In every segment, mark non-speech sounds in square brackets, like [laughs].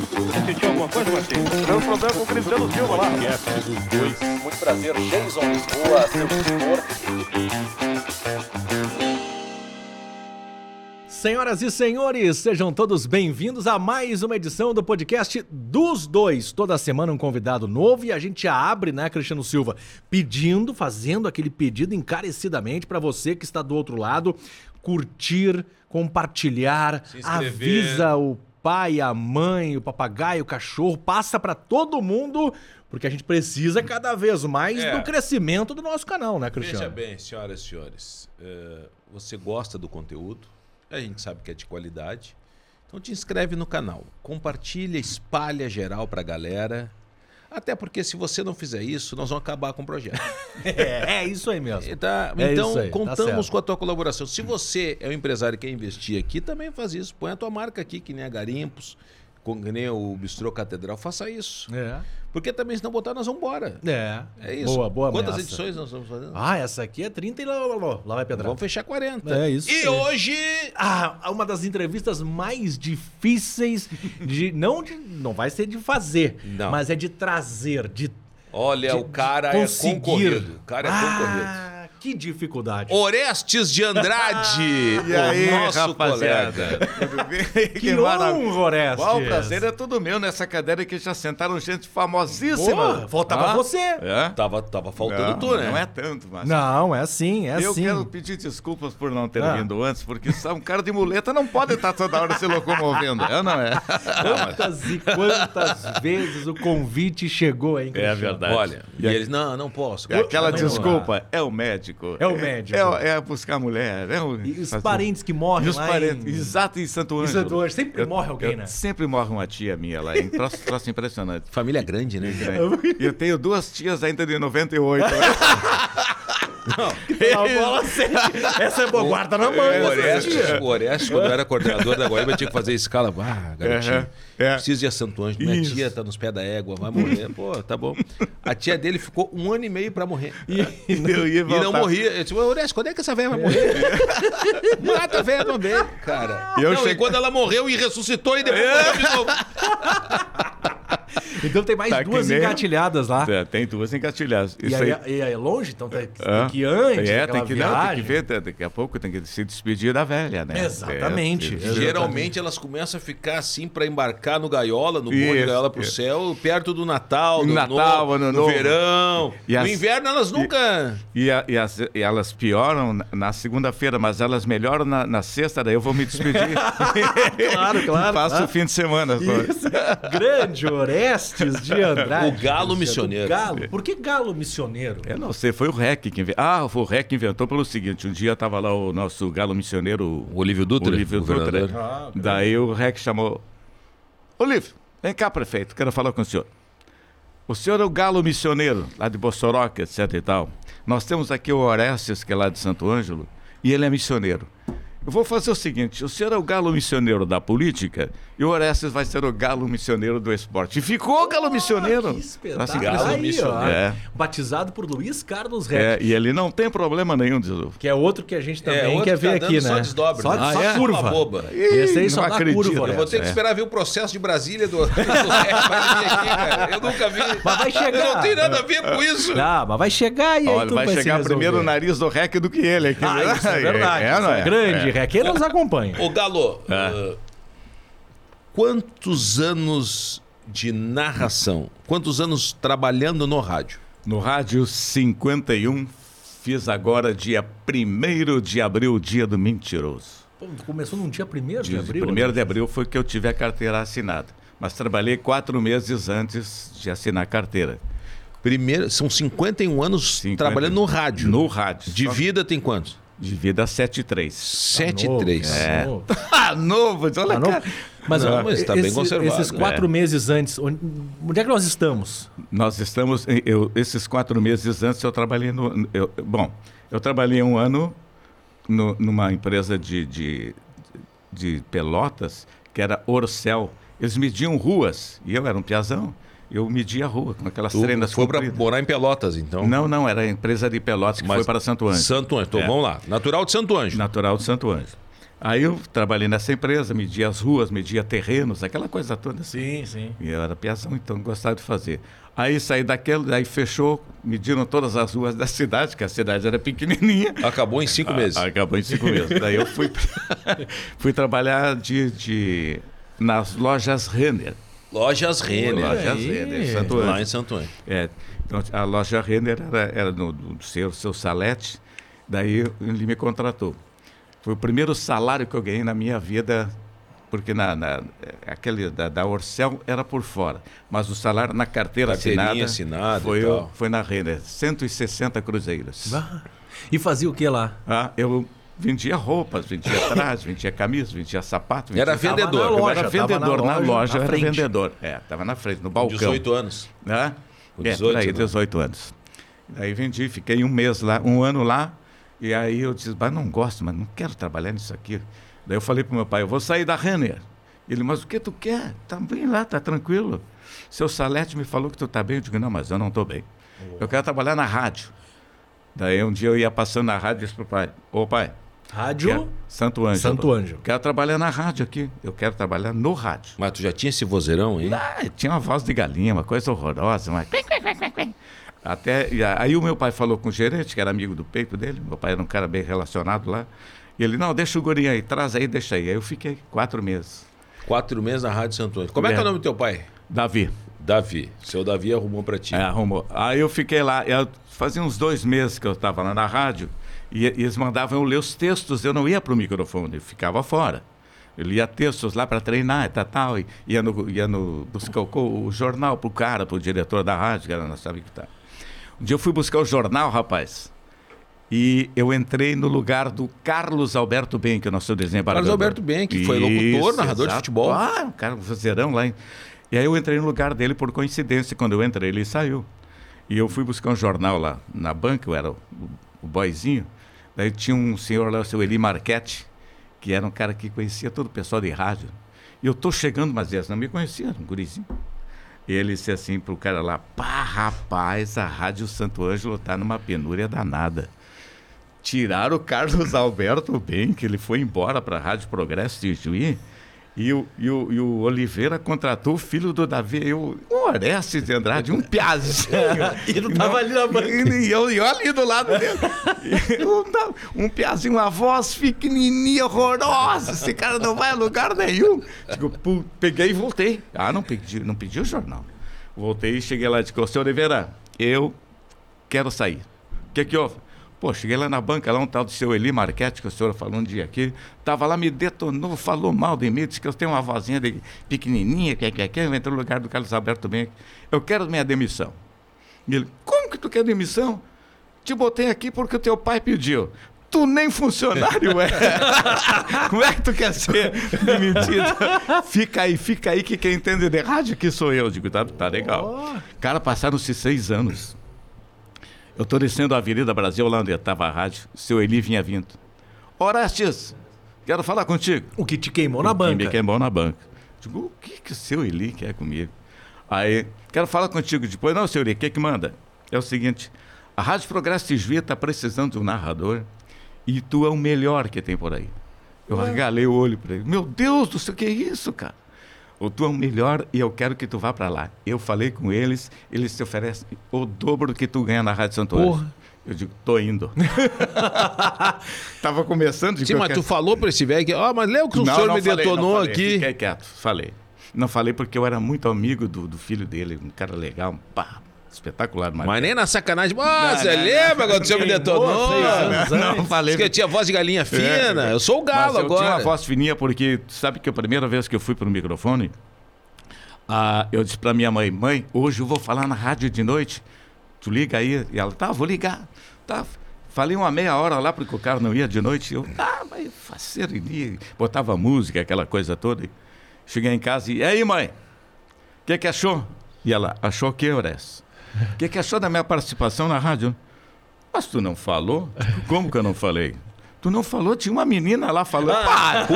Sentiu alguma coisa, Martins? Deu problema com o Cristiano Silva lá. Muito prazer, Jason Lisboa, seu tutor. Senhoras e senhores, sejam todos bem-vindos a mais uma edição do podcast dos dois. Toda semana um convidado novo e a gente abre, né, Cristiano Silva, pedindo, fazendo aquele pedido encarecidamente para você que está do outro lado, curtir, compartilhar, avisa o pai, a mãe, o papagaio, o cachorro, passa para todo mundo, porque a gente precisa cada vez mais É. do crescimento do nosso canal, né, Cristiano? Veja bem, senhoras e senhores, eh, você gosta do conteúdo, a gente sabe que é de qualidade, então te inscreve no canal, compartilha, espalha geral pra galera, até porque se você não fizer isso, nós vamos acabar com o projeto. [laughs] É, é isso aí mesmo. Tá- É então, aí, tá contamos certo. com a tua colaboração. Se você é um empresário que quer investir aqui, também faz isso. Põe a tua marca aqui, que nem a Garimpos, com- que nem o Bistrô Catedral, faça isso. É. Porque também, se não botar, nós vamos embora. É. É isso. Boa, boa Quantas ameaça. edições nós estamos fazendo? Ah, essa aqui é 30 e lá, lá, lá, lá vai pedrar. Vamos fechar 40. É isso E aí. hoje. Ah, uma das entrevistas mais difíceis de não de, não vai ser de fazer, Não. mas é de trazer, de Olha, de- o cara é concorrido. O cara é concorrido. Que dificuldade. Orestes de Andrade, [laughs] E aí, o nosso rapaziada? colega. [laughs] Tudo bem? que [laughs] honra, Orestes. Qual o prazer é tudo meu nessa cadeira que já sentaram gente famosíssima. Pô, faltava Ah, você. É? Tava, tava faltando não, tu, né? Não é tanto, mas. Não, é assim, é Eu assim. quero pedir desculpas por não ter Ah. vindo antes, porque só um cara de muleta não pode estar toda hora se locomovendo, é não é? Quantas e quantas vezes o convite chegou, hein? Cristiano? verdade. Olha, e E a- eles, não, não posso. E aquela desculpa, é o médico. É o médico. É, é buscar mulher. É o, E os parentes que morrem E os lá parentes. em... Exato, em Santo Em Ângelo. Santo Ângelo. Sempre morre alguém, eu- né? Sempre morre uma tia minha lá. É um troço, troço impressionante. Família grande, né? E eu tenho duas tias ainda de 98. [laughs] A [laughs] bola sete. Essa é boa, guarda na O manga. essa Orestes, o Orestes, quando eu era coordenador da Guaíba, tinha que fazer escala. Ah, garotinho, é. preciso ir a Santo Ângelo. Minha Isso. tia tá nos pés da égua, vai morrer. Pô, tá bom. A tia dele ficou um ano e meio pra morrer. E- eu ia E não morria. Eu disse, Orestes, quando é que essa velha vai morrer? [laughs] Mata a velha também, cara. E eu não, e cheguei- quando ela morreu e ressuscitou e depois morreu de novo. [laughs] [laughs] Então tem mais Tá duas nem- engatilhadas lá. É, tem duas engatilhadas. E Isso aí, aí. e aí é longe, então tem, tem Hã? que ir antes É, tem que, não, tem que ver, daqui a pouco tem que se despedir da velha, né? Exatamente, É, exatamente. Geralmente elas começam a ficar assim pra embarcar no gaiola, no bonde gaiola pro isso. céu, perto do Natal, do Natal, no, Ano no Novo. verão. E no as- inverno elas nunca. E, a- e as- e elas pioram na, segunda-feira, mas elas melhoram na, na sexta, daí eu vou me despedir. [laughs] Claro, claro. Passo claro. o fim de semana. só. Isso. [laughs] Orestes de Andrade. O galo Cristiano. missioneiro. Galo. Por que galo missioneiro? Eu não sei, foi o REC que inventou. Ah, foi o REC que inventou pelo seguinte: um dia estava lá o nosso galo missioneiro, O Olívio Dutra, Olívio. Dutra. Ah, Daí o REC chamou: Olívio, vem cá, prefeito, quero falar com o senhor. O senhor é o galo missioneiro, lá de Bossoroca, etc e tal. Nós temos aqui o Orestes, que é lá de Santo Ângelo, e ele é missioneiro. Eu vou fazer o seguinte: o senhor é o galo missioneiro da política e o Orestes vai ser o galo missioneiro do esporte. E ficou o galo missioneiro. Que espetáculo. Nossa, Galo Aí, missioneiro. É. Batizado por Luiz Carlos Reck. É, e ele não tem problema nenhum, diz o Que é outro que a gente também outro quer que tá ver aqui, dando né? Só desdobra. Só, né? só Ah, é? curva. Uma boba. Esse aí só Não acredito. curva, Eu vou ter que É. esperar ver o processo de Brasília do, [laughs] do aqui, cara. Eu nunca vi. Mas vai chegar. Eu não tem nada a ver com isso. Ah, mas vai chegar e aí Olha, vai se chegar primeiro o nariz do REC do que ele aqui. Ah, isso é verdade. É, isso não é é? É. Reck. Ele nos acompanha. Ô, Galo, É. ah, quantos anos de narração? Quantos anos trabalhando no rádio? No rádio 51, fiz agora dia 1 de abril, dia do mentiroso. Pô, Começou num dia primeiro de Dia abril. 1 de abril foi que eu tive a carteira assinada. Mas trabalhei quatro meses antes de assinar a carteira. Primeiro, são 51 anos 50. trabalhando no rádio. No rádio. De Só- vida tem quantos? De vida 73. 7 Novo, e 3. tá novo. [laughs] Ah, novo! Olha, Tá novo? cara. Mas, Não, mas tá bem esse- conservado. Esses quatro É. meses antes, onde, onde é que nós estamos? Nós estamos. Eu, esses quatro meses antes eu trabalhei no. eu- bom, eu trabalhei um ano no- numa empresa de, de, de Pelotas, que era Orcel. Eles mediam ruas, e eu era um piazão. Eu media a rua com aquelas Tu trenas foi para morar em Pelotas, então. Não, não, era a empresa de Pelotas que Mas- foi para Santo Ângelo. Santo Ângelo. Então É. vamos lá. Natural de Santo Ângelo. Natural de Santo Ângelo. Aí eu trabalhei nessa empresa, media as ruas, media terrenos, aquela coisa toda assim. Sim, sim. E eu era piazão, então gostava de fazer. Aí saí daquele, aí fechou, mediram todas as ruas da cidade, que a cidade era pequenininha. Acabou em cinco meses. Ah, Acabou em cinco meses. Daí eu fui, [laughs] fui trabalhar de, de, nas lojas Renner. Lojas Renner. Lojas. Renner, Santo Lá em Santo Ângelo. É, então, a loja Renner era, era no, no seu, seu Salete, daí ele me contratou. Foi o primeiro salário que eu ganhei na minha vida, porque na, na- aquele da, da Orcel era por fora, mas o salário na carteira assinada, assinada foi, foi na Renner, 160 cruzeiros. Ah, E fazia o que lá? Ah, eu vendia roupas, vendia [laughs] trajes, vendia camisa, vendia sapato. Vendia Era Tava vendedor. na eu loja, era tava vendedor na na loja, loja, na eu era frente. vendedor. É, estava na frente, no balcão. 18 anos. Né? Com é, 18, por aí, né? 18 anos. Daí vendi, fiquei um mês lá, um ano lá, e aí eu disse, mas não gosto, mas não quero trabalhar nisso aqui. Daí eu falei pro meu pai, eu vou sair da Renner. Ele, mas o que tu quer? Tá bem lá, tá tranquilo. Seu Salete me falou que tu tá bem. Eu digo, não, mas eu não tô bem. Eu quero trabalhar na rádio. Daí um dia eu ia passando na rádio e disse pro pai, ô pai, Rádio quero- Santo Ângelo. Santo Ângelo. Quero trabalhar na rádio aqui. Eu quero trabalhar no rádio. Mas tu já tinha esse vozeirão aí? Ah, tinha uma voz de galinha, uma coisa horrorosa. Mas... Até, e aí o meu pai falou com o gerente, que era amigo do peito dele, meu pai era um cara bem relacionado lá. E ele, não, deixa o guri aí, traz aí, deixa aí. Aí eu fiquei quatro meses. Quatro meses na Rádio Santo Ângelo. Como é que é o É. nome do teu pai? Davi, Davi. Seu Davi arrumou pra ti. é, arrumou. Aí eu fiquei lá, eu, fazia uns dois meses que eu estava lá na rádio, e, e eles mandavam eu ler os textos, eu não ia para o microfone, eu ficava fora. Eu lia textos lá para treinar tal, tal, e ia, no, ia no, buscar o, o jornal pro cara, pro diretor da rádio, que era, não sabe o que tá. Um dia eu fui buscar o jornal, rapaz, e eu entrei no lugar do Carlos Alberto Ben, que é o nosso desembargador. Carlos Alberto Ben, que foi locutor, narrador de exato. futebol. Ah, um cara vozeirão lá. Em... E aí eu entrei no lugar dele por coincidência. Quando eu entrei, ele saiu. E eu fui buscar um jornal lá na banca, eu era o, o boyzinho. Daí tinha um senhor lá, o seu Eli Marchetti, que era um cara que conhecia todo o pessoal de rádio. E eu tô chegando, mas eles não me conheciam, um gurizinho. E ele disse assim pro cara lá, pá, rapaz, a Rádio Santo Ângelo tá numa penúria danada. Tiraram o Carlos Alberto bem, que ele foi embora para a Rádio Progresso de Juí. E o, e, o, e o Oliveira contratou o filho do Davi, eu, o Orestes de Andrade, um piazinho. [laughs] E não tava ali na banca. E eu, e eu ali do lado dele. Eu, não, um piazinho, uma voz pequenininha, horrorosa. Esse cara não vai a lugar nenhum. Digo, peguei e voltei. Ah, não pedi, não pedi o jornal. Voltei e cheguei lá e disse, seu Oliveira, eu quero sair. O que que houve? Pô, cheguei lá na banca, lá um tal do seu Eli Marchetti, que o senhor falou um dia aqui, tava lá, me detonou, falou mal de mim, disse que eu tenho uma vozinha de pequenininha, que que que eu entrei no lugar do Carlos Alberto bem. Eu quero minha demissão. E ele, como que tu quer demissão? Te botei aqui porque o teu pai pediu. Tu nem funcionário é. [laughs] Como é que tu quer ser demitido? Fica aí, fica aí que quem entende de rádio aqui sou eu. Digo, tá, tá legal. Cara, passaram-se seis anos. Eu tô descendo a Avenida Brasil, lá onde estava a rádio. Seu Eli vinha vindo. Orestes, quero falar contigo. O que te queimou na Quem me banca. queimou na banca. Digo, o que, que o seu Eli quer comigo? Aí, quero falar contigo depois. Não, seu Eli, o que que manda? É o seguinte, a Rádio Progresso de Juí está precisando de um narrador e tu é o melhor que tem por aí. Eu regalei o olho para ele. Meu Deus do céu, que é isso, cara? O tu é o melhor e eu quero que tu vá para lá. Eu falei com eles, eles te oferecem o dobro que tu ganha na Rádio Santo Ângelo. Porra. Eu digo, tô indo. [laughs] Tava começando. digo, Sim, mas quero- tu falou pra esse velho que, ó, mas lembra que o não, senhor não me falei, detonou não falei, aqui? Fiquei quieto, falei. Não falei porque eu era muito amigo do, do filho dele, um cara legal, um pá, espetacular. Mas nem na sacanagem. Ah, Não, você não, lembra quando o senhor me detonou? anos não, antes. falei. Diz que eu tinha voz de galinha fina. É, eu sou o galo Mas eu agora. tinha uma voz fininha porque, sabe que a primeira vez que eu fui pro microfone, ah, eu disse pra minha mãe, mãe, hoje eu vou falar na rádio de noite, tu liga aí. E ela, tá, vou ligar. Tá, falei uma meia hora lá porque o cara não ia de noite. Eu, ah, mas faceiro, iria. Botava música, aquela coisa toda. Cheguei em casa e, e aí, mãe, o que que achou? E ela, achou o que, Ores? O que que achou da minha participação na rádio? Mas tu não falou? Como que eu não falei? Tu não falou? Tinha uma menina lá falando. Ah!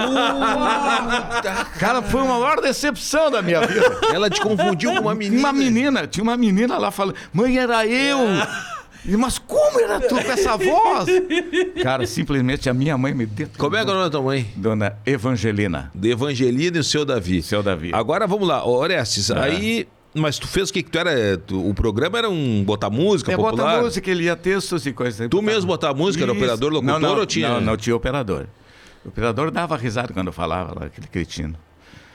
Cara, foi uma maior decepção da minha vida. Ela te confundiu com uma menina. Uma menina, tinha uma menina lá falando. Mãe, era eu! E, Mas como era tu com essa voz? Cara, simplesmente a minha mãe me deu. Como é que é o nome da tua mãe? Dona Evangelina, De Evangelina e o seu Davi. seu Davi. Agora vamos lá, Orestes, É. aí. Mas tu fez o que que tu era? tu- o programa era um botar música É, popular? bota música, ele ia textos e coisas. Tu mesmo botava música, era operador, locutor não, não, ou tinha- Não, não tinha operador. O operador dava risada quando eu falava lá, aquele cretino.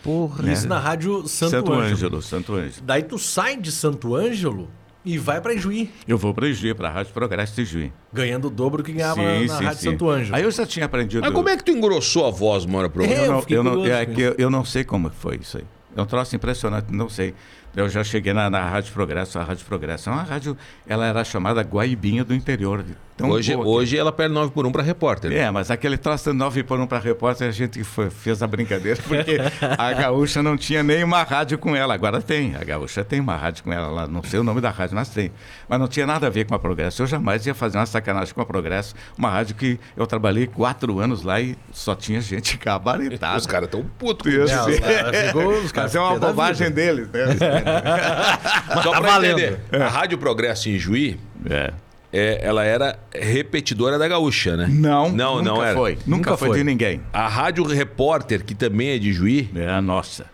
Porra. Isso na rádio Santo, Santo Ângelo. Ângelo, Santo Ângelo. Daí tu sai de Santo Ângelo e vai pra Ijuí, Eu vou para Juí, para a Rádio Progresso de Juí. ganhando o dobro que ganhava na rádio Santo Ângelo. Aí eu já tinha aprendido. Mas como é que tu engrossou a voz, mora pro É, Eu eu não, eu, não, é que eu, eu não sei como foi isso aí. É um troço impressionante, não sei. Eu já cheguei na, na Rádio Progresso, a Rádio Progresso é uma rádio, ela era chamada Guaibinha do interior. Hoje, boa hoje ela perde 9 por 1 pra repórter. É, mas aquele troço de 9 por 1 para repórter, a gente foi- fez a brincadeira, porque a [laughs] Gaúcha não tinha nenhuma rádio com ela. Agora tem, a Gaúcha tem uma rádio com ela lá, não sei o nome da rádio, mas tem. Mas não tinha nada a ver com a Progresso. Eu jamais ia fazer uma sacanagem com a Progresso, uma rádio que eu trabalhei quatro anos lá e só tinha gente [laughs] gabaritada. Os caras tão putos. Deus. É, lá ficou os caras Mas é uma bobagem deles, né? [laughs] [laughs] Só tá pra valendo. entender, a Rádio Progresso em Juí, É. é, ela era repetidora da Gaúcha, né? Não, não, nunca não era. foi. Nunca, Nunca foi, foi. de ninguém. A Rádio Repórter, que também é de Juí, É a nossa.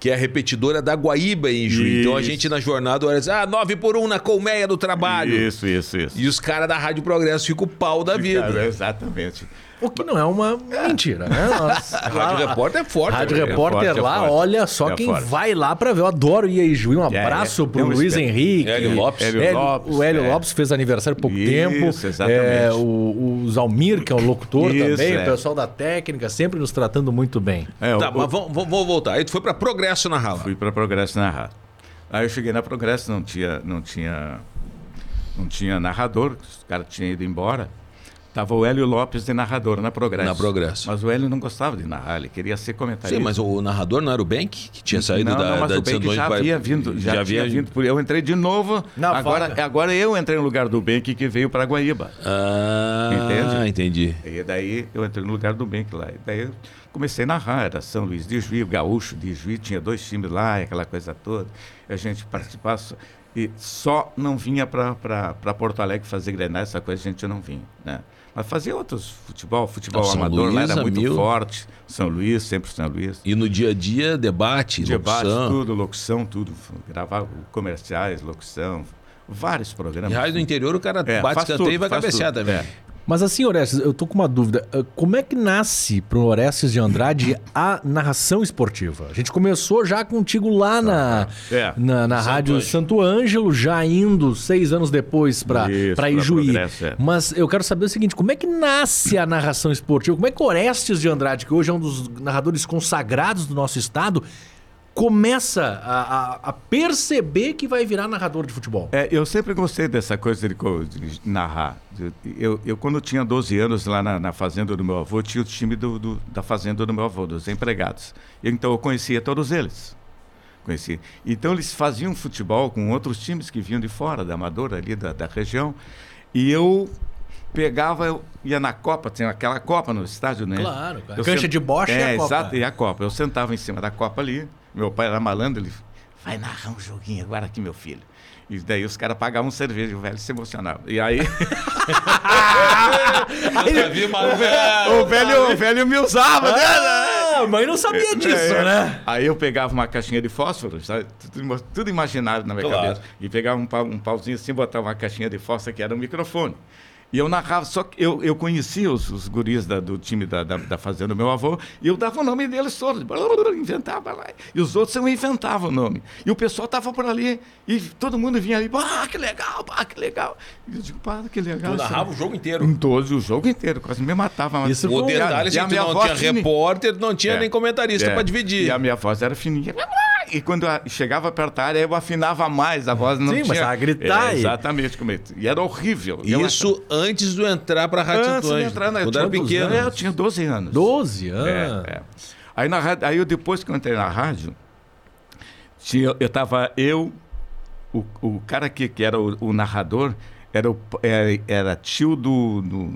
que é a repetidora da Guaíba em Juí. Então a Isso. gente na jornada olha assim, ah, 9 por 1 na colmeia do trabalho. Isso, isso, isso. E os caras da Rádio Progresso ficam o pau da vida. Cara, exatamente. O que não é uma mentira, né? [laughs] A Rádio Repórter é forte. Rádio né? Repórter forte, é lá, forte. olha só É quem forte. vai lá pra ver. Eu adoro ir a Ijuí. Um abraço é. pro Não, Luiz. Henrique. Hélio Lopes. Hélio Hélio- Lopes, o Hélio é. Lopes fez aniversário há pouco Isso, tempo. exatamente. É, o, o Zalmir, que é o locutor Isso, também, é. o pessoal da técnica, sempre nos tratando muito bem. É, Tá, o- mas vamos, vamos- vamos voltar. Aí tu foi pra Progresso na Rala. Fui para Progresso narrar. Aí eu cheguei na Progresso, não tinha, não tinha, não tinha narrador, os caras tinham ido embora. Tava o Hélio Lopes de narrador na Progresso. Na Progresso. Mas o Hélio não gostava de narrar, ele queria ser comentarista. Sim, mas o narrador não era o Bank, que tinha saído não, da, não, mas da o Santo já havia vindo, já, havia tinha vindo. por- Eu entrei de novo. Na agora, vaga. agora eu entrei no lugar do Benck que veio para Guaíba. Ah, Entende? entendi. E daí eu entrei no lugar do Benck lá. E daí eu comecei a narrar, era São Luís de Juí, o Gaúcho de Juí, tinha dois times lá, aquela coisa toda. A gente participava só- e só não vinha para Porto Alegre fazer Grenal, essa coisa a gente não vinha, né? Mas fazia outros futebol, futebol amador lá Luís, era muito Amil. forte. São Luís, sempre São Luís. E no dia a dia, debate, Debate, locução. tudo, locução, tudo. Gravar comerciais, locução, vários programas. E rádio do interior, o cara É, bate escanteio e vai cabecear também. É. Mas assim, Orestes, eu tô com uma dúvida. Uh, Como é que nasce pro Orestes de Andrade a narração esportiva? A gente começou já contigo lá na, É. na, na Santo rádio. Santo Ângelo, já indo seis anos depois pra Ijuí. É. Mas eu quero saber o seguinte, como é que nasce a narração esportiva? Como é que Orestes de Andrade, que hoje é um dos narradores consagrados do nosso estado, começa a, a- a perceber que vai virar narrador de futebol? É, eu sempre gostei dessa coisa de, de narrar. Eu, eu, quando tinha 12 anos, lá na, na fazenda do meu avô, tinha o time do, do- da fazenda do meu avô, dos empregados. Então eu conhecia todos eles. Conhecia. Então eles faziam futebol com outros times que vinham de fora, da Amadora, ali da, da região. E eu pegava, eu ia na Copa, tinha aquela Copa no estádio, né? Claro, cara. Cancha sent- de bocha e a é, Copa. Exato, e a Copa. Eu sentava em cima da Copa ali, meu pai era malandro, ele vai narrar um joguinho agora aqui, meu filho. E daí os caras pagavam cerveja, o velho se emocionava. E aí. [laughs] o, velho, o velho me usava, né? Ah, a mãe não sabia disso, É, né? Aí eu pegava uma caixinha de fósforo, sabe? Tudo, tudo imaginado na minha Claro. cabeça. E pegava um, pau- um pauzinho assim, botava uma caixinha de fósforo que era um microfone. E eu narrava, só que eu, eu conhecia os, os guris da- do time da, da, da fazenda do meu avô, e eu dava o nome deles todos, inventava lá. E os outros eu inventava o nome. E o pessoal estava por ali, e todo mundo vinha ali, ah, que legal, ah, que legal. E eu digo, pá, que legal. Tu aí." narrava o jogo inteiro. Em todos, o jogo inteiro, quase me matava. mas- Isso O detalhe é E a que tu minha não voz tinha fininha. repórter, não tinha É. nem comentarista É. pra dividir. E a minha voz era fininha. E quando eu chegava perto da área, eu afinava mais a voz. Não Sim, tinha... mas a gritar É, exatamente. É- E era horrível. Eu Isso antes de eu entrar pra Rádio achava- Santo Antes de Ângelo. entrar na... Quando era tinha- pequeno. É, eu tinha 12 anos. 12 É, anos. é. Aí, na rádio, aí eu, depois que eu entrei na rádio, tinha, eu tava eu, o, o cara que, que era o, o narrador, era, o, era, era tio do, do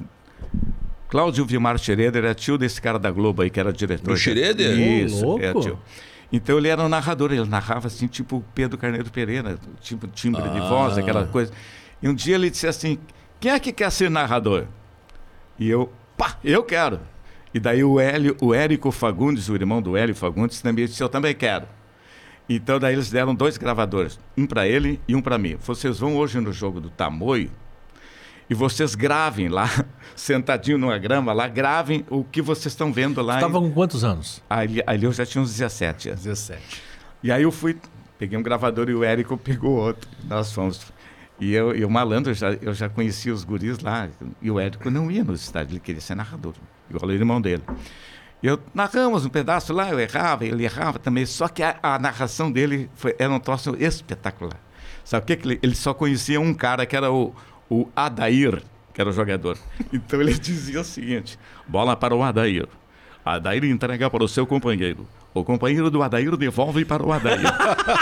Cláudio Vilmar Schroeder, era tio desse cara da Globo aí, que era diretor. Do Schroeder? Isso, Ô, é, louco. tio. Então ele era um narrador, ele narrava assim, tipo Pedro Carneiro Pereira, tipo timbre de voz, aquela coisa. E um dia ele disse assim: quem é que quer ser narrador? E eu, pá, eu quero. E daí o Hélio, o Érico Fagundes, o irmão do Hélio Fagundes, também disse: eu também quero. Então daí eles deram dois gravadores, um para ele e um para mim. Vocês vão hoje no jogo do Tamoio e vocês gravem lá, [laughs] sentadinho numa grama lá, gravem o que vocês estão vendo lá. Estava com quantos anos? Ali, ali eu já tinha uns 17 anos. 17. E aí eu fui, peguei um gravador e o Érico pegou outro. Nós fomos. E eu, e o malandro, eu já, eu já conhecia os guris lá. E o Érico não ia no estádio, ele queria ser narrador, igual o irmão dele. Eu narramos um pedaço lá, eu errava, ele errava também. Só que a, a narração dele foi, era um troço espetacular. Sabe o que? que ele, ele só conhecia um cara que era o, o Adair, que era o jogador. [laughs] Então ele dizia o seguinte: bola para o Adair. Adair entrega para o seu companheiro. O companheiro do Adair devolve para o Adair.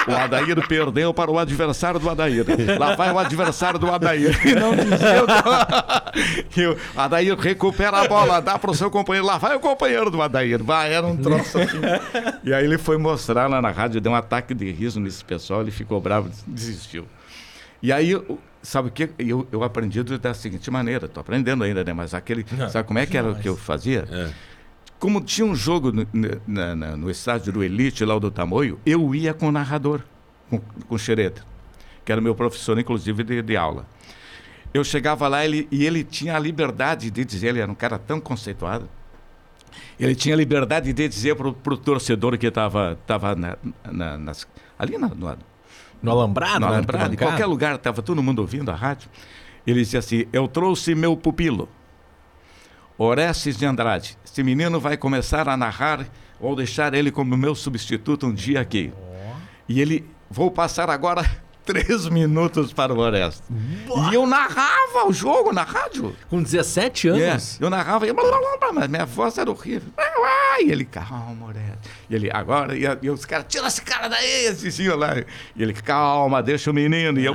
O Adair perdeu para o adversário do Adair. Lá vai o adversário do Adair. [laughs] E não dizia o... E o Adair recupera a bola, dá para o seu companheiro. Lá vai o companheiro do Adair. Vai, era um troço assim. E aí ele foi mostrar lá na rádio, deu um ataque de riso nesse pessoal, ele ficou bravo, desistiu. E aí, sabe o que? Eu, eu aprendi da seguinte maneira, estou aprendendo ainda, né? Mas aquele. sabe como é que era o que eu fazia? Como tinha um jogo no, na- na- no estádio do Elite, lá do Tamoio, eu ia com o narrador, com, com o Xereta, que era meu professor, inclusive, de, de aula. Eu chegava lá ele, e ele tinha a liberdade de dizer, ele era um cara tão conceituado, ele tinha a liberdade de dizer para o torcedor que estava tava na, na- nas, ali na, no, No Alambrado? no na Alambrado, em qualquer lugar, estava todo mundo ouvindo a rádio. Ele dizia assim: Eu trouxe meu pupilo, Orestes de Andrade. Esse menino vai começar a narrar, vou deixar ele como meu substituto um dia aqui. E ele, vou passar agora três minutos para o Orestes. E eu narrava o jogo na rádio. Com 17 anos? Yes. Eu narrava e mas minha voz era horrível. E ele, calma, Orestes. E ele, agora, e, e os caras, tira esse cara daí, esse senhor lá. E ele, calma, deixa o menino. E eu,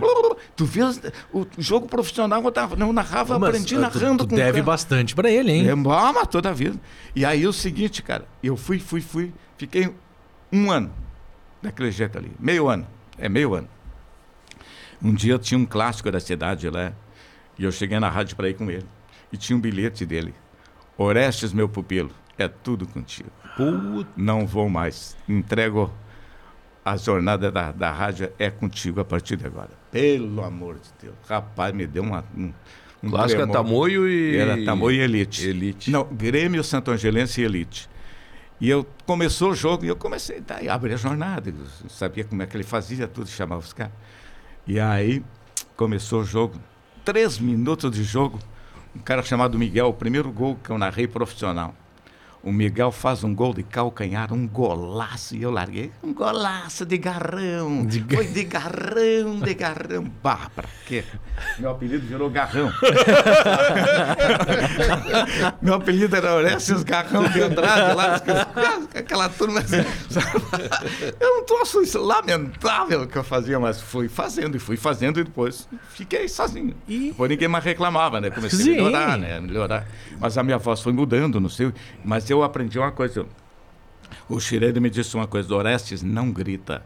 tu viu o jogo profissional, eu, tava, eu narrava, Mas, aprendi ah, narrando tu, tu deve cara. bastante pra ele, hein? É, mas toda a vida. E aí o seguinte, cara, eu fui, fui, fui, fiquei um ano daquele jeito ali, meio ano, é meio ano. Um dia tinha um clássico da cidade lá, e eu cheguei na rádio para ir com ele, e tinha um bilhete dele. Orestes, meu pupilo, é tudo contigo. Não vou mais, entrego a jornada da, da rádio é contigo a partir de agora. Pelo amor de Deus. Rapaz, me deu uma, um, um Clássico é tremor. Tamoio e. Era Tamoio e Elite. Elite. Não, Grêmio, Santo Angelense e Elite. E eu começou o jogo e eu comecei, daí abri a jornada, sabia como é que ele fazia tudo, chamava os caras. E aí começou o jogo, três minutos de jogo, um cara chamado Miguel, o primeiro gol que eu narrei profissional. O Miguel faz um gol de calcanhar, um golaço, e eu larguei. Um golaço de garrão. Foi de garrão, de garrão. [laughs] Bah, pra quê? Meu apelido virou garrão. [laughs] Meu apelido era Orestes Garrão de Andrade, lá, aquela turma. assim? Eu não troço isso lamentável que eu fazia, mas fui fazendo e fui fazendo e depois fiquei sozinho. E- Depois ninguém mais reclamava, né? Comecei Sim. a melhorar, né? Melhorar. Mas a minha voz foi mudando, não sei. Mas eu aprendi uma coisa. O Xiredo me disse uma coisa: Orestes não grita.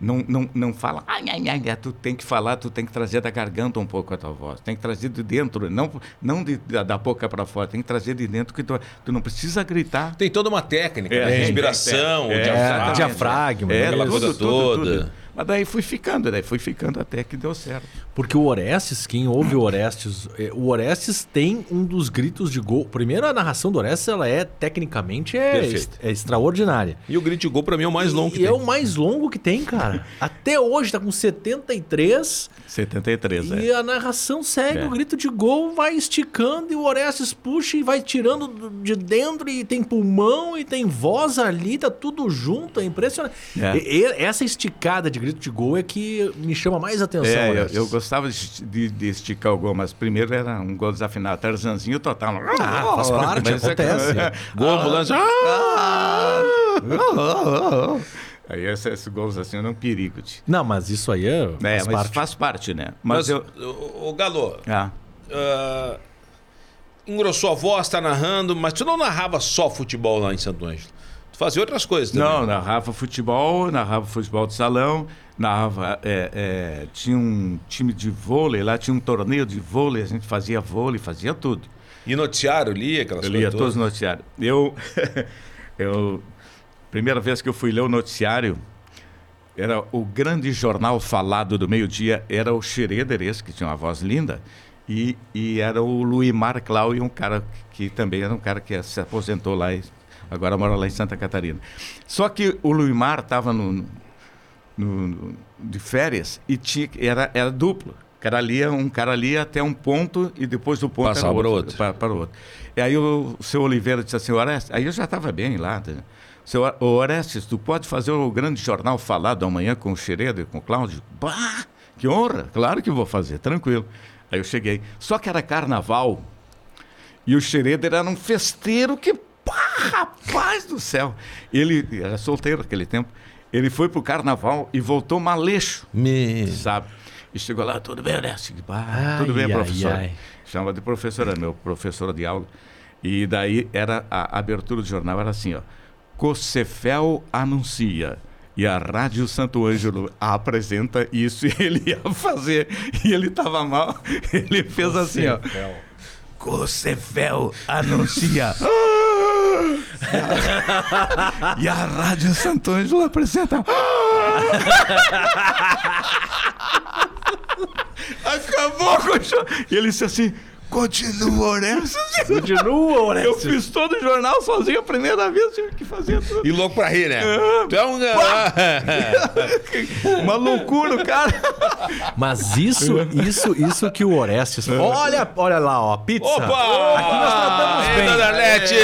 Não, não, não fala, ai, ai, ai, ai, tu tem que falar, tu tem que trazer da garganta um pouco a tua voz, tem que trazer de dentro, não, não de, da, da boca para fora, tem que trazer de dentro que tu, tu não precisa gritar. Tem toda uma técnica, É, né? respiração, tem, tem. diafragma. É, diafragma, É, aquela tudo, coisa tudo, toda. tudo. Mas daí fui ficando, daí fui ficando até que deu certo. Porque o Orestes, quem ouve o Orestes, eh, o Orestes tem um dos gritos de gol. Primeiro, a narração do Orestes, ela é, tecnicamente, é, est- é extraordinária. E o grito de gol pra mim é o mais longo que e é tem. o mais longo que tem, cara. [laughs] Até hoje, tá com 73 73, e é. a narração segue, É. o grito de gol vai esticando e o Orestes puxa e vai tirando do- de dentro e tem pulmão e tem voz ali, tá tudo junto, é impressionante. É. E- e- essa esticada de grito de gol é que me chama mais atenção, É, eu, Orestes. eu gostava de, de- de esticar o gol, mas primeiro era um gol desafinado. Tarzanzinho total. Ah, faz parte, é- acontece. [laughs] Gol, ambulância. Ah! Aí esses, gols assim eram um perigo. Não, mas isso aí é, É, faz mas parte. faz parte, né? Mas, Mas, eu. o, o Galo, Ah, ah, engrossou a voz, tá narrando, mas tu não narrava só futebol lá em Santo Ângelo. Fazia outras coisas também. Não, narrava futebol, narrava futebol de salão, narrava. é, é, tinha um time de vôlei, lá tinha um torneio de vôlei, a gente fazia vôlei, fazia tudo. E noticiário, lia aquelas Eu coisas lia todos os noticiários. Eu, [laughs] eu. Primeira vez que eu fui ler o noticiário, era o grande jornal falado do meio-dia, era o Schroeder, esse que tinha uma voz linda, e, e era o Luimar Clau, um cara que também era um cara que se aposentou lá e agora mora lá em Santa Catarina. Só que o Luimar estava no, no- no- de férias e tinha, era, era duplo. Cara lia, um cara lia até um ponto e depois do ponto Passava para outro. Para, para o outro. E aí o, o seu Oliveira disse assim, Orestes, aí eu já estava bem lá. né? Seu Orestes, tu pode fazer o grande jornal falado amanhã com o Xereda e com o Cláudio? Bah, que honra! Claro que vou fazer, tranquilo. Aí eu cheguei. Só que era carnaval e o Schroeder era um festeiro que, pá, rapaz do céu. Ele era solteiro naquele tempo. Ele foi pro carnaval e voltou maleixo, Me... sabe? E chegou lá, tudo bem? Pá, Ai, tudo bem, ai, professor? ai. Chama de professora, meu professor de aula. E daí era a abertura do jornal era assim, ó. Cocefel anuncia. E a Rádio Santo Ângelo apresenta isso e ele ia fazer. E ele tava mal. Ele fez assim, ó. Cocefel anuncia. E a Rádio Santo Ângelo apresenta. [laughs] Acabou com o show. E ele disse assim: continua, Orestes. [laughs] Continua, Eu Orestes. fiz todo o jornal sozinho a primeira vez, tive que fazer tudo. E louco pra rir, né? Tu é um... [laughs] Uma loucura, o cara. Mas isso, isso, isso que o Orestes. Olha, olha lá, ó, pizza. Opa! Aqui nós tratamos Ei, bem. dona Arlete!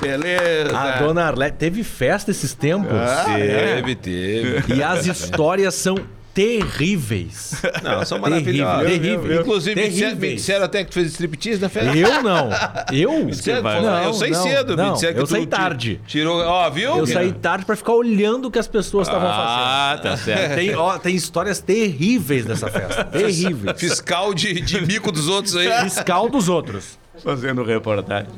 Beleza. A dona Arlete teve festa esses tempos. Teve, teve. E as histórias são terríveis. [laughs] Não, são Terrível, maravilhosas. terrível. Inclusive, me disseram- me Terríveis. disseram até que tu fez striptease na festa. Eu não. [laughs] Eu? Disseram, vai, não, eu saí não, cedo. não, me disseram que eu saí tarde. Tirou, ó, viu? Eu saí tarde pra ficar olhando o que as pessoas estavam Ah, tá certo. fazendo. Tem, ó, tem histórias terríveis dessa festa. Terríveis. Fiscal de, de mico dos outros aí. Fiscal dos outros. Fazendo reportagem.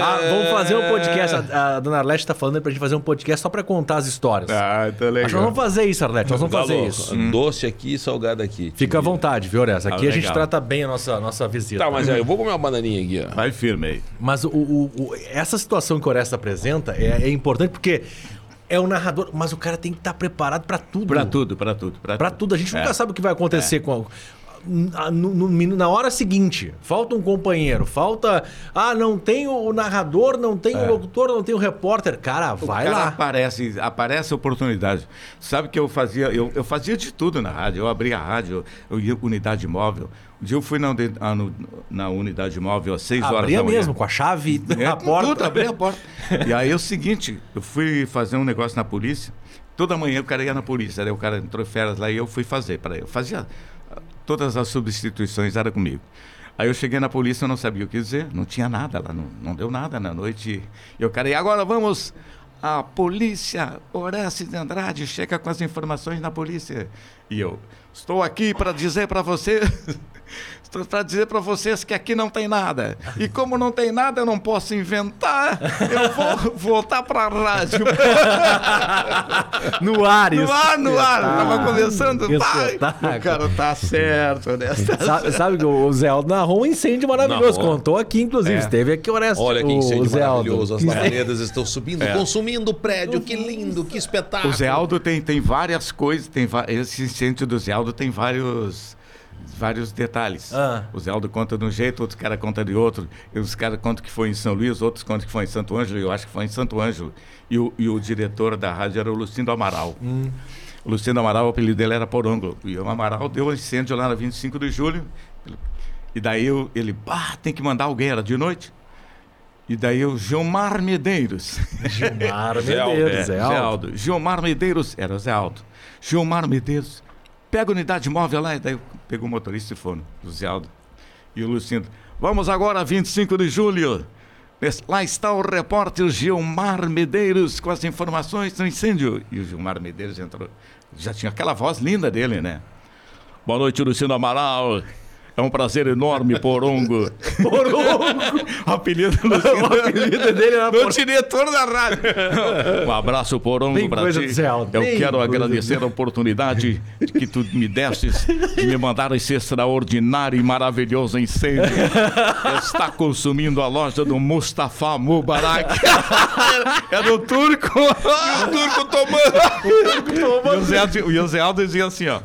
Ah, vamos fazer um podcast. A, a dona Arlete tá falando aí pra gente fazer um podcast só pra contar as histórias. Ah, tá Acho que nós legal. vamos fazer isso, Arlete. Nós vamos fazer isso. Doce aqui e salgado aqui. Fica à vontade, viu, Oressa? Aqui Ah, a gente legal. trata bem a nossa, nossa visita. Tá, mas aí, eu vou comer uma bananinha aqui, ó. Vai firme aí. Mas o, o- o- essa situação que o Oresta apresenta é, é importante porque é o narrador, mas o cara tem que estar preparado pra tudo. Pra tudo, pra tudo. Pra, Pra tudo. A gente É. nunca sabe o que vai acontecer com. a- no minu- na hora seguinte, falta um companheiro, falta. Ah, não tem o narrador, não tem o locutor, não tem o repórter. Cara, vai É. cara lá. Aparece, aparece a oportunidade. Sabe que eu fazia, eu, eu fazia de tudo na rádio. Eu abria a rádio, eu ia unidade móvel. Um dia eu fui na, ah, na unidade móvel às 6 horas Abria da manhã. mesmo, com a chave É, na com porta. Tudo, abri a porta. E aí é o seguinte, eu fui fazer um negócio na polícia. Toda manhã o cara ia na polícia. Aí o cara entrou em férias lá e eu fui fazer para ele. Eu fazia todas as substituições era comigo. Aí eu cheguei na polícia, eu não sabia o que dizer, não tinha nada lá, não, não deu nada na noite. E o cara, e agora vamos a polícia, Horácio de Andrade, chega com as informações na polícia. E eu, estou aqui para dizer para você, [laughs] para dizer para vocês que aqui não tem nada. E como não tem nada, eu não posso inventar, eu vou [laughs] voltar para a rádio. No ar, isso. No ar, no ar, tava Espetáculo. começando. Espetáculo. o cara tá certo, né? Sabe, sabe que o Zé Aldo narrou um incêndio maravilhoso. Narrou. Contou aqui, inclusive. É. Esteve aqui o Oresta. Olha que o incêndio Zé Aldo. maravilhoso. As labaredas estão subindo, consumindo o prédio. Que lindo, que espetáculo. O Zé Aldo tem, tem várias coisas, tem esse incêndio do Zé Aldo tem vários, vários detalhes. Ah. O Zé Aldo conta de um jeito, outros caras contam de outro. E os caras contam que foi em São Luís, outros contam que foi em Santo Ângelo, eu acho que foi em Santo Ângelo. E o, e o diretor da rádio era o Lucindo Amaral. O Lucindo Amaral, o apelido dele era Porongo. E o Amaral deu um incêndio lá na 25 de julho. E daí eu- ele, bah, tem que mandar alguém, era de noite. E daí o Gilmar Medeiros. [laughs] Gilmar [laughs] Zé Aldo, Medeiros, É, Zé Aldo. Aldo. Gilmar Medeiros, era o Zé Aldo. Gilmar Medeiros, pega a unidade móvel lá, e daí pegou o motorista e foi, o Zé Aldo. E o Lucindo, vamos agora, 25 de julho. Lá está o repórter Gilmar Medeiros com as informações do incêndio. E o Gilmar Medeiros entrou. Já tinha aquela voz linda dele, né? Boa noite, Lucindo Amaral. É um prazer enorme, Porongo. [laughs] Porongo! apelido do. [laughs] O apelido dele era do Porongo. diretor da rádio. [laughs] um abraço, Porongo, pra coisa ti. do Eu quero agradecer a oportunidade que tu me destes de me mandar esse extraordinário e maravilhoso incêndio está consumindo a loja do Mustafa Mubarak. Era o turco. o turco tomando. E o e Zé Aldo dizia assim, ó.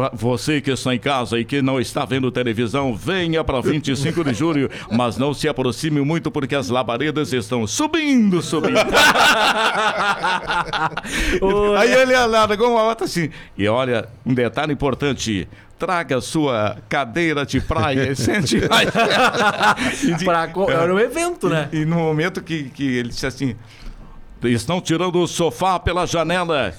Pra você que está em casa e que não está vendo televisão, venha para 25 de julho, mas não se aproxime muito porque as labaredas estão subindo, subindo. [laughs] Aí ele largou uma outra assim. E olha, um detalhe importante. Traga sua cadeira de praia e sente. [laughs] E Pra co- Era um evento, né? e no momento que, que ele disse assim: estão tirando o sofá pela janela.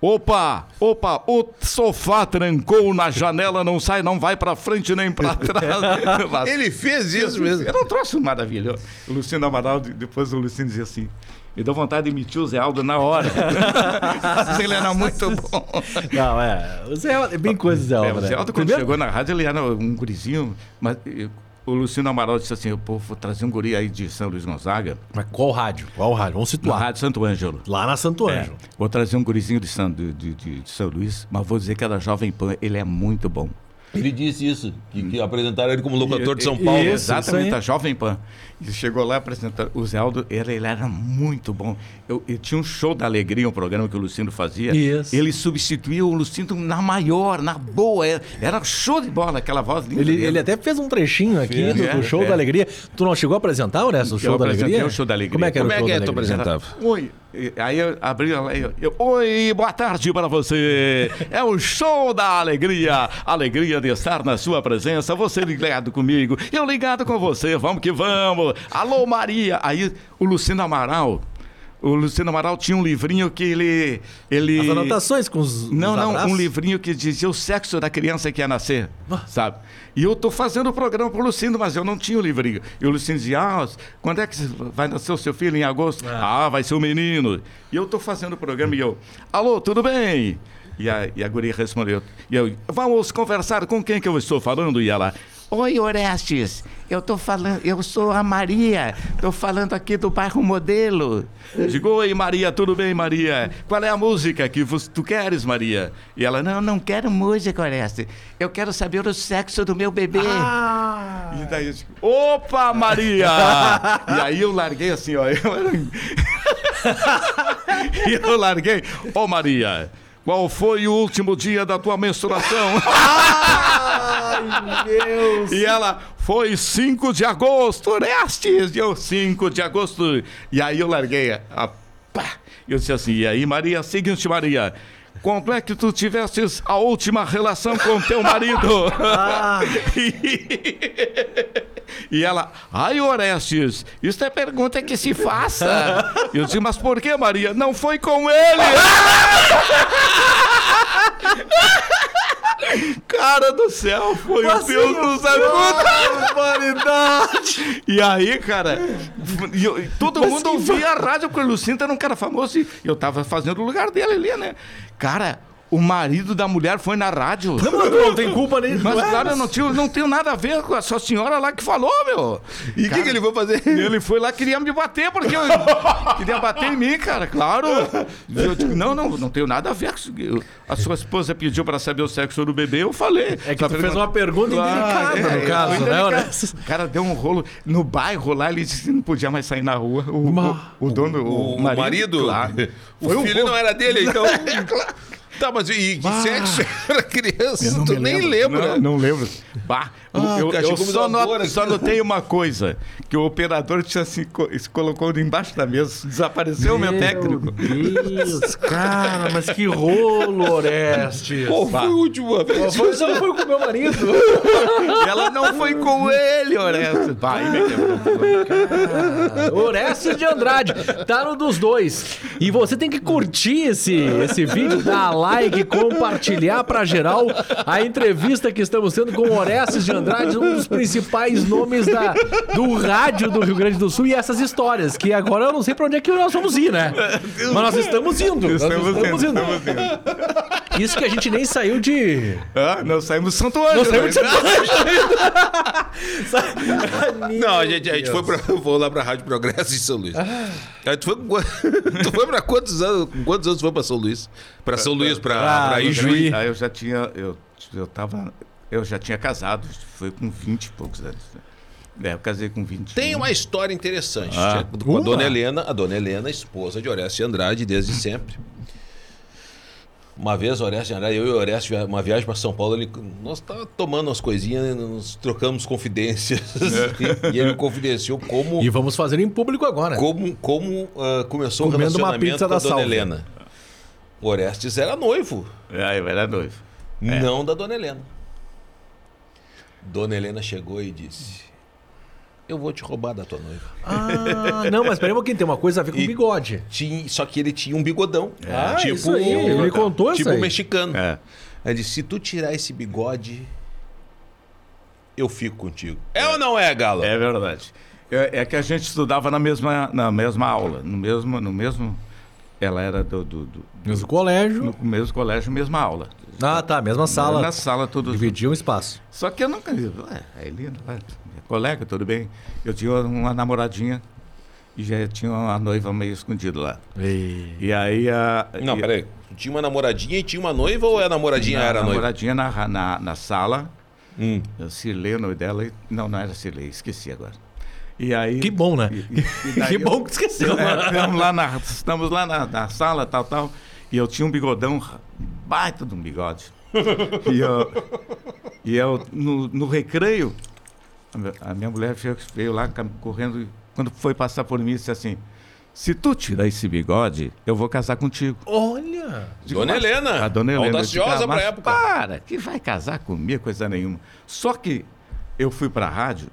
Opa, opa, o sofá trancou na janela, não sai, não vai pra frente nem pra [laughs] trás. Ele fez isso mesmo. Era um troço maravilhoso. O Luciano Amaral, depois o Luciano dizia assim: me deu vontade de emitir o Zé Aldo na hora. [laughs] Mas ele era muito [laughs] bom. Não, é. O Zé Aldo- é bem coisa do Zé É, Aldo, o né? Zé Aldo, quando Primeiro- chegou na rádio, ele era um gurizinho, mas o Luciano Amaral disse assim: pô, vou trazer um guri aí de São Luís Gonzaga, Mas qual rádio? Qual rádio? Vamos na situar. Rádio Santo Ângelo. Lá na Santo É, Anjo. vou trazer um gurizinho de São, de, de- de- São Luís, mas vou dizer que era Jovem Pan, ele é muito bom. Ele disse isso, que, que apresentaram ele como locutor de São Paulo. Isso, Exatamente, aí. a Jovem Pan. E chegou lá apresentando. O Zé Aldo, ele, ele era muito bom. Eu, eu tinha um show da alegria, um programa que o Lucindo fazia. Isso. Ele substituía o Lucindo na maior, na boa. Era, era show de bola, aquela voz linda. Ele, ele até fez um trechinho aqui Fez, do, é, do Show é. da Alegria. Tu não chegou a apresentar, Horácio, o Show da Alegria? o Show da Alegria. Como é que era Como o é Show que da é que tu apresentava? Oi. Aí eu abri lá e eu, Oi, boa tarde para você. É o show da alegria. Alegria de estar na sua presença. Você ligado comigo, eu ligado com você. Vamos que vamos. Alô, Maria. Aí o Luciano Amaral. O Luciano Amaral tinha um livrinho que ele. ele... As anotações com os. Não, os não, um livrinho que dizia o sexo da criança que ia nascer, sabe? E eu tô fazendo o programa pro Lucindo, mas eu não tinha o livrinho. E o Lucindo dizia, ah, quando é que vai nascer o seu filho em agosto? Ah, vai ser o menino. E eu tô fazendo o programa e eu, alô, tudo bem? E a, e a guria respondeu, e eu, vamos conversar com quem que eu estou falando? E ela, Oi, Orestes, eu tô falando, eu sou a Maria, tô falando aqui do bairro Modelo. Digo, oi, Maria, tudo bem, Maria? Qual é a música que tu queres, Maria? E ela, não, não quero música, Orestes, eu quero saber o sexo do meu bebê. E daí eu digo, opa, Maria! [laughs] e aí eu larguei assim, ó, eu [laughs] e eu larguei, ô Maria... Qual foi o último dia da tua menstruação? [laughs] Deus. E ela foi 5 de agosto, Orestes! E eu, 5 de agosto. E aí eu larguei a pá. Eu disse assim, e aí, Maria, seguinte, Maria. Quando é que tu tivesses a última relação com teu marido? [laughs] [laughs] E ela, ai Orestes, isso é pergunta que se faça. Eu disse, mas por que, Maria? Não foi com ele! [laughs] Cara do céu, foi o Deus nos ajuda! Barbaridade! E aí, cara, eu- todo Mas mundo ouvia a rádio, porque o Lucinto era um cara famoso e eu tava fazendo o lugar dele ali, né? Cara, o marido da mulher foi na rádio. Não, tu não tem culpa nem. Mas, Ué, cara, eu não, tinha, não tenho nada a ver com a sua senhora lá que falou, meu. E o que, que ele foi fazer? Ele foi lá, queria me bater, porque eu [laughs] queria bater em mim, cara, claro. Eu digo, não, não, não tenho nada a ver com isso. Eu- A sua esposa pediu pra saber o sexo do bebê, eu falei. É que tu fez uma pergunta indelicada, no é, caso, né? O cara deu um rolo no bairro lá, ele disse que não podia mais sair na rua. O, o, o dono, o, O marido? claro. O Foi um filho rolo. não era dele, então. [laughs] Tá, mas e que sexo [laughs] era criança? Tu nem lembra. Não, não lembro. Bah, Ah, eu, eu só, dar uma not- dor aqui. só notei uma coisa: que o operador tinha se, se colocou embaixo da mesa, desapareceu o meu técnico. Deus, cara, mas que rolo, Orestes. Pô, foi a última vez. Foi, você não foi com o meu marido? [laughs] Ela não foi com ele, Orestes. Vai, me quebrou. Orestes de Andrade, tá no dos dois. E você tem que curtir esse, esse vídeo, dar like, compartilhar pra geral a entrevista que estamos tendo com Orestes de Andrade, um dos principais nomes da, do rádio do Rio Grande do Sul e essas histórias, que agora eu não sei pra onde é que nós vamos ir, né? Mas nós estamos indo. nós Estamos estamos indo, indo. estamos indo. Isso que a gente nem saiu de. Ah, nós saímos do Santo Ângelo. Não saímos de né? Santo Ângelo. Não, a gente, a gente foi, pra, foi lá pra Rádio Progresso em São Luís. A gente foi, [laughs] tu foi pra quantos anos? Quantos anos tu foi pra São Luís? Pra São Luís, pra, Ah, pra no Ijuí. Juí. Aí eu já tinha. Eu, eu tava. Eu já tinha casado, foi com 20 e poucos anos. né? É, eu casei com 20. Tem uma história interessante Ah. com a Uma? dona Helena, a dona Helena, esposa de Orestes de Andrade desde [laughs] sempre. Uma vez, Orestes de Andrade, eu e o Orestes, uma viagem para São Paulo, ele, nós estávamos tomando umas coisinhas, nos trocamos confidências. [laughs] É. [laughs] e ele me confidenciou como, E vamos fazer em público agora. como, como ah, começou Comendo o uma relacionamento pizza com a da dona. Helena. O Orestes era noivo, É, eu era noivo. não da dona Helena. Dona Helena chegou e disse: Eu vou te roubar da tua noiva. Ah, não, mas peraí um pouquinho, tem uma coisa a ver com E- bigode. Tinha, só que ele tinha um bigodão. Ah, isso aí, ele me contou isso Tipo mexicano. É. Ele disse: se tu tirar esse bigode, eu fico contigo. É, ou não é, Galo? É verdade. É, é que a gente estudava na mesma, na mesma aula, no mesmo, no mesmo. Ela era do, do, do- Mesmo colégio. no mesmo colégio, mesma aula. Ah, tá, mesma sala. Na sala tudo. Dividia um espaço. Só que eu nunca. Ué, a Helena, ué, minha colega, tudo bem. Eu tinha uma namoradinha e já tinha uma noiva meio escondida lá. E aí a. Não, e- peraí. Tu tinha uma namoradinha e tinha uma noiva ou a namoradinha na, era noiva? namoradinha na, na, na sala. Hum. A Cirlei, o nome dela. e- Não, não era Cirlei, esqueci agora. E aí. Que bom, né? e- e- e [laughs] Que eu- bom que esqueceu. É, estamos lá, na, estamos lá na, na sala, tal, tal. E eu tinha um bigodão, baita de um bigode. E eu, e eu no, no recreio, a minha- mulher veio, lá correndo, e quando foi passar por mim, disse assim: Se tu tirar esse bigode, eu vou casar contigo. Olha! Digo, Dona "Mas- Helena. A dona Helena. digo, Audaciosa "Ah, pra época. Para, que vai casar comigo, coisa nenhuma. Só que eu fui pra rádio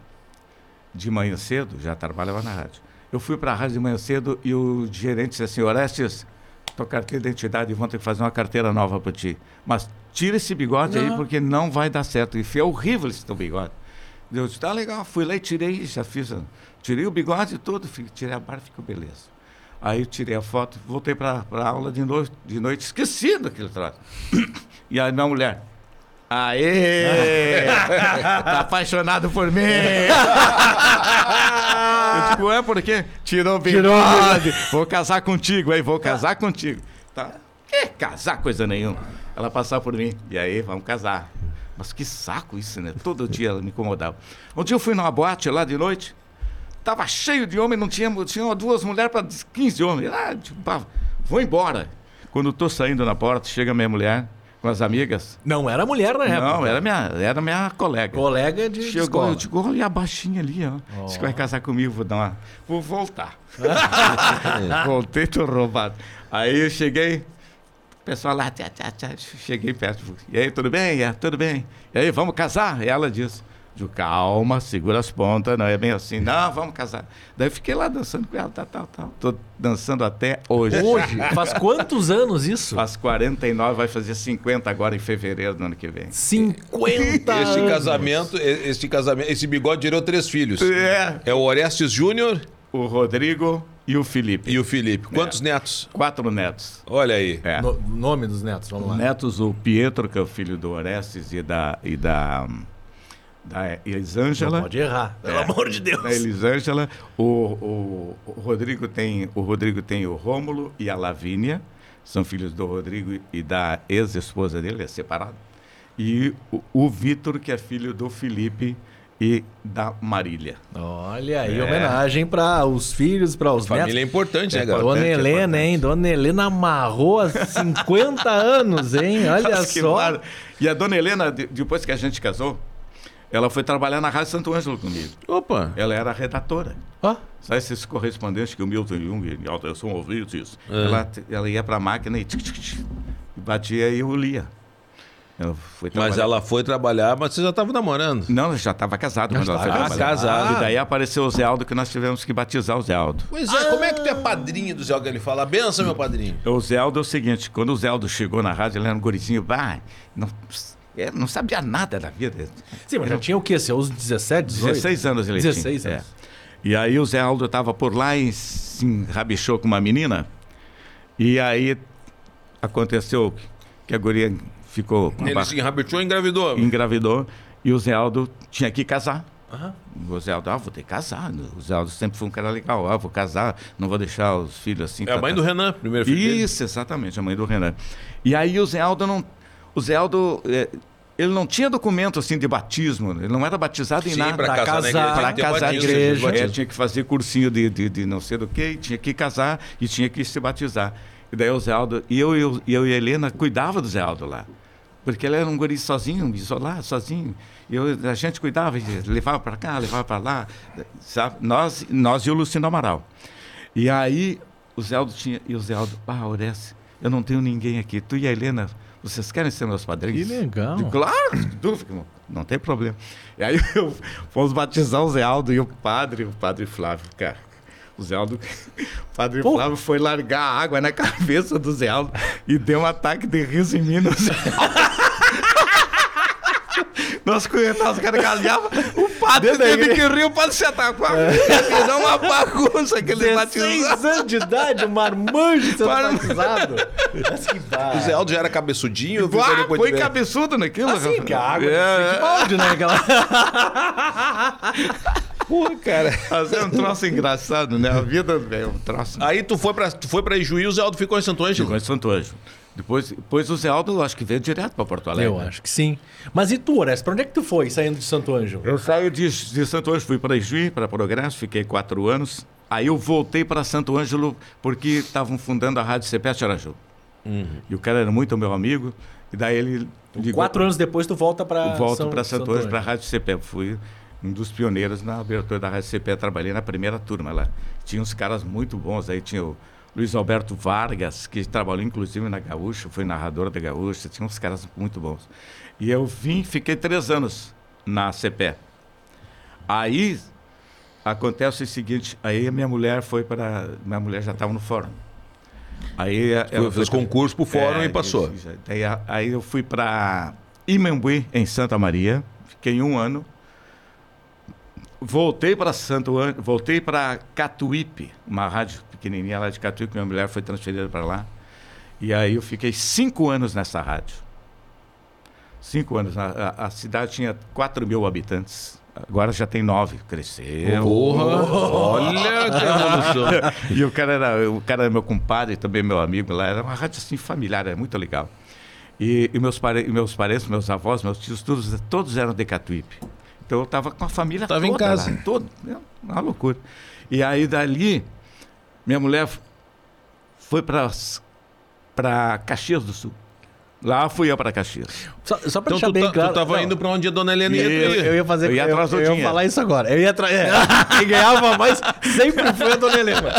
de manhã cedo, já trabalhava na rádio. Eu fui pra rádio de manhã cedo e o gerente disse assim: Orestes, tua carteira de identidade, vão ter que fazer uma carteira nova pra ti. Mas tira esse bigode aí, Não. porque não vai dar certo. E foi horrível esse teu bigode. Eu disse, tá legal, fui lá e tirei, já fiz. Tirei o bigode todo, tirei a barba, ficou beleza. Aí eu tirei a foto, voltei para a aula de noite, de noite, esqueci daquele troço. [coughs] E aí minha mulher, aê! [laughs] tá apaixonado por mim! [laughs] eu digo, é por quê? Tirou o bigode, vou casar contigo, aí vou casar contigo. Tá? Que casar coisa nenhuma. Ela passar por mim, e aí vamos casar. Mas que saco isso, né? Todo dia ela me incomodava. Um dia eu fui numa boate lá de noite, Tava cheio de homem, não tinha, tinha duas mulheres para 15 homens. Ah, tipo, vou embora. Quando eu tô saindo na porta, chega minha mulher com as amigas. Não era mulher na época. Não, era minha, era minha colega. Colega de, Chegou, escola. eu digo, olha a baixinha ali, ó. Disse que vai casar comigo, vou dar uma. Vou voltar. [laughs] Voltei, tô roubado. Aí eu cheguei, o pessoal lá, tchá, tchá, tchá, cheguei perto. E aí, tudo bem? É, tudo bem. E aí, vamos casar? E ela disse. Digo, calma, segura as pontas, não é bem assim. Não, vamos casar. Daí eu fiquei lá dançando com ela, tal, tal, tal. Tô dançando até hoje. Hoje? [laughs] Faz quantos anos isso? Faz 49, vai fazer 50 agora em fevereiro do ano que vem. 50 Esse anos. casamento, e- esse casamento, esse bigode gerou três filhos. É. É o Orestes Júnior O Rodrigo e o Felipe. e o Felipe. Quantos netos? Quatro netos. Olha aí. É. No- nome dos netos, vamos lá. Netos, o Pietro, que é o filho do Orestes e da, e da, da Não Elisângela. pode errar, pelo É. amor de Deus. Da Elisângela. O, o, o Rodrigo tem o Rodrigo tem o Rômulo e a Lavínia. São filhos do Rodrigo e da ex-esposa dele, é separado. E o, o Vitor, que é filho do Felipe e da Marília. Olha aí, É. homenagem para os filhos, para os Família netos. é importante, né, É, garoto? Dona importante, é Helena, hein? Dona Helena amarrou há 50 [laughs] anos, hein? Olha que só. mar- E a dona Helena, de- depois que a gente casou, ela foi trabalhar na Rádio Santo Ângelo comigo. Opa. Ela era redatora. Ó, Sabe esses correspondentes que o Milton Jung e Alderson ouvidos isso? É. Ela, ela ia para a máquina e, tic, tic, e batia e eu lia. Ela Mas ela foi trabalhar, mas você já estava namorando. Não, já estava casada quando ela foi trabalhar. casada. E daí apareceu o Zé Aldo que nós tivemos que batizar o Zé Aldo. Pois é, como é que tu é padrinho do Zé Aldo? Ele fala, benção, meu padrinho. O Zé Aldo é o seguinte, quando o Zé Aldo chegou na rádio, ele era um gurizinho, bah, não, é, não sabia nada da vida. sim, mas já tinha o quê? Seus 17, 18? 16 anos ele 16 tinha. anos. É. E aí o Zé Aldo estava por lá e se enrabichou com uma menina. E aí aconteceu que a guria ficou com a Ele se enrabitou e engravidou. engravidou e o Zé Aldo tinha que casar. O Zé Aldo, ah, vou ter que casar. O Zé Aldo sempre foi um cara legal. Ah, vou casar, não vou deixar os filhos assim. É a tá, mãe tá. do Renan, primeiro filho dele. Isso, exatamente, a mãe do Renan. E aí o Zé Aldo não. O Zé Aldo. eh, ele não tinha documento assim de batismo, ele não era batizado em Sim, nada. Pra casar. Para ter casar na batismo, igreja, ter é, tinha que fazer cursinho de, de, de não sei do que, tinha que casar e tinha que se batizar. E daí o Zé Aldo, e eu, eu, e eu e a Helena cuidava do Zé Aldo lá. Porque ele era um guri sozinho, isolado, sozinho. E eu, a gente cuidava, levava para cá, levava para lá. Sabe? Nós, nós e o Luciano Amaral. E aí o Zé Aldo tinha, e o Zé Aldo, ah, Oreste, eu não tenho ninguém aqui. Tu e a Helena, vocês querem ser meus padrinhos? Que legal. Digo, claro, dúvida, irmão, não tem problema. E aí [laughs] eu, fomos batizar o Zé Aldo e o padre, o padre Flávio, cara. O Zé Aldo, [laughs] o padre Pô. Flávio foi largar água na [laughs] cabeça do Zé Aldo e deu um ataque de riso em mim no Zé Aldo. Nós caras galhavam, o padre teve que rir, o padre se atacou. Virou uma bagunça aquele batizado. 16 anos de idade, um marmanjo sendo Marmanjo. batizado. Mas que O. Zé Aldo já era cabeçudinho? Ah, foi cabeçudo naquilo. Assim, que água É, de balde, né? Aquela... [laughs] Pô, cara. Mas é um troço engraçado, né? A vida é um troço. Aí tu foi pra, tu foi pra Ijuí e o Zé Aldo ficou em Santo Ângelo. Ficou em Santo Ângelo. Depois, depois o Zé Aldo, acho que veio direto para Porto Alegre. Eu acho que sim. Mas e tu, Orestes? Pra onde é que tu foi saindo de Santo Ângelo? Eu saí de, de Santo Ângelo, fui para Ijuí, para Progresso, fiquei quatro anos. Aí eu voltei para Santo Ângelo porque estavam fundando a Rádio CPS Araju. E o cara era muito meu amigo. E daí ele... ligou- Quatro anos depois tu volta pra Volto para Santo, Santo Ângelo, para a. Rádio CP. Fui um dos pioneiros na abertura da Rádio CP. Trabalhei na primeira turma lá. Tinha uns caras muito bons aí. Tinha o Luiz Alberto Vargas, que trabalhou inclusive na Gaúcha, foi narrador da Gaúcha. Tinha uns caras muito bons. E eu vim, fiquei três anos na CP. Aí acontece o seguinte: aí a minha mulher foi para. Minha mulher já estava no fórum. Aí ela fez foi- concurso pro fórum e passou. Daí, aí eu fui para Imambuí, em Santa Maria, fiquei um ano. Voltei para Santo voltei para Catuípe, uma rádio pequenininha lá de Catuípe, minha mulher foi transferida para lá. E aí eu fiquei cinco anos nessa rádio. Cinco anos. A, a- cidade tinha 4 mil habitantes. Agora já tem nove. Cresceu. Porra! Olha [laughs] que evolução. E o cara era, o cara era meu compadre, também meu amigo lá. Era uma rádio assim familiar, era muito legal. E, e meus, pare, meus parentes, meus avós, meus tios, todos, todos eram de Catuípe. Então eu estava com a família Tava toda em casa. lá, todo, né? uma loucura. E aí dali, minha mulher foi para para Caxias do Sul. Lá fui eu para Caxias. Só, só pra Então deixar tu, bem tá- claro. tu tava Não, indo pra onde a dona Helena ia. Eu, eu ia fazer. Eu ia eu, eu ia falar isso agora. Eu ia atrás. É, [laughs] quem ganhava mais sempre foi a dona Helena.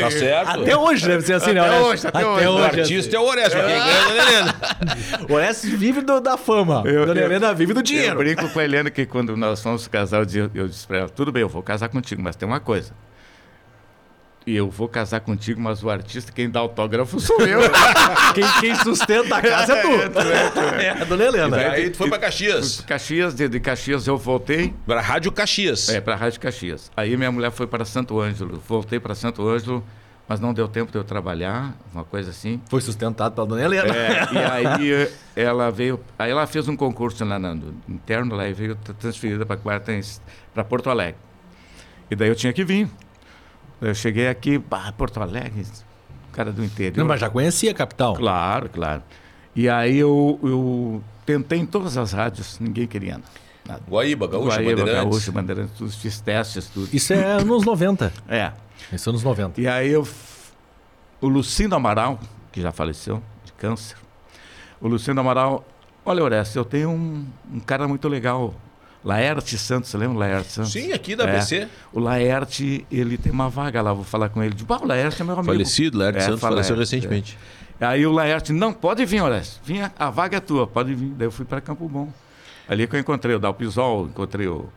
Tá certo? Até hoje deve ser assim, né? Até Orestes? hoje, até hoje. O hoje. artista é o Orestes, quem ganha é a dona Helena. [laughs] O Orestes vive do- da fama. Eu- dona eu- Helena vive do Eu dinheiro. brinco com a Helena que quando nós fomos casar, eu disse, eu disse para ela, tudo bem, eu vou casar contigo, mas tem uma coisa. E eu vou casar contigo, mas o artista, quem dá autógrafo sou [laughs] eu. Quem, quem sustenta a casa é tu. É, [laughs] a dona Helena. Aí tu foi pra Caxias. Caxias, de, de Caxias eu voltei Pra Rádio Caxias. é, para a Rádio Caxias. Aí minha mulher foi para Santo Ângelo. Voltei para Santo Ângelo, mas não deu tempo de eu trabalhar, uma coisa assim. Foi sustentado pela dona Helena. É, e [laughs] aí eh, ela veio, aí ela fez um concurso lá no, no interno lá e veio tra- transferida para quarta para Porto Alegre. E daí eu tinha que vir. Eu cheguei aqui, bah, Porto Alegre, cara do interior. Não, mas já conhecia a capital. Claro, claro. E aí eu, eu tentei em todas as rádios, ninguém queria nada. Guaíba, Gaúcha, Guaíba, Bandeirantes. Gaúcha, Bandeirantes, tudo, fiz testes, tudo. Isso é [laughs] anos 90. É. Isso é anos 90. E aí eu. O Lucindo Amaral, que já faleceu de câncer. O Lucindo Amaral, olha, Orestes, eu tenho um, um cara muito legal. Laerte Santos, você lembra o Laerte Santos? Sim, aqui da É. ABC. O Laerte, ele tem uma vaga lá, vou falar com ele. Digo, ah, o Laerte é meu amigo. Falecido, Laerte É, Santos faleceu é, recentemente. é. Aí o Laerte, não, pode vir, Orestes. Vinha, a vaga é tua, pode vir. Daí eu fui para Campo Bom. Ali que eu encontrei o Dalpisol, encontrei o,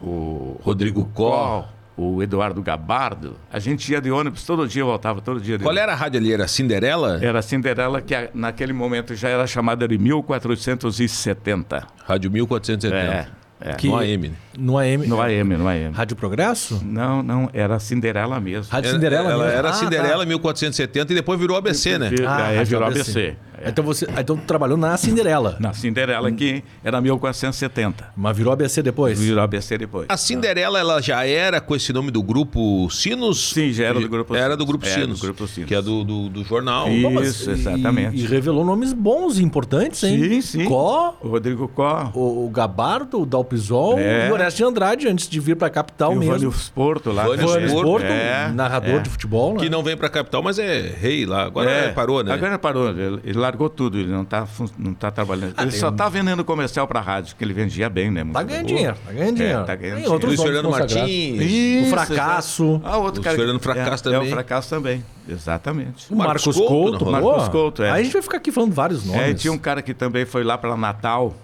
o Rodrigo Có. o Eduardo Gabardo. A gente ia de ônibus, todo dia voltava, todo dia Qual ônibus. era a rádio ali? Era Cinderela? Era a Cinderela, que a- naquele momento já era chamada de 1470. Rádio 1470. É, é. Que- No AM. né? No AM. No AM, no AM. Rádio Progresso? Não, não, era a Cinderela mesmo. Rádio Cinderela Ela mesmo. era Ah, Cinderela tá. 1470 e depois virou ABC, né? Ah, Rádio virou ABC. ABC. Então você então tu trabalhou na Cinderela, Na Cinderela, que era 1470. mas virou ABC depois? Virou ABC depois. A Cinderela, ela já era com esse nome do grupo Sinos? Sim, já era do grupo Era Sinos. do grupo Era do Sinos. grupo Sinos. Que é do, do, do jornal. Isso, exatamente. E, e revelou nomes bons e importantes, hein? Sim, sim. Có, O Rodrigo Có, o, o Gabardo, o Dalpisol É. e o Orestes de Andrade, antes de vir pra capital e o mesmo. Vânio Porto lá. Vânio Porto, Porto, É, narrador é. de futebol, né? Que não vem pra capital, mas é rei lá. Agora É, parou, né? Agora parou, ele, ele largou tudo, ele não tá, fun- não tá trabalhando. ele só tá vendendo comercial pra rádio, que ele vendia bem, né? muito Tá ganhando dinheiro, tá ganhando É, dinheiro. tá ganhando Tem outros Luiz nomes Fernando. Martins. O Isso, fracasso. exato. Ah, outro O cara. Fernando Fracasso é, também. É, o fracasso também, exatamente. O Marcos, Marcos Couto. Marcos Couto, é. Aí a gente vai ficar aqui falando vários nomes. É, tinha um cara que também foi lá para Natal,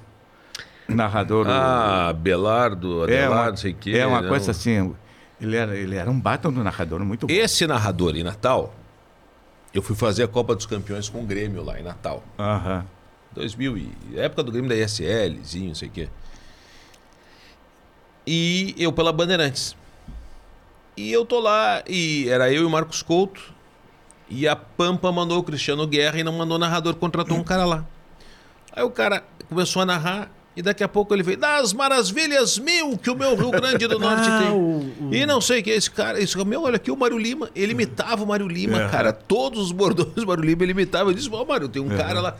narrador. o- Ah, Belardo, é Adelardo, uma, não sei o quê. é uma não. coisa assim. Ele era, ele era um baita do narrador, muito bom. Esse narrador em Natal, eu fui fazer a Copa dos Campeões com o Grêmio lá em Natal. Aham. 2000 e... Época do Grêmio da ISLzinho, não sei o quê. E eu pela Bandeirantes. E eu tô lá, e era eu e o Marcos Couto. E a Pampa mandou o Cristiano Guerra e não mandou narrador, contratou um cara lá. Aí o cara começou a narrar e daqui a pouco ele veio das maravilhas mil que o meu Rio Grande do [laughs] Norte Ah, tem. o- o- E não sei o que, esse cara, esse, meu, olha aqui o Mário Lima, ele imitava o Mário Lima, cara. Todos os bordões do Mário Lima ele imitava. Eu disse, ó, Mário, tem um cara lá.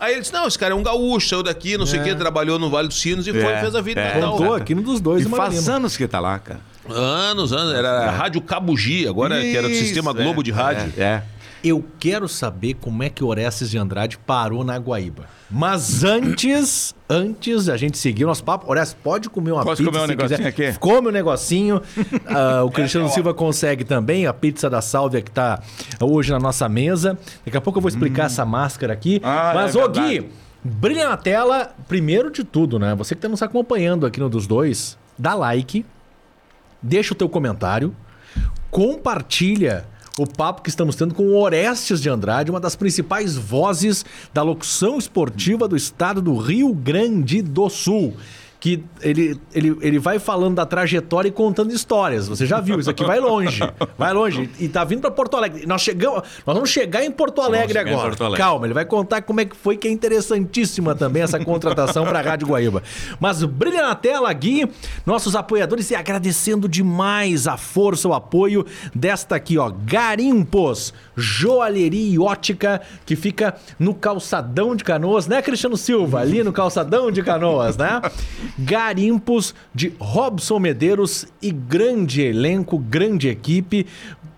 Aí ele disse, não, esse cara é um gaúcho, saiu daqui, não sei o que, trabalhou no Vale dos Sinos e foi É, e fez a vida é. Natal. Contou aqui no dos dois, E faz Lima. anos que tá lá, cara. Anos, anos, era a Rádio Cabugi, agora que era do Isso, Sistema Globo de é, Rádio. É. é. Eu quero saber como é que Orestes de Andrade parou na Guaíba. Mas antes, antes a gente seguir o nosso papo, Orestes, pode comer uma Posso pizza comer um se negocinho quiser. aqui? Come o negocinho. [laughs] Ah, o Cristiano Silva consegue também, a pizza da Sálvia que tá hoje na nossa mesa. Daqui a pouco eu vou explicar essa máscara aqui. Ah, Mas, é ô. Gui, brilha na tela, primeiro de tudo, né? Você que tá nos acompanhando aqui no dos dois, dá like, deixa o teu comentário, compartilha o papo que estamos tendo com Orestes de Andrade, uma das principais vozes da locução esportiva do estado do Rio Grande do Sul. Que ele, ele, ele vai falando da trajetória e contando histórias. Você já viu, isso aqui vai longe. Vai longe. E tá vindo para Porto Alegre. Nós chegamos, nós vamos chegar em Porto Alegre agora. Porto Alegre. Calma, ele vai contar como é que foi, que é interessantíssima também essa contratação para a Rádio Guaíba. Mas brilha na tela, Gui, nossos apoiadores e agradecendo demais a força, o apoio desta aqui, ó, Garimpos, joalheria e ótica, que fica no calçadão de Canoas, né, Cristiano Silva? Ali no calçadão de Canoas, né? Garimpos de Robson Medeiros e grande elenco, grande equipe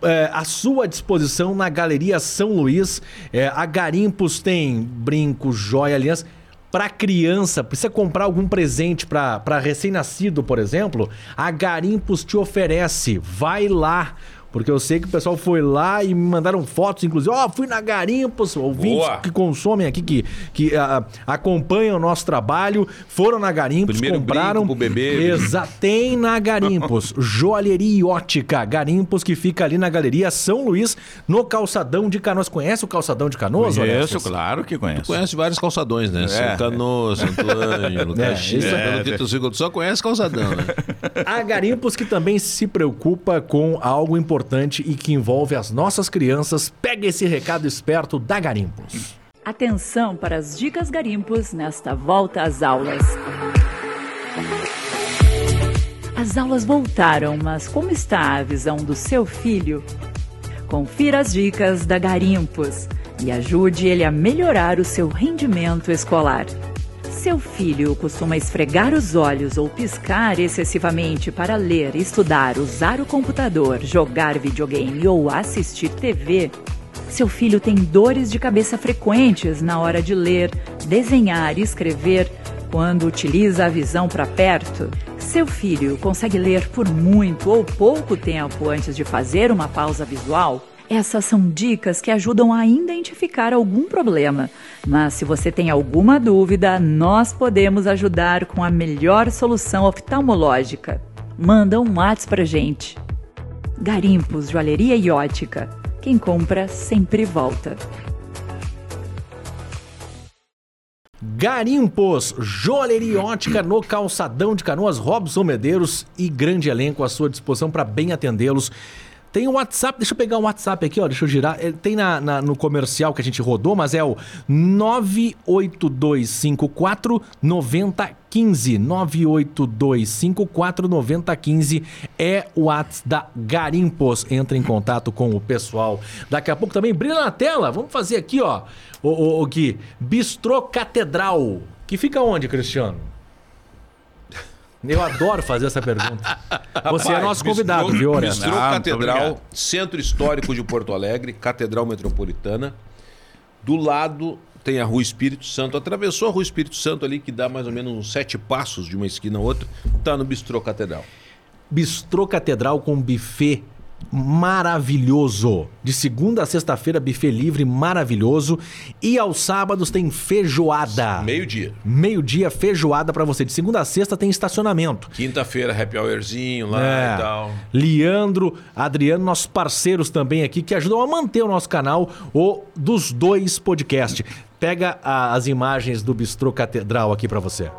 é, à sua disposição na Galeria São Luís. É, a Garimpos tem brinco, joia, aliança. Para criança, precisa comprar algum presente para recém-nascido, por exemplo, a Garimpos te oferece. Vai lá. Porque eu sei que o pessoal foi lá e me mandaram fotos, inclusive. Ó, fui na Garimpos, ouvintes Boa. que consomem aqui, que, que ah, acompanham o nosso trabalho, foram na Garimpos, Primeiro compraram. brinco pro bebê. Exa, tem na Garimpos, [laughs] joalheria e ótica. Garimpos que fica ali na Galeria São Luís, no Calçadão de Canoas. Conhece o Calçadão de Canoas, Conheço, Orestes? claro que conheço. Conhece vários calçadões, né? São Canoas, Santo Ângelo, [laughs] É, Caxias, Tito Silva, tu só conhece calçadão, né? A Garimpos que também se preocupa com algo importante e que envolve as nossas crianças. Pega esse recado esperto da Garimpos. Atenção para as dicas garimpos nesta volta às aulas. As aulas voltaram, mas como está a visão do seu filho? Confira as dicas da Garimpos e ajude ele a melhorar o seu rendimento escolar. Seu filho costuma esfregar os olhos ou piscar excessivamente para ler, estudar, usar o computador, jogar videogame ou assistir TV? Seu filho tem dores de cabeça frequentes na hora de ler, desenhar e escrever quando utiliza a visão para perto? Seu filho consegue ler por muito ou pouco tempo antes de fazer uma pausa visual? Essas são dicas que ajudam a identificar algum problema. Mas se você tem alguma dúvida, nós podemos ajudar com a melhor solução oftalmológica. Manda um WhatsApp pra gente. Garimpos, Joalheria e Ótica. Quem compra sempre volta. Garimpos, joalheria ótica no calçadão de Canoas, Robson Medeiros e grande elenco à sua disposição para bem atendê-los. Tem o WhatsApp, deixa eu pegar o WhatsApp aqui, ó, deixa eu girar. Tem na, na- no comercial que a gente rodou, mas é o 98254 9015. 98254 9015 é o WhatsApp da Garimpos. Entra em contato com o pessoal. Daqui a pouco também brilha na tela. Vamos fazer aqui, ó, o, o, o Gui, Bistrô Catedral. Que fica onde, Cristiano? Eu adoro fazer essa pergunta. [laughs] Você é Rapaz, nosso bistrô- convidado, viu? Bistrô Ah, Catedral. Centro Histórico de Porto Alegre, Catedral Metropolitana. Do lado tem a Rua Espírito Santo. Atravessou a Rua Espírito Santo ali, que dá mais ou menos uns sete passos de uma esquina a outra. Tá no Bistrô Catedral. Bistrô Catedral com buffet maravilhoso. De segunda a sexta-feira, buffet livre maravilhoso. E aos sábados tem feijoada. Meio-dia. Meio-dia, feijoada pra você. De segunda a sexta tem estacionamento. Quinta-feira, happy hourzinho lá É. e tal. Leandro, Adriano, nossos parceiros também aqui que ajudam a manter o nosso canal, o dos dois podcast. Pega a- as imagens do Bistrô Catedral aqui pra você.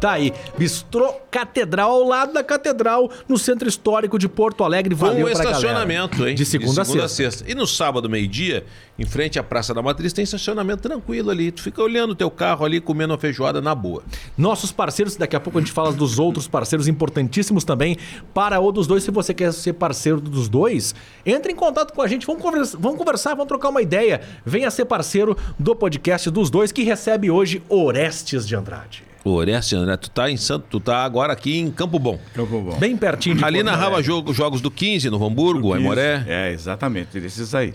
Tá aí, Bistrô Catedral, ao lado da Catedral, no Centro Histórico de Porto Alegre. Valeu Com pra estacionamento, galera. hein? De segunda, a sexta. E no sábado, meio-dia, em frente à Praça da Matriz, tem estacionamento tranquilo ali. Tu fica olhando o teu carro ali, comendo uma feijoada na boa. Nossos parceiros, daqui a pouco a gente fala dos outros parceiros importantíssimos também para o dos dois. Se você quer ser parceiro dos dois, entre em contato com a gente, vamos conversar, vamos, conversar, vamos trocar uma ideia. Venha ser parceiro do podcast dos dois que recebe hoje Orestes de Andrade. Ô, Orestes, André, tu tá em Santo, tu tá agora aqui em Campo Bom. Campo Bom. Bem pertinho de Ali narrava jogo, jogos do 15 no Hamburgo, Aimoré. É, exatamente, esses aí.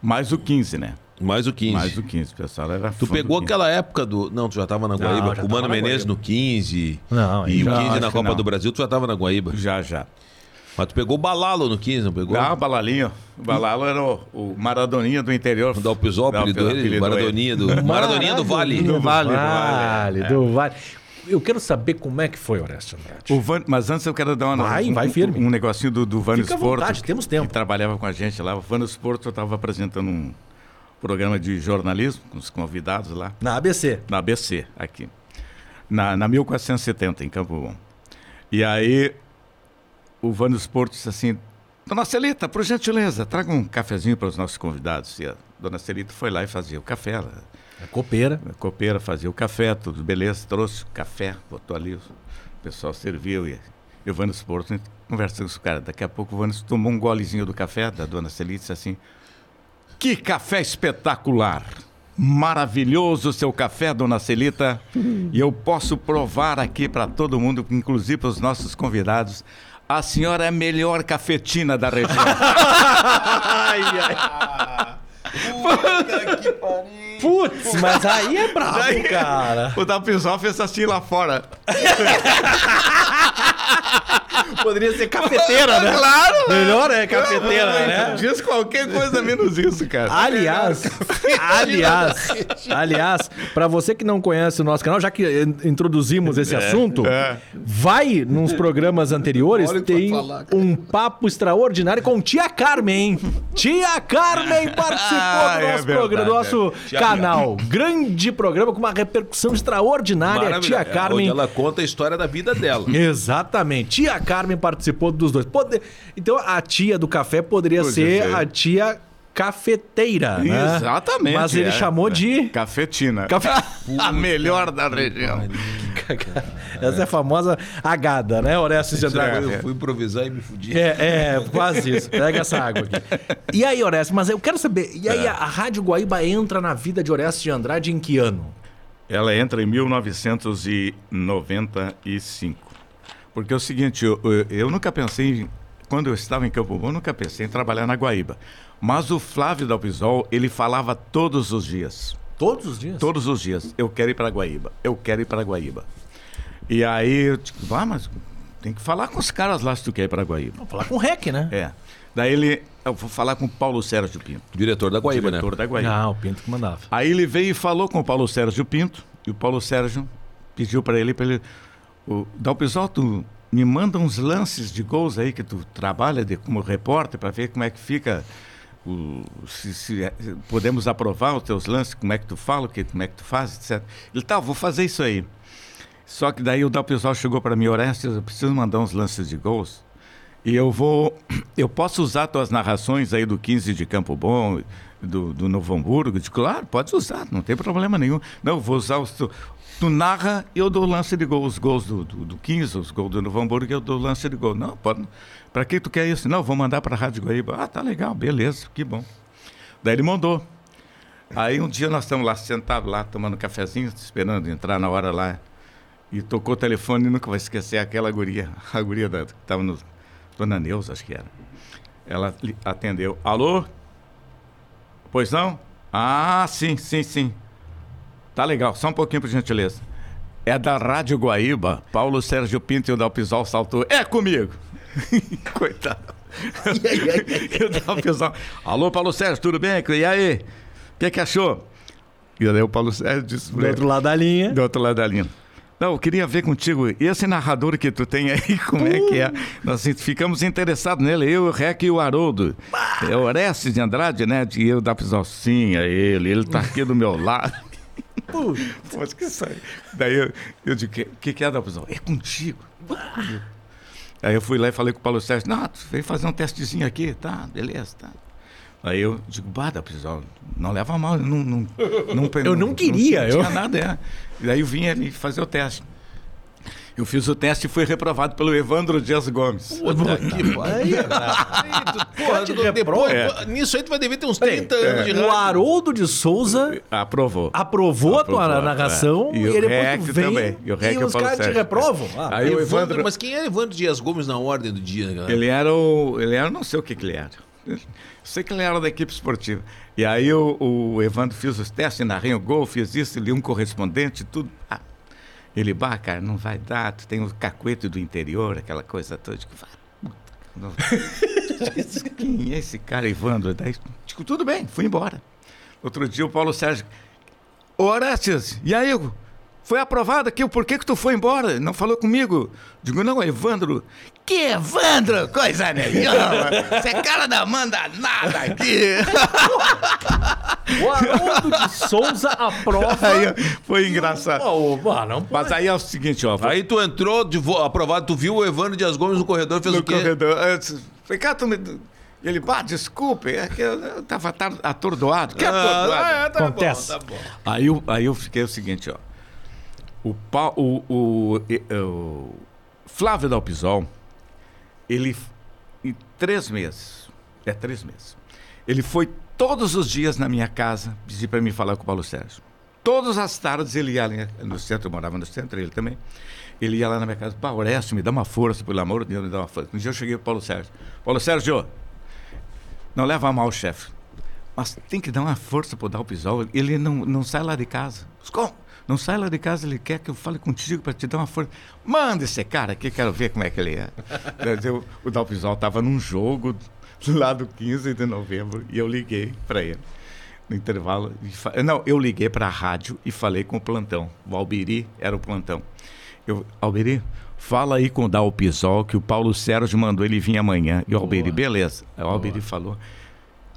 Mais o 15, né? Mais o 15. Mais o 15, o pessoal era Tu pegou do 15. aquela época do. Não, tu já tava na Guaíba. já com o Mano Menezes Guaíba. no 15. Não, E o já 15 na Copa não. do Brasil, tu já tava na Guaíba. Já, já. Mas tu pegou o Balalo no 15, não pegou? Ah, o Balalinho. O Balalo era o, o Maradoninha do interior. O Dalpisol, Dá o apelidou ele, apelidou Maradoninha do, Maradoninha do Vale. Do Vale, do Vale, Vale, é. do Vale. Eu quero saber como é que foi, Orestes Andrade. O Van- mas antes eu quero dar uma, Vai, um, vai firme. um negocinho do, do Vanos Fica à Porto. vontade, temos tempo. Que trabalhava com a gente lá. O Vanos Porto estava apresentando um programa de jornalismo com os convidados lá. Na ABC. na ABC, aqui. Na, na 1470, em Campo Bom. E aí, o Vânios Porto disse assim: Dona Celita, por gentileza, traga um cafezinho para os nossos convidados. E a Dona Celita foi lá e fazia o café. Ela, A copeira. a copeira fazia o café, tudo beleza. Trouxe o café, botou ali, o pessoal serviu. E, e o Vânios Porto conversando com o cara. Daqui a pouco o Vânios tomou um golezinho do café da Dona Celita e disse assim: Que café espetacular! Maravilhoso o seu café, dona Celita. E eu posso provar aqui para todo mundo, inclusive para os nossos convidados, a senhora é a melhor cafetina da região. [laughs] Ai, ai. Putz, mas aí é brabo, cara. o da pessoal fez assim lá fora. [laughs] [laughs] Poderia ser cafeteira, né? Claro! Melhor é cafeteira, né? Diz qualquer coisa menos isso, cara. [laughs] Aliás, aliás, aliás, para você que não conhece o nosso canal, já que introduzimos esse assunto, é. vai nos programas anteriores tem um papo extraordinário com tia Carmen. Tia Carmen participou [laughs] Ah, do é nosso verdade, programa, do nosso Tia canal. Grande programa com uma repercussão extraordinária. Tia Carmen Onde ela conta a história da vida dela. Exatamente. Tia Carmen participou dos dois. Pode- Então a tia do café poderia Podia ser, ser. a tia cafeteira, né? Exatamente. Mas ele é. chamou de Cafetina. café. [laughs] A melhor da região. Essa é a famosa agada, né, Orestes de Andrade? Eu fui improvisar e me fudi. É, é, quase isso. Pega essa água aqui. E aí, Orestes, mas eu quero saber, e aí a, a Rádio Guaíba entra na vida de Orestes de Andrade em que ano? Ela entra em 1995. Porque é o seguinte, eu, eu- eu nunca pensei, em- quando eu estava em Campo Bom, eu nunca pensei em trabalhar na Guaíba. Mas o Flávio Dalpisol, ele falava todos os dias, Todos os dias? todos os dias, eu quero ir para Guaíba, eu quero ir para Guaíba. E aí eu digo, ah, mas tem que falar com os caras lá se tu quer ir para Guaíba. Vou falar com o REC, né? É. Daí ele, eu vou falar com o Paulo Sérgio Pinto, Diretor da Guaíba, diretor né? da Guaíba. Não, o Pinto que mandava. Aí ele veio e falou com o Paulo Sérgio Pinto, e o Paulo Sérgio pediu para ele, para ele, o Dalpisol, tu me manda uns lances de gols aí que tu trabalha de, como repórter para ver como é que fica o- se, se, eh, podemos aprovar os teus lances, como é que tu fala, que, como é que tu faz, etc. Ele, tá, vou fazer isso aí. Só que daí o Dalpisol chegou para mim, Orestes, eu preciso mandar uns lances de gols. E eu vou. [clears throat] Eu posso usar tuas narrações aí do 15 de Campo Bom, do, do Novo Hamburgo? Digo, claro, pode usar, não tem problema nenhum. Não, vou usar os. Tu, narra eu dou lance de gol, os gols do, do, do 15, os gols do Novo Hamburgo, eu dou lance de gol. Não. Pra que tu quer isso? Não, vou mandar pra Rádio Guaíba. Ah, tá legal, beleza, que bom. Daí ele mandou. Aí um dia nós estamos lá sentados lá, tomando cafezinho, esperando entrar na hora lá. E tocou o telefone nunca vai esquecer aquela guria, a guria da, que estava no. Dona Neuza, acho que era. Ela atendeu. Alô? Pois não? Ah, sim, sim, sim. Tá legal, só um pouquinho, por gentileza. É da Rádio Guaíba. Paulo Sérgio Pinto e o Dalpisol saltou. É comigo! [laughs] Coitado. [laughs] e o Dalpisol. Alô, Paulo Sérgio, tudo bem? E aí? O que, que achou? E daí o Paulo Sérgio disse Do outro lado da linha. do outro lado da linha. Não, eu queria ver contigo, esse narrador que tu tem aí, [laughs] como é que é? Nós ficamos interessados nele, eu, o Rec e o Haroldo. É o Orestes de Andrade, né? E eu da é ele, ele tá aqui do meu lado. Pô, que aí. Daí eu, eu digo, o que, que, que é da Pisol? É contigo. Aí eu fui lá e falei com o Paulo Sérgio, não, veio fazer um testezinho aqui, tá, beleza, tá. Aí eu digo, bada, pessoal, não leva mal, eu não, não, não, Eu não queria, Não, eu- tinha nada, é. E daí eu vim ali fazer o teste. Eu fiz o teste e fui reprovado pelo Evandro Dias Gomes. Puta que pariu. Aí [laughs] tu- Porra, tu- depois. É. nisso aí tu vai dever ter uns 30 anos de O. Haroldo de Souza Aprovou. aprovou, a tua Aprovou, narração é. E o depois tu vem também. E o Rec eu os caras te reprovam. Ah, Aí Evandro, Evandro, Mas quem é Evandro Dias Gomes na ordem do dia, né, galera? ele era o. Ele era, não sei o que, que ele era. Eu sei que ele era da equipe esportiva. E aí o, o Evandro fez os testes, narrei o gol, fiz isso, li um correspondente, tudo. Ah, ele, bah, cara, não vai dar, tu tem o cacuete do interior, aquela coisa toda. Digo, não- [laughs] Quem é esse cara, Evandro? Daí, digo, tudo bem, fui embora. Outro dia o Paulo Sérgio, Orestes, e aí? Foi aprovado aqui, por que que tu foi embora? Não falou comigo? Digo, não, Evandro. Que Evandro? Coisa nenhuma. Você é cara da manda nada aqui. [laughs] O Haroldo de Souza aprova. Aí foi engraçado. Oh, ah, não Mas aí é o seguinte, ó. Aí tu entrou, de vo- aprovado, tu viu o Evandro Dias Gomes no corredor, fez no o quê? corredor. Eu disse, Falei, cara, tu me... Ele, bah, desculpe, é que eu, eu tava atordoado. Que atordoado? Ah, é, tá Acontece. bom, tá bom. Aí eu, aí eu fiquei o seguinte, ó. O, Pau- o, o, o Flávio Dalpisol, ele, em três meses, é três meses, ele foi todos os dias na minha casa pedir para mim falar com o Paulo Sérgio. Todas as tardes ele ia ali no centro, eu morava no centro, ele também. Ele ia lá na minha casa, pá, Orestes, me dá uma força, pelo amor de Deus, me dá uma força. Um dia eu cheguei pro Paulo Sérgio. Paulo Sérgio, não leva mal, chefe. Mas tem que dar uma força pro Dalpisol. Ele não, não sai lá de casa. Como? Não sai lá de casa, ele quer que eu fale contigo para te dar uma força. Manda esse cara aqui, quero ver como é que ele é. Dizer, o, Dalpisol estava num jogo [laughs] lá do 15 de novembro e eu liguei para ele. No intervalo. Não, eu liguei para a rádio e falei com o plantão. O Albiri era o plantão. Eu, Albiri, fala aí com o Dalpisol que o Paulo Sérgio mandou ele vir amanhã. E o Albiri, beleza. O Albiri falou.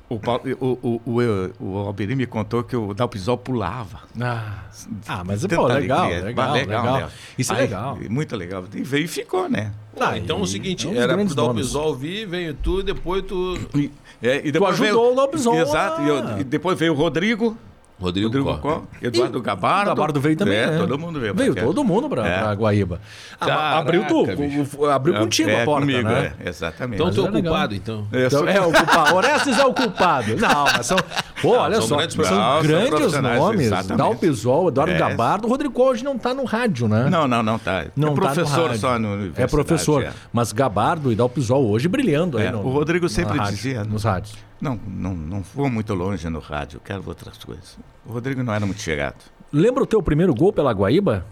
O, Paulo, o, o, o, o Albiri me contou que o Dalpisol pulava. Ah, ah, mas pô, legal, alegria. legal, Mas legal. né? Isso é Aí, legal. Muito legal. E veio e ficou, né? Ah, então é o seguinte, é era pro. Dalpisol vir, veio tu, depois tu... E, é, e depois ajudou veio, o Dalpisol Exato. a- E, eu- e depois veio o Rodrigo. Rodrigo, Rodrigo Eduardo Gabardo. O Gabardo veio também, É, né? todo mundo veio. Veio todo mundo pra, É. pra Guaíba. Ah, Caraca, abriu tu, bicho. abriu contigo é, a porta, comigo, né? é, exatamente. Então tu é o é culpado, então. Eu Então, sou- é o culpado. Orestes é o culpado. Não, mas são. Pô, olha são só. grandes são. São grandes profissionais, nomes. exatamente. Dalpisol, Eduardo É. Gabardo. O Rodrigo hoje não tá no rádio, né? Não, não, não tá. Não é tá no professor rádio. só no universidade. É professor. é. Mas Gabardo e Dalpisol hoje brilhando aí. É, no- o Rodrigo sempre dizia, né? Nos rádios. Não, não, não vou muito longe no rádio, quero outras coisas. O Rodrigo não era muito chegado. Lembra o teu primeiro gol pela Guaíba?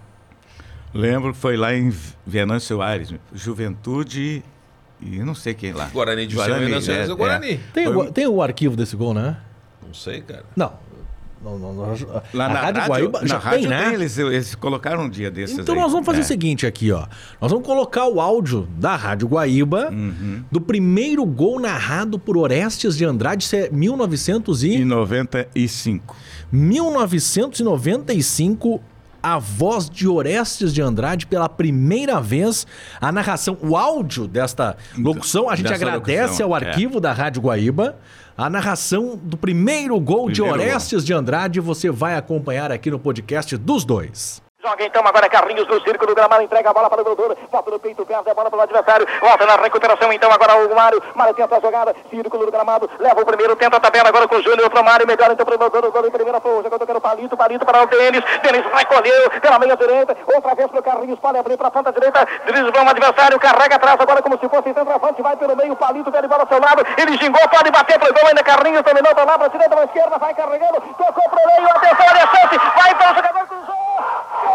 Lembro que foi lá em Venâncio Aires, Juventude e não sei quem lá. Guarani de Guarani, Venâncio Aires é o Guarani. Tem, Foi o, tem o arquivo desse gol, né? Não sei, cara. Não. Lá na Rádio rádio, Guaíba na já rádio tem, né? eles, eles colocaram um dia desses Então aí. nós vamos fazer É. o seguinte aqui, ó. Nós vamos colocar o áudio da Rádio Guaíba Uhum. do primeiro gol narrado por Orestes de Andrade, isso é 1900 e... Em 95. 1995, a voz de Orestes de Andrade pela primeira vez, a narração, o áudio desta locução, a gente Dessa agradece locução, ao é. arquivo da Rádio Guaíba. A narração do primeiro gol de Primeiro gol. Orestes de Andrade você vai acompanhar aqui no podcast dos dois. Joga então agora Carlinhos no círculo do gramado, entrega a bola para o Grodor, bota no peito, perde a bola para o adversário, volta na recuperação então agora o Mário, Mário tenta a jogada, círculo do gramado, leva o primeiro, tenta a tabela agora com o Júnior pro Mário, melhor então para o Grodor, o gol em primeira jogou para o Palito, Palito para o Denis, Denis recolheu pela meia direita, outra vez para o Carlinhos, pode abrir para a ponta direita, driblou o adversário, carrega atrás agora como se fosse centroavante, vai pelo meio, Palito, pede bola ao seu lado, ele gingou, pode bater pro gol, ainda. Carlinhos, dominou para lá, para a direita, para a esquerda, vai carregando, tocou pro meio, atenção, olha a chance, vai para o jogador, cruzou!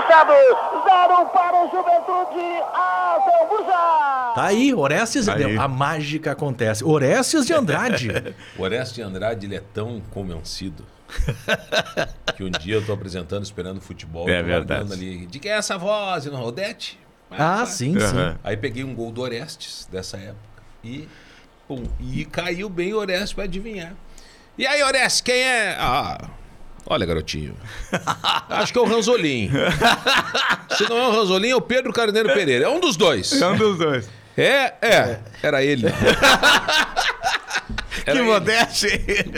Machado! Zero para o Juventude, Azambuja! Tá aí, Orestes, Aí. a mágica acontece. Orestes de Andrade. [laughs] Orestes de Andrade ele é tão convencido [laughs] que um dia eu tô apresentando, esperando futebol. É verdade. Ali, de quem é essa voz? Não, Odete? ah, sim, sim. Aham. Aí peguei um gol do Orestes dessa época e pum, e caiu bem o Orestes para adivinhar. E aí, Orestes, quem é? Ah, olha, garotinho. Acho que é o Ranzolin. Se não é o Ranzolin, é o Pedro Carneiro Pereira. É um dos dois. É um dos dois. É, é. Era ele. Era que modéstia.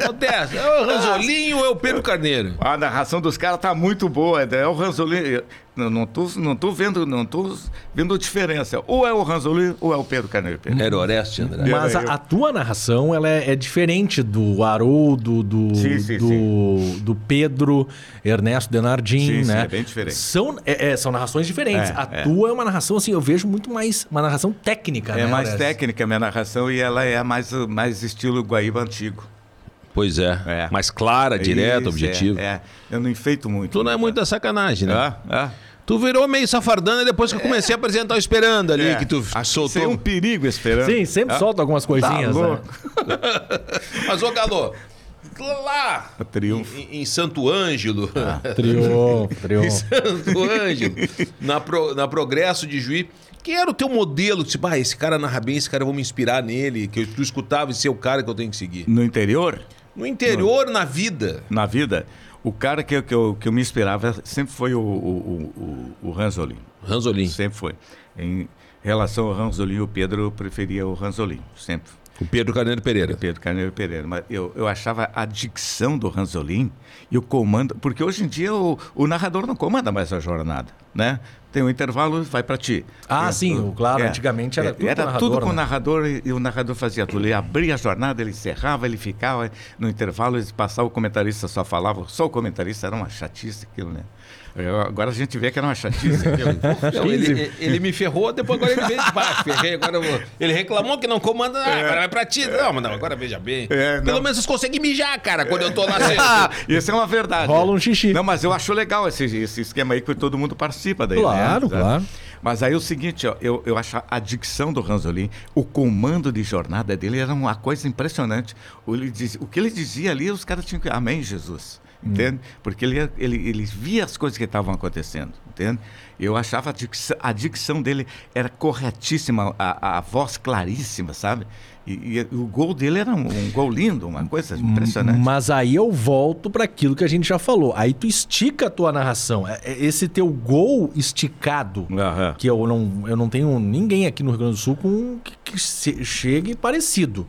Acontece. É o Ranzolinho ou é o Pedro Carneiro? A narração dos caras tá muito boa. É o Ranzolin. Não, não, tô, não tô vendo, não tô vendo diferença. Ou é o Ranzolin ou é o Pedro Carneiro. Pereira. Era Orestes Andrade. Mas a, a tua narração ela é, é diferente do Haroldo, do, Sim, sim, do, do Pedro, Ernesto Denardim, Sim, sim, né? é bem diferente. São, é- é, são narrações diferentes. É, a é. tua é uma narração, assim, eu vejo muito mais uma narração técnica, É né? mais técnica a minha narração e ela é mais, mais estilo Guaíba antigo. Pois é. É. Mais clara, direta, Isso, objetivo. É, é. Eu não enfeito muito. Tu não é muita sacanagem, né? Ah, ah. Tu virou meio safardana depois que eu comecei a apresentar o Esperando ali, É. que tu soltou. É um perigo esperando. Sim, sempre Ah, solta algumas coisinhas. tá né? louco. [laughs] Mas, ô Galo, lá Triunfo. em, em Santo Ângelo, [laughs] Triunfo, em triunfo. Santo Ângelo, na, Pro- na Progresso de Juiz, quem era o teu modelo? Tipo, ah, esse cara narra bem, esse cara eu vou me inspirar nele, que eu, tu escutava esse é o cara que eu tenho que seguir. No interior, No interior, na vida. na vida, o cara que, eu- que, eu, que eu me inspirava sempre foi o, o, o, o Ranzolin. Ranzolin. Sempre foi. Em relação ao Ranzolin, o Pedro eu preferia o Ranzolin. Sempre. O Pedro Carneiro Pereira. Pedro Carneiro Pereira. Mas eu, eu achava a dicção do Ranzolin e o comando. Porque hoje em dia o, o narrador não comanda mais a jornada, né? Tem um intervalo, vai para ti. Ah, É, sim, o- claro, antigamente era tudo com o Era narrador, tudo com o né? narrador e, e o narrador fazia tudo. Ele abria a jornada, ele encerrava, ele ficava no intervalo, ele passava, o comentarista só falava. Só o comentarista era uma chatice aquilo, né? Eu- agora a gente vê que era uma chatice. [laughs] Não, ele, ele me ferrou, depois agora ele veio. Pá, ferrei, agora eu vou. Ele reclamou que não comanda. Ah, agora vai pra ti. Não, mas não, agora veja bem. É. Pelo menos vocês conseguem mijar, cara, quando eu tô lá [laughs] sendo. Ah, isso é uma verdade. Rola um xixi. Não, mas eu acho legal esse, esse esquema aí que todo mundo participa daí. Claro, né? claro. Mas aí é o seguinte, ó, eu, eu acho a dicção do Ranzolin, o comando de jornada dele era uma coisa impressionante. O, ele diz- o que ele dizia ali, os caras tinham que. Amém, Jesus. Entende? Porque ele, ele, ele via as coisas que estavam acontecendo, entende? Eu achava a dicção, a dicção dele era corretíssima, a, a voz claríssima, sabe? E, e o gol dele era um, um gol lindo, uma coisa impressionante. Mas aí eu volto para aquilo que a gente já falou. Aí tu estica a tua narração. É- é Esse teu gol esticado, Aham. que eu não, eu não tenho ninguém aqui no Rio Grande do Sul com que, que chegue parecido.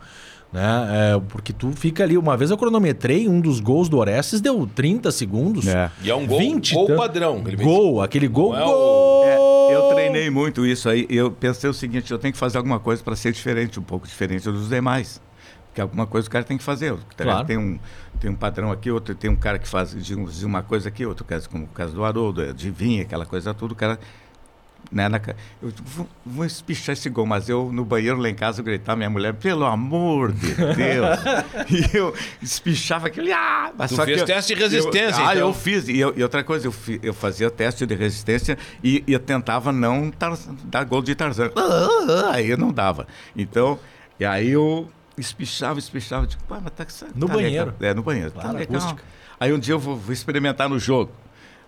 Né? É, porque tu fica ali. Uma vez eu cronometrei, um dos gols do Orestes deu 30 segundos. É. E é um gol, 20 gol padrão. Gol, aquele gol. É o- gol! É, eu treinei muito isso aí. Eu pensei o seguinte: eu tenho que fazer alguma coisa para ser diferente, um pouco diferente dos demais. que alguma coisa o cara tem que fazer. Claro. Tem, um, tem um padrão aqui, outro tem um cara que faz de, um- de uma coisa aqui, outro caso, como o caso do Haroldo, de vinha, aquela coisa tudo, o cara. Né, na eu vou, vou espichar esse gol, mas eu no banheiro lá em casa eu gritava, minha mulher, pelo amor de Deus. [laughs] e eu espichava aquele. Ah, mas Tu só fez que eu- teste de resistência, eu, Ah, então. eu fiz. E, eu- e outra coisa, eu, fi- eu fazia teste de resistência e, e eu tentava não tar- dar gol de Tarzan. Ah, [laughs] Aí eu não dava. Então, e aí eu espichava, espichava. Tipo, pá, mas tá, tá No legal." banheiro. É, no banheiro. Claro, tá legal. acústica. Aí um dia eu vou, vou experimentar no jogo.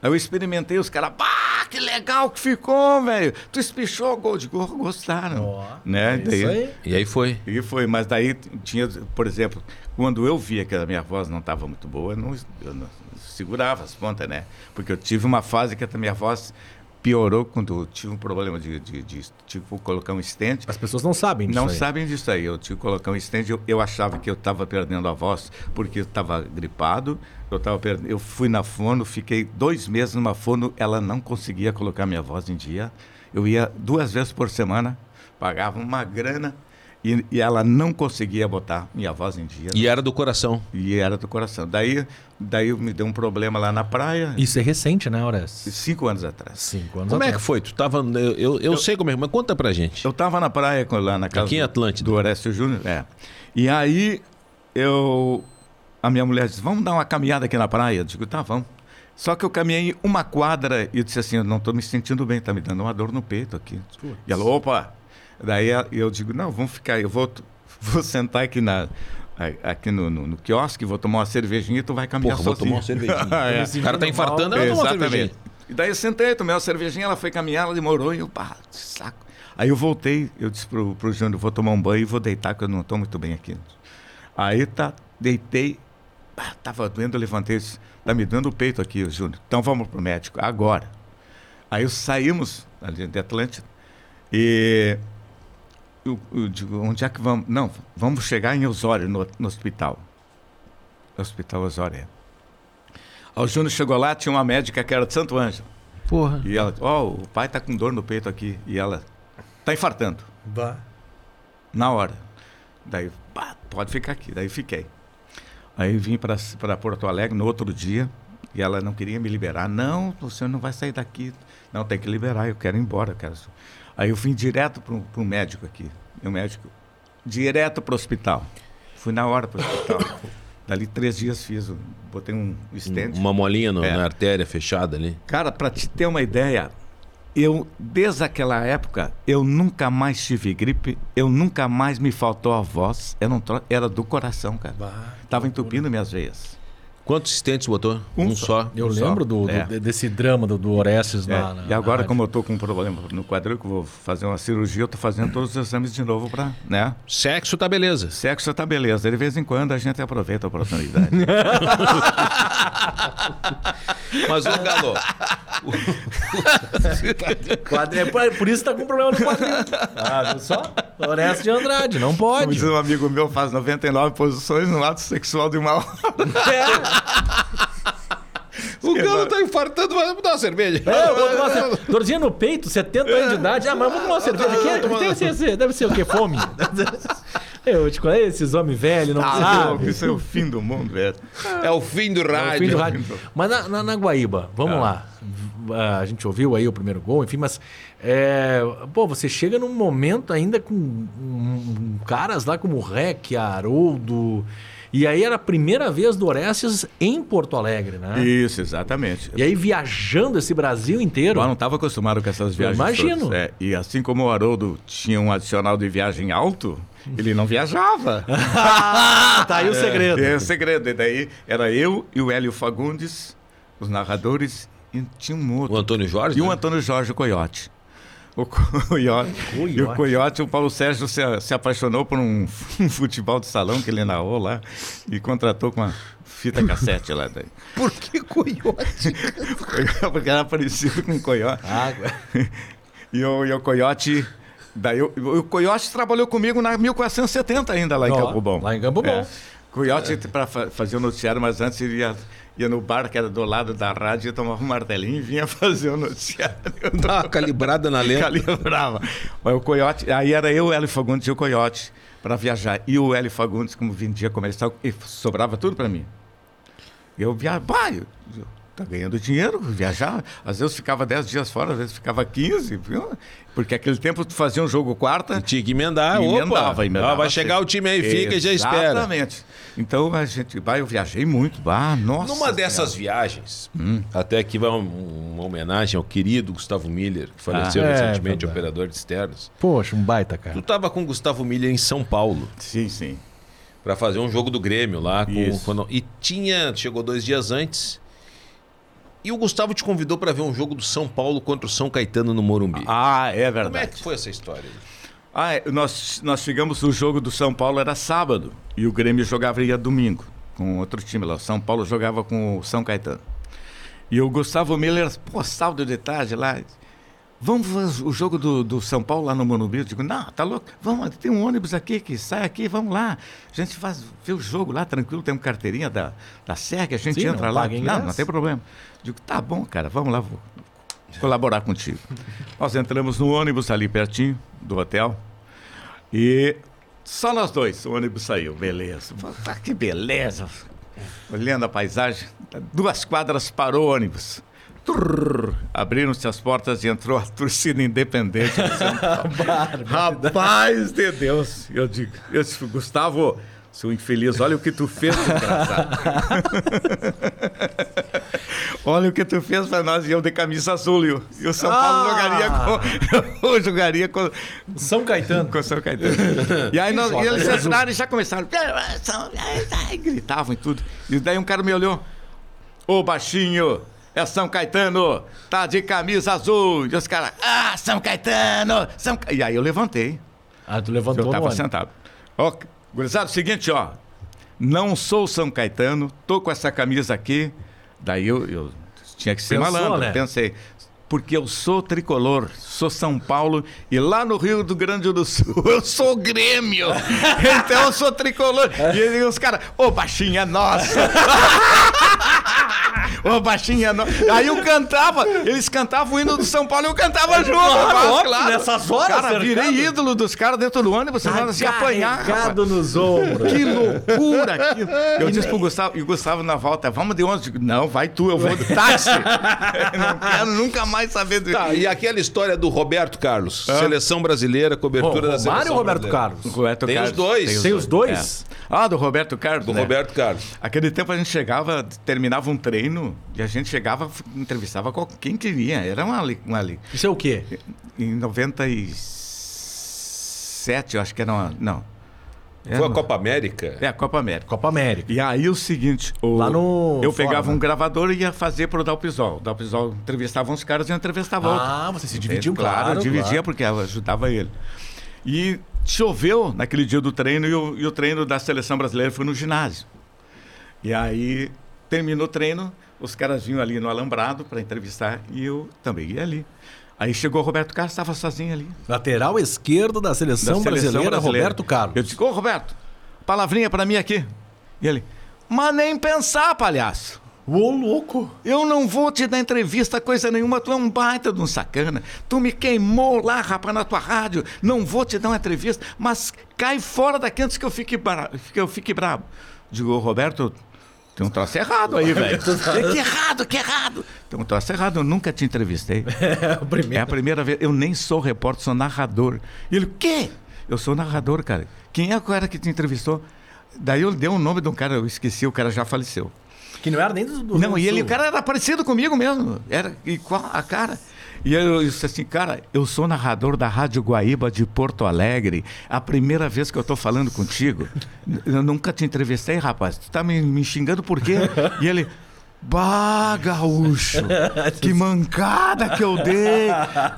Aí eu experimentei, os caras, pá, que legal que ficou, velho. Tu espichou gol de gol, gostaram. Ó, né? é Daí- isso aí. E aí foi. e foi, mas daí tinha, por exemplo, quando eu via que a minha voz não estava muito boa, eu não, eu não segurava as pontas, né? Porque eu tive uma fase que a minha voz piorou quando eu tive um problema de, de, de tipo, colocar um stent. As pessoas não sabem disso Não aí. sabem disso aí. Eu tive que colocar um stent, eu, eu achava que eu estava perdendo a voz porque eu estava gripado. Eu, tava perdendo, eu fui na fono, fiquei dois meses numa fono, ela não conseguia colocar minha voz em dia. Eu ia duas vezes por semana, pagava uma grana e, e ela não conseguia botar minha voz em dia. E era do coração. E era do coração. Daí, daí me deu um problema lá na praia, Isso é recente, né, Horas? cinco anos atrás. Cinco anos Como é que atrás. foi? Tu tava. Eu, eu, eu sei como é, mas conta pra gente. Eu estava na praia com- lá na casa Aqui em do- Atlântida. do Orestes Júnior. É. E aí eu a minha mulher disse: "Vamos dar uma caminhada aqui na praia". Eu digo: "Tá, vamos". Só que eu caminhei uma quadra e eu disse assim: "Eu não estou me sentindo bem, tá me dando uma dor no peito aqui". E ela: "Opa". Daí eu digo: "Não, vamos ficar, eu vou vou sentar aqui na aqui no, no, no quiosque, vou tomar uma cervejinha e tu vai caminhar Porra, vou sozinho. tomar uma cervejinha. [laughs] É. O cara tá infartando, ela toma uma cervejinha. Exatamente. E daí eu sentei, tomei uma cervejinha, ela foi caminhar, ela demorou e eu, pá, que saco. Aí eu voltei, eu disse pro, pro Júnior, vou tomar um banho e vou deitar, que eu não estou muito bem aqui. Aí tá, deitei, pá, tava doendo, eu levantei, disse, tá me dando o peito aqui, o Júnior. Então vamos pro médico, agora. Aí saímos ali de Atlântida e eu, eu digo, onde é que vamos? Não, vamos chegar em Osório, no, no hospital. Hospital Osório. é. O Júnior chegou lá, tinha uma médica que era de Santo Ângelo. Porra. E ela, ó, o pai tá com dor no peito aqui. E ela, tá infartando. Na hora. Daí, pá, pode ficar aqui. Daí fiquei. Aí vim para Porto Alegre no outro dia. E ela não queria me liberar. Não, o senhor não vai sair daqui. Não, tem que liberar, eu quero ir embora. eu Quero... Aí eu vim direto para um médico aqui. E o médico, direto para o hospital. Fui na hora para o hospital. [coughs] Dali três dias fiz, botei um stent. Uma molinha no- É. na artéria fechada ali. Cara, para te ter uma ideia, eu desde aquela época eu nunca mais tive gripe, eu nunca mais me faltou a voz, eu não tro- era do coração, cara. Tava entupindo minhas veias. Quantos stents botou? Um Um, só. só. Eu Um só. lembro do, do- É. de- desse drama do, do Orestes É, lá na, e agora, na como eu tô com um problema no quadril, que eu vou fazer uma cirurgia, eu tô fazendo todos os exames de novo para, né? Sexo tá beleza. Sexo tá beleza, de vez em quando a gente aproveita a oportunidade. [laughs] Mas, ô Galo, Quadri- é por, por isso que tá com problema no quadril. Ah, viu só? Orestes de Andrade, não Como pode. diz um amigo meu, faz 99 posições no ato sexual de uma hora. O Galo tá infartando, vai dar uma cerveja. É, eu vou tomar [laughs] cerveja. Dorzinha no peito, 70 anos de idade. Ah, mas vou tomar uma cerveja. Que, deve, ser, deve ser o quê? Fome? [laughs] Eu te conheço, esses homens velhos, não Ah, sabem. isso é o fim do mundo, velho. É o fim do É o rádio. fim do rádio. Mas na, na, na Guaíba, vamos lá. Ah, A gente ouviu aí o primeiro gol, enfim, mas. é, pô, você chega num momento ainda com um- um- caras lá como o Rec, Haroldo. E aí era a primeira vez do Orestes em Porto Alegre, né? Isso, exatamente. E aí viajando esse Brasil inteiro. Eu não estava acostumado com essas viagens. imagino. todas, é. E assim como o Haroldo tinha um adicional de viagem alto, ele não viajava. [laughs] Tá aí o segredo. É o segredo. E daí era eu e o Hélio Fagundes, os narradores, e tinha um outro. O Antônio Jorge? E o né? Antônio Jorge o Coiote. [laughs] O Coiote. E o Coiote, o Paulo Sérgio se, se apaixonou por um, [laughs] um futebol de salão que ele narrou lá e contratou com uma fita cassete lá. Daí. [laughs] Por que coiote? Porque era parecido com o Coiote. Água. E o, e o Coiote. Daí o, o Coiote trabalhou comigo na 1470 ainda lá em Ó, Campo Bom. lá em Campo Bom. É. Coiote para fazer o noticiário, mas antes ele ia, ia no bar que era do lado da rádio, tomava um martelinho e vinha [laughs] fazer o noticiário. Dá uma calibrada na lenta. Calibrava. Mas o Coiote, aí era eu, Hélio Fagundes e o Coiote. para viajar. E o Hélio Fagundes, como vendia comercial, e sobrava tudo para mim. Eu viajava, tá ganhando dinheiro, viajava. Às vezes ficava 10 dias fora, às vezes ficava 15. Viu? Porque aquele tempo tu fazia um jogo quarta. Tinha que emendar, Emendava, opa. emendava Ah, vai chegar o time aí, fica e já espera. Exatamente. Então a gente vai, eu viajei muito. Ah, nossa. Numa dessas Senhora. viagens, até aqui vai um- uma homenagem ao querido Gustavo Miller, que faleceu Ah, é, recentemente, verdade. operador de externos. Poxa, um baita, Tu cara. tava com o Gustavo Miller em São Paulo Sim, sim. para fazer um jogo do Grêmio lá. Com, quando- e tinha, chegou dois dias antes. E o Gustavo te convidou para ver um jogo do São Paulo contra o São Caetano no Morumbi. Ah, é Como é verdade. que foi essa história? Ah, é, nós, nós chegamos, o jogo do São Paulo era sábado e o Grêmio jogava ia domingo com outro time lá. O São Paulo jogava com o São Caetano. E o Gustavo Miller, pô, sábado de tarde lá. Vamos fazer o jogo do, do São Paulo lá no Morumbi? Eu digo, não, tá louco? Vamos, tem um ônibus aqui que sai aqui, vamos lá. A gente faz, vê o jogo lá, tranquilo, tem uma carteirinha da, da SEG, a gente Sim, entra não lá. Não, não tem problema. Eu digo, tá bom, cara, vamos lá, vou colaborar contigo. [laughs] Nós entramos no ônibus ali pertinho do hotel e só nós dois, o ônibus saiu, beleza. Ah, que beleza. Olhando a paisagem, duas quadras parou o ônibus. Abriram-se as portas e entrou a torcida independente. [laughs] Rapaz de Deus! Eu digo, eu disse, Gustavo, seu infeliz, olha o que tu fez, desgraçado. [laughs] olha o que tu fez pra nós, e eu de camisa azul, e o, e o São Paulo Ah! jogaria com. [laughs] jogaria com, São Caetano. com São Caetano. E aí nós, e eles azul. entraram e já começaram. e gritavam e tudo. E daí um cara me olhou. Ô baixinho, é São Caetano, tá de camisa azul. E os caras, ah, São Caetano, São Ca-" E aí eu levantei. Ah, tu Eu levantou no tava ônibus. sentado. Ó, gurizada, é o seguinte, ó. Não sou São Caetano, tô com essa camisa aqui. Daí eu, eu tinha que ser Pensou, malandro, né? pensei. Porque eu sou tricolor, sou São Paulo e lá no Rio do Grande do Sul [laughs] eu sou Grêmio. [laughs] então eu sou tricolor. E os caras, ô baixinha nossa. [laughs] Ô baixinha nossa. Aí eu cantava, eles cantavam o hino do São Paulo e eu cantava junto. Claro, óbvio, nessas horas, Cara, virei cercado. ídolo dos caras dentro do ônibus, você vai se apanhar. rapaz. Nos ombros. Que loucura aquilo. Eu disse pro Gustavo, e o Gustavo na volta, vamos de ônibus? Digo, Não, vai tu, eu vou de táxi. Eu [laughs] não quero nunca mais saber do Tá, e aquela história do Roberto Carlos, seleção brasileira, cobertura da Romário seleção ou Roberto brasileira? Carlos? Roberto Tem os Carlos. dois. Tem os dois? É. Ah, do Roberto Carlos. Do né? Roberto Carlos. Aquele tempo a gente chegava, terminava um treino e a gente chegava, entrevistava quem queria. Era uma ali. Uma ali. Isso é o quê? Em 97, eu acho que era uma. Não. Era Foi a uma- Copa América? É a Copa América. Copa América. E aí o seguinte, o- Lá no eu fora, pegava né? um gravador e ia fazer pro Dalpisol. O Dalpisol entrevistava uns caras e eu entrevistava outros. Ah, você se dividiu, claro. claro, eu dividia claro. porque eu ajudava ele. E choveu naquele dia do treino e o, e o treino da seleção brasileira foi no ginásio. E aí terminou o treino, os caras vinham ali no alambrado para entrevistar e eu também ia ali. Aí chegou o Roberto Carlos, estava sozinho ali. Lateral esquerdo da seleção, da seleção brasileira, brasileira. Roberto Carlos. Eu disse, ô Roberto, palavrinha para mim aqui. E ele, mas nem pensar, palhaço. Ô, louco! Eu não vou te dar entrevista, coisa nenhuma. Tu é um baita de um sacana. Tu me queimou lá, rapaz, na tua rádio. Não vou te dar uma entrevista, mas cai fora daqui antes que eu fique, bra... que eu fique brabo. Digo, Roberto, tem um troço errado aí, velho. [laughs] que errado, que errado. Tem um troço errado, eu nunca te entrevistei. [laughs] É É a primeira vez. Eu nem sou repórter, sou narrador. E ele, o quê? Eu sou narrador, cara. Quem é o cara que te entrevistou? Daí eu dei o nome de um cara, eu esqueci, o cara já faleceu. Que não era nem do, do Não, e ele, o cara era parecido comigo mesmo. Era igual a cara. E eu disse assim, cara, eu sou narrador da Rádio Guaíba de Porto Alegre. A primeira vez que eu tô falando contigo. Eu nunca te entrevistei, rapaz. Tu tá me, me xingando por quê? E ele. Bah, gaúcho, [laughs] que mancada que eu dei.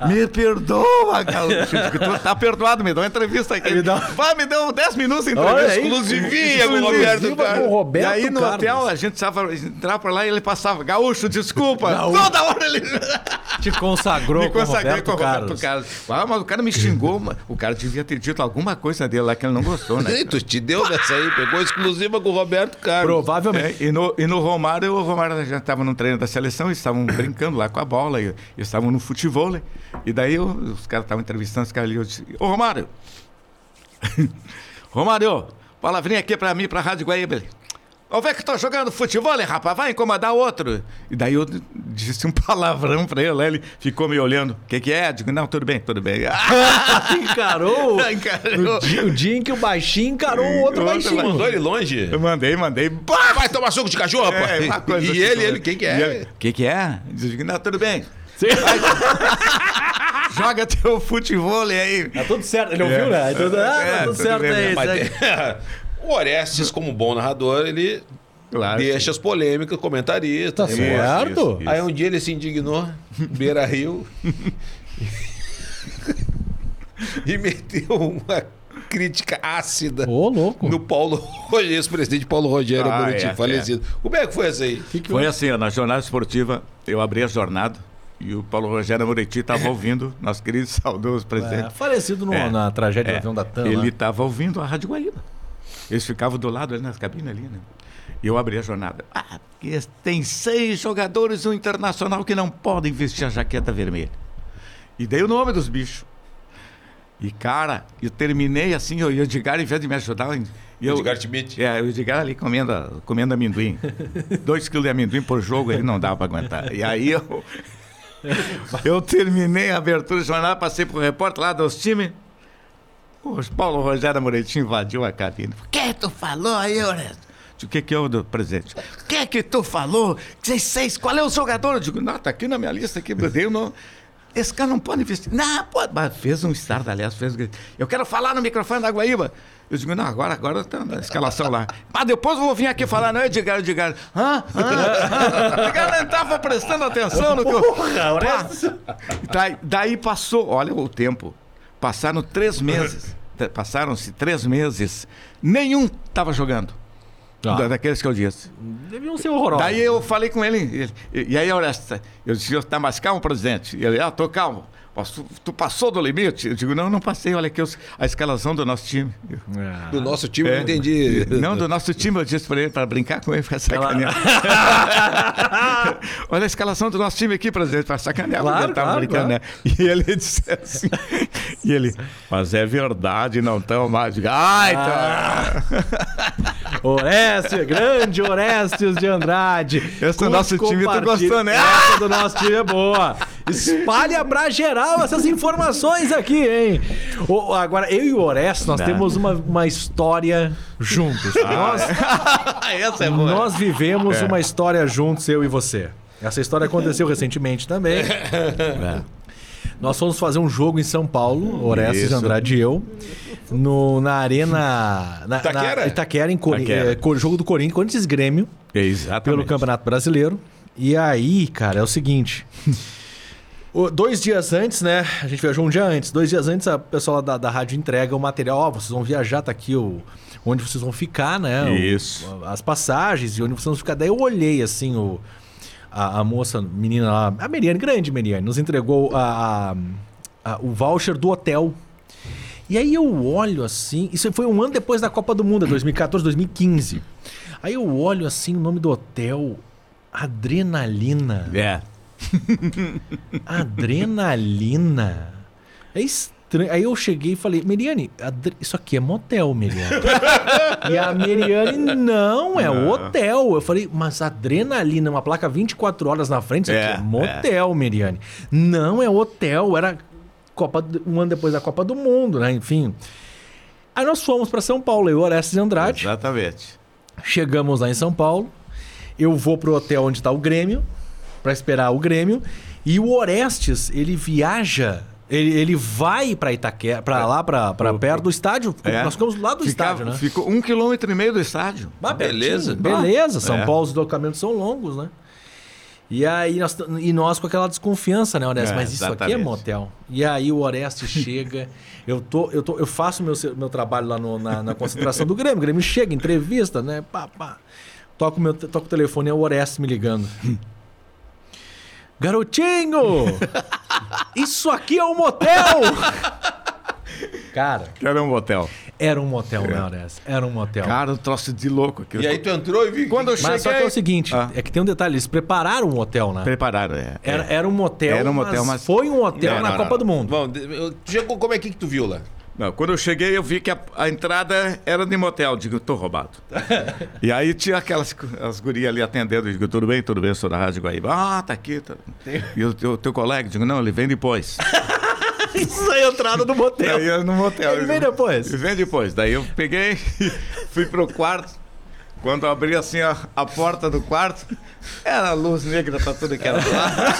Me perdoa, gaúcho. Tu tá perdoado, me dá uma entrevista aqui. Me dá- Vai, me deu 10 minutos de entrevista. aí, exclusivinha com o Roberto com Carlos. o Roberto E aí no Carlos. hotel a gente precisava entrar por lá e ele passava, gaúcho, desculpa. Toda hora ele [laughs] Te consagrou me com o consagrei Roberto com o Roberto Carlos. Carlos. Ah, mas o cara me xingou, o cara devia ter dito alguma coisa dele lá que ele não gostou, né? [laughs] Ei, tu te deu dessa aí, pegou exclusiva com o Roberto Carlos. Provavelmente. É, e, no, e no Romário, o Romário já estava no treino da seleção, estavam brincando lá com a bola, e, estavam no futebol. E daí eu- os caras estavam entrevistando os caras ali, eu disse, ô Romário, [laughs] Romário, palavrinha aqui pra mim, pra Rádio Guaíba. Vamos ver que tô jogando futebol, hein, rapaz? Vai incomodar o outro. E daí eu disse um [laughs] palavrão pra ele, ele ficou me olhando. O que, que é? Eu digo, não, tudo bem, tudo bem. [laughs] encarou, [laughs] Encarou. O, dia, o dia em que o baixinho encarou o outro Outro baixinho. Mandou ele longe? Eu mandei, mandei. Bah! Vai tomar suco de cachorro, rapaz. É, e assim, ele, né? ele, quem que E é? O que, que é? Eu digo, não, tudo bem. Sim. Joga teu futebol aí. Tá tudo certo, ele ouviu, né? Tudo, ah, É, tá tudo tudo certo aí. Isso aí. O Orestes, como bom narrador, ele Claro. deixa as polêmicas, comentarista. Tá certo. isso. Aí um dia ele se indignou, Beira Rio, [laughs] e meteu uma crítica ácida Ô, louco. no Paulo Rogério, ex-presidente Paulo Rogério Ah, Buriti, é, falecido. Como é que foi essa aí? Foi assim, ó, na jornada esportiva, eu abri a jornada e o Paulo Rogério Moretti estava ouvindo, nosso querido [laughs] saudoso É, presidente. falecido no- É. na tragédia do É, avião da TAM. né? ele estava ouvindo a Rádio Guaíba. Eles ficavam do lado ali nas cabines ali, né? E eu abri a jornada. Ah, tem seis jogadores do Internacional que não podem vestir a jaqueta vermelha. E dei o nome dos bichos. E, cara, eu terminei assim, o Edgar, em vez de me ajudar... Eu, Edgar Schmidt. É, o Edgar ali comendo, comendo amendoim. [laughs] Dois quilos de amendoim por jogo, ele não dava para aguentar. E aí eu... [laughs] Eu terminei a abertura do jornal, passei pro repórter lá dos times. O Paulo Rogério Moretti invadiu a cabine. O que tu falou aí, Orestes? O que que é o presidente? O que que tu falou? Que Vocês seis, qual é o jogador? Eu digo, não, tá aqui na minha lista aqui, eu dei o nome. Esse cara não pode investir. Não, pode. Mas fez um start, aliás, fez um grito. Eu quero falar no microfone da Guaíba. Eu digo, não, agora, agora tá na escalação lá. Mas depois eu vou vir aqui falar, não, Edgar, Edgar. Hã? Hã? [laughs] O Edgar não estava prestando atenção no que eu... Porra, Orestes. Daí, daí passou, olha o tempo. Passaram três meses. Passaram-se três meses. Nenhum estava jogando. Ah. Da- Daqueles que eu disse. Deviam ser horrorosos. Daí eu falei com ele. ele- e, aí, Orestes, eu disse, está mais calmo, presidente? E ele, ah, tô calmo. Tu passou do limite? Eu digo, não, não passei. Olha aqui os- a escalação do nosso time. Ah. Do nosso time, eu É. não entendi. Não, do nosso time, eu disse para ele, para brincar com ele, para sacanear. [laughs] Olha a escalação do nosso time aqui, presidente, para sacanear. Claro, tava claro, brincando, né? E ele disse assim, e ele, mas é verdade, não tão mais. Digo, Ai, Ah. [laughs] tá. Orestes, grande Orestes de Andrade. Esse do nosso time compartilha- gostando, né? Essa do nosso time é boa. Espalha pra geral essas informações aqui, hein? Ô, agora, eu e o Orestes, nós Não. temos uma, uma história juntos. [laughs] Nós, [laughs] Essa é boa. nós vivemos uma história juntos, eu e você. Essa história aconteceu [laughs] recentemente também. É. Nós fomos fazer um jogo em São Paulo, Orestes Isso. de Andrade e eu, no, na Arena. Na, Itaquera? Na, Itaquera, em Cori- Itaquera. é, jogo do Corinthians, Corinthians Grêmio, Exatamente. pelo Campeonato Brasileiro. E aí, cara, é o seguinte. o- Dois dias antes, né? A gente viajou um dia antes. Dois dias antes, a pessoa da, da rádio entrega o material. Ó, vocês vão viajar, tá aqui o, onde vocês vão ficar, né? O- Isso. as passagens e onde vocês vão ficar. Daí eu olhei assim, o, a, a moça, menina lá, a Meriane, grande Meriane, nos entregou a, a- a- o voucher do hotel. E aí eu olho assim, isso foi um ano depois da Copa do Mundo, 2014, 2015. Aí eu olho assim o nome do hotel, Adrenalina. É. [laughs] Adrenalina. É estranho. Aí eu cheguei e falei, Meriane, isso aqui é motel, Meriane. e a Meriane, não, é hotel. Eu falei, mas adrenalina, uma placa 24 horas na frente, isso É, aqui é motel, Meriane. Não, é hotel, era Copa, um ano depois da Copa do Mundo, né? Enfim. Aí nós fomos para São Paulo, eu, Orestes e Andrade. Exatamente. Chegamos lá em São Paulo. Eu vou pro hotel onde tá o Grêmio, pra esperar o Grêmio. E o Orestes, ele viaja. Ele, ele vai pra Itaquera, pra lá, pra, pra perto do estádio. É. Nós ficamos lá do Ficava- estádio, né? Ficou um quilômetro e meio do estádio. Ah, beleza. Beleza. São É. Paulo, os deslocamentos são longos, né? E aí nós, e nós com aquela desconfiança, né, Orestes? É, Mas isso aqui é exatamente. motel. E aí o Orestes chega, eu, tô, eu, tô, eu faço meu, meu trabalho lá no- na, na concentração do Grêmio. O Grêmio chega, entrevista, né? Pá, pá. Toco, meu, toco o telefone, é o Orestes me ligando. Garotinho! Isso aqui é um motel! Cara, Era um hotel. era um motel, né, Orestes? Era um motel. Cara, um troço de louco. aqui. E aí tu entrou e vi. Quando eu Mas só que é cheguei... o seguinte, Ah. é que tem um detalhe, eles prepararam um hotel, né? Prepararam, é. Era, é. era um motel, Era um motel, mas mas- foi um hotel Não, na não, Copa não. do Mundo. Bom, eu- como é que tu viu lá? Não, quando eu cheguei, eu vi que a, a entrada era de motel. Digo, tô roubado. [laughs] e aí tinha aquelas as gurias ali atendendo. Digo, tudo bem, tudo bem, eu sou da Rádio Guaíba. Ah, tá aqui. Tá. E o teu, teu colega? Digo, não, ele vem depois. [laughs] Isso é a entrada do motel. Aí eu no motel. Ele vem depois. Ele vem depois. Daí eu peguei, [laughs] fui pro quarto. Quando eu abri assim a, a porta do quarto, era luz negra pra tudo que era lado.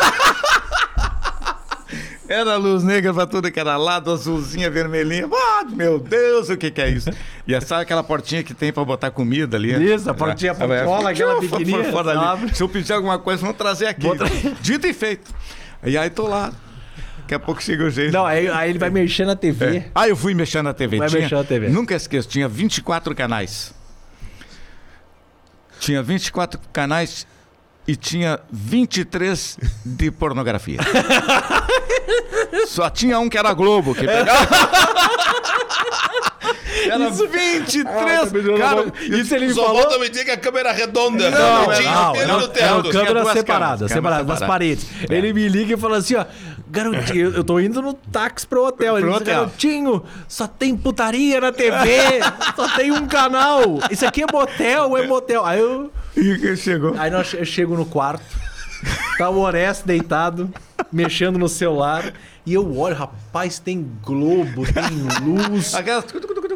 Era luz negra pra tudo que era lado, azulzinha, vermelhinha. Ah, meu Deus, o que que é isso? E é, sabe aquela portinha que tem pra botar comida ali? Isso, a portinha pra fora, aquela pequenininha, ali. abre. Se eu pedir alguma coisa, vão trazer aqui. Dito e feito. E aí tô lá. Daqui a pouco chega o jeito. Não, aí, aí ele vai mexer na TV. É. Ah, eu fui mexendo na TV. Vai tinha, mexer na TV. Nunca esqueço, tinha 24 canais. Tinha 24 canais e tinha 23 de pornografia. [laughs] Só tinha um que era Globo. Que pegava... [laughs] Era 23, cara. Isso ele Só falou. volta a me dizer que a câmera é redonda. Não, não, tinha Não, não, não, duas separada, câmeras, separada, câmeras das paredes. Ele me liga e fala assim, ó, garotinho, eu- tô indo no táxi pro hotel. Ele Pro diz, hotel. garotinho, só tem putaria na TV, [laughs] só tem um canal. Isso aqui é motel ou é motel? Aí eu, E que chegou. aí nós, eu chego no quarto, tá o Orestes deitado, mexendo no celular, e eu olho, rapaz, tem globo, tem luz. Aquelas...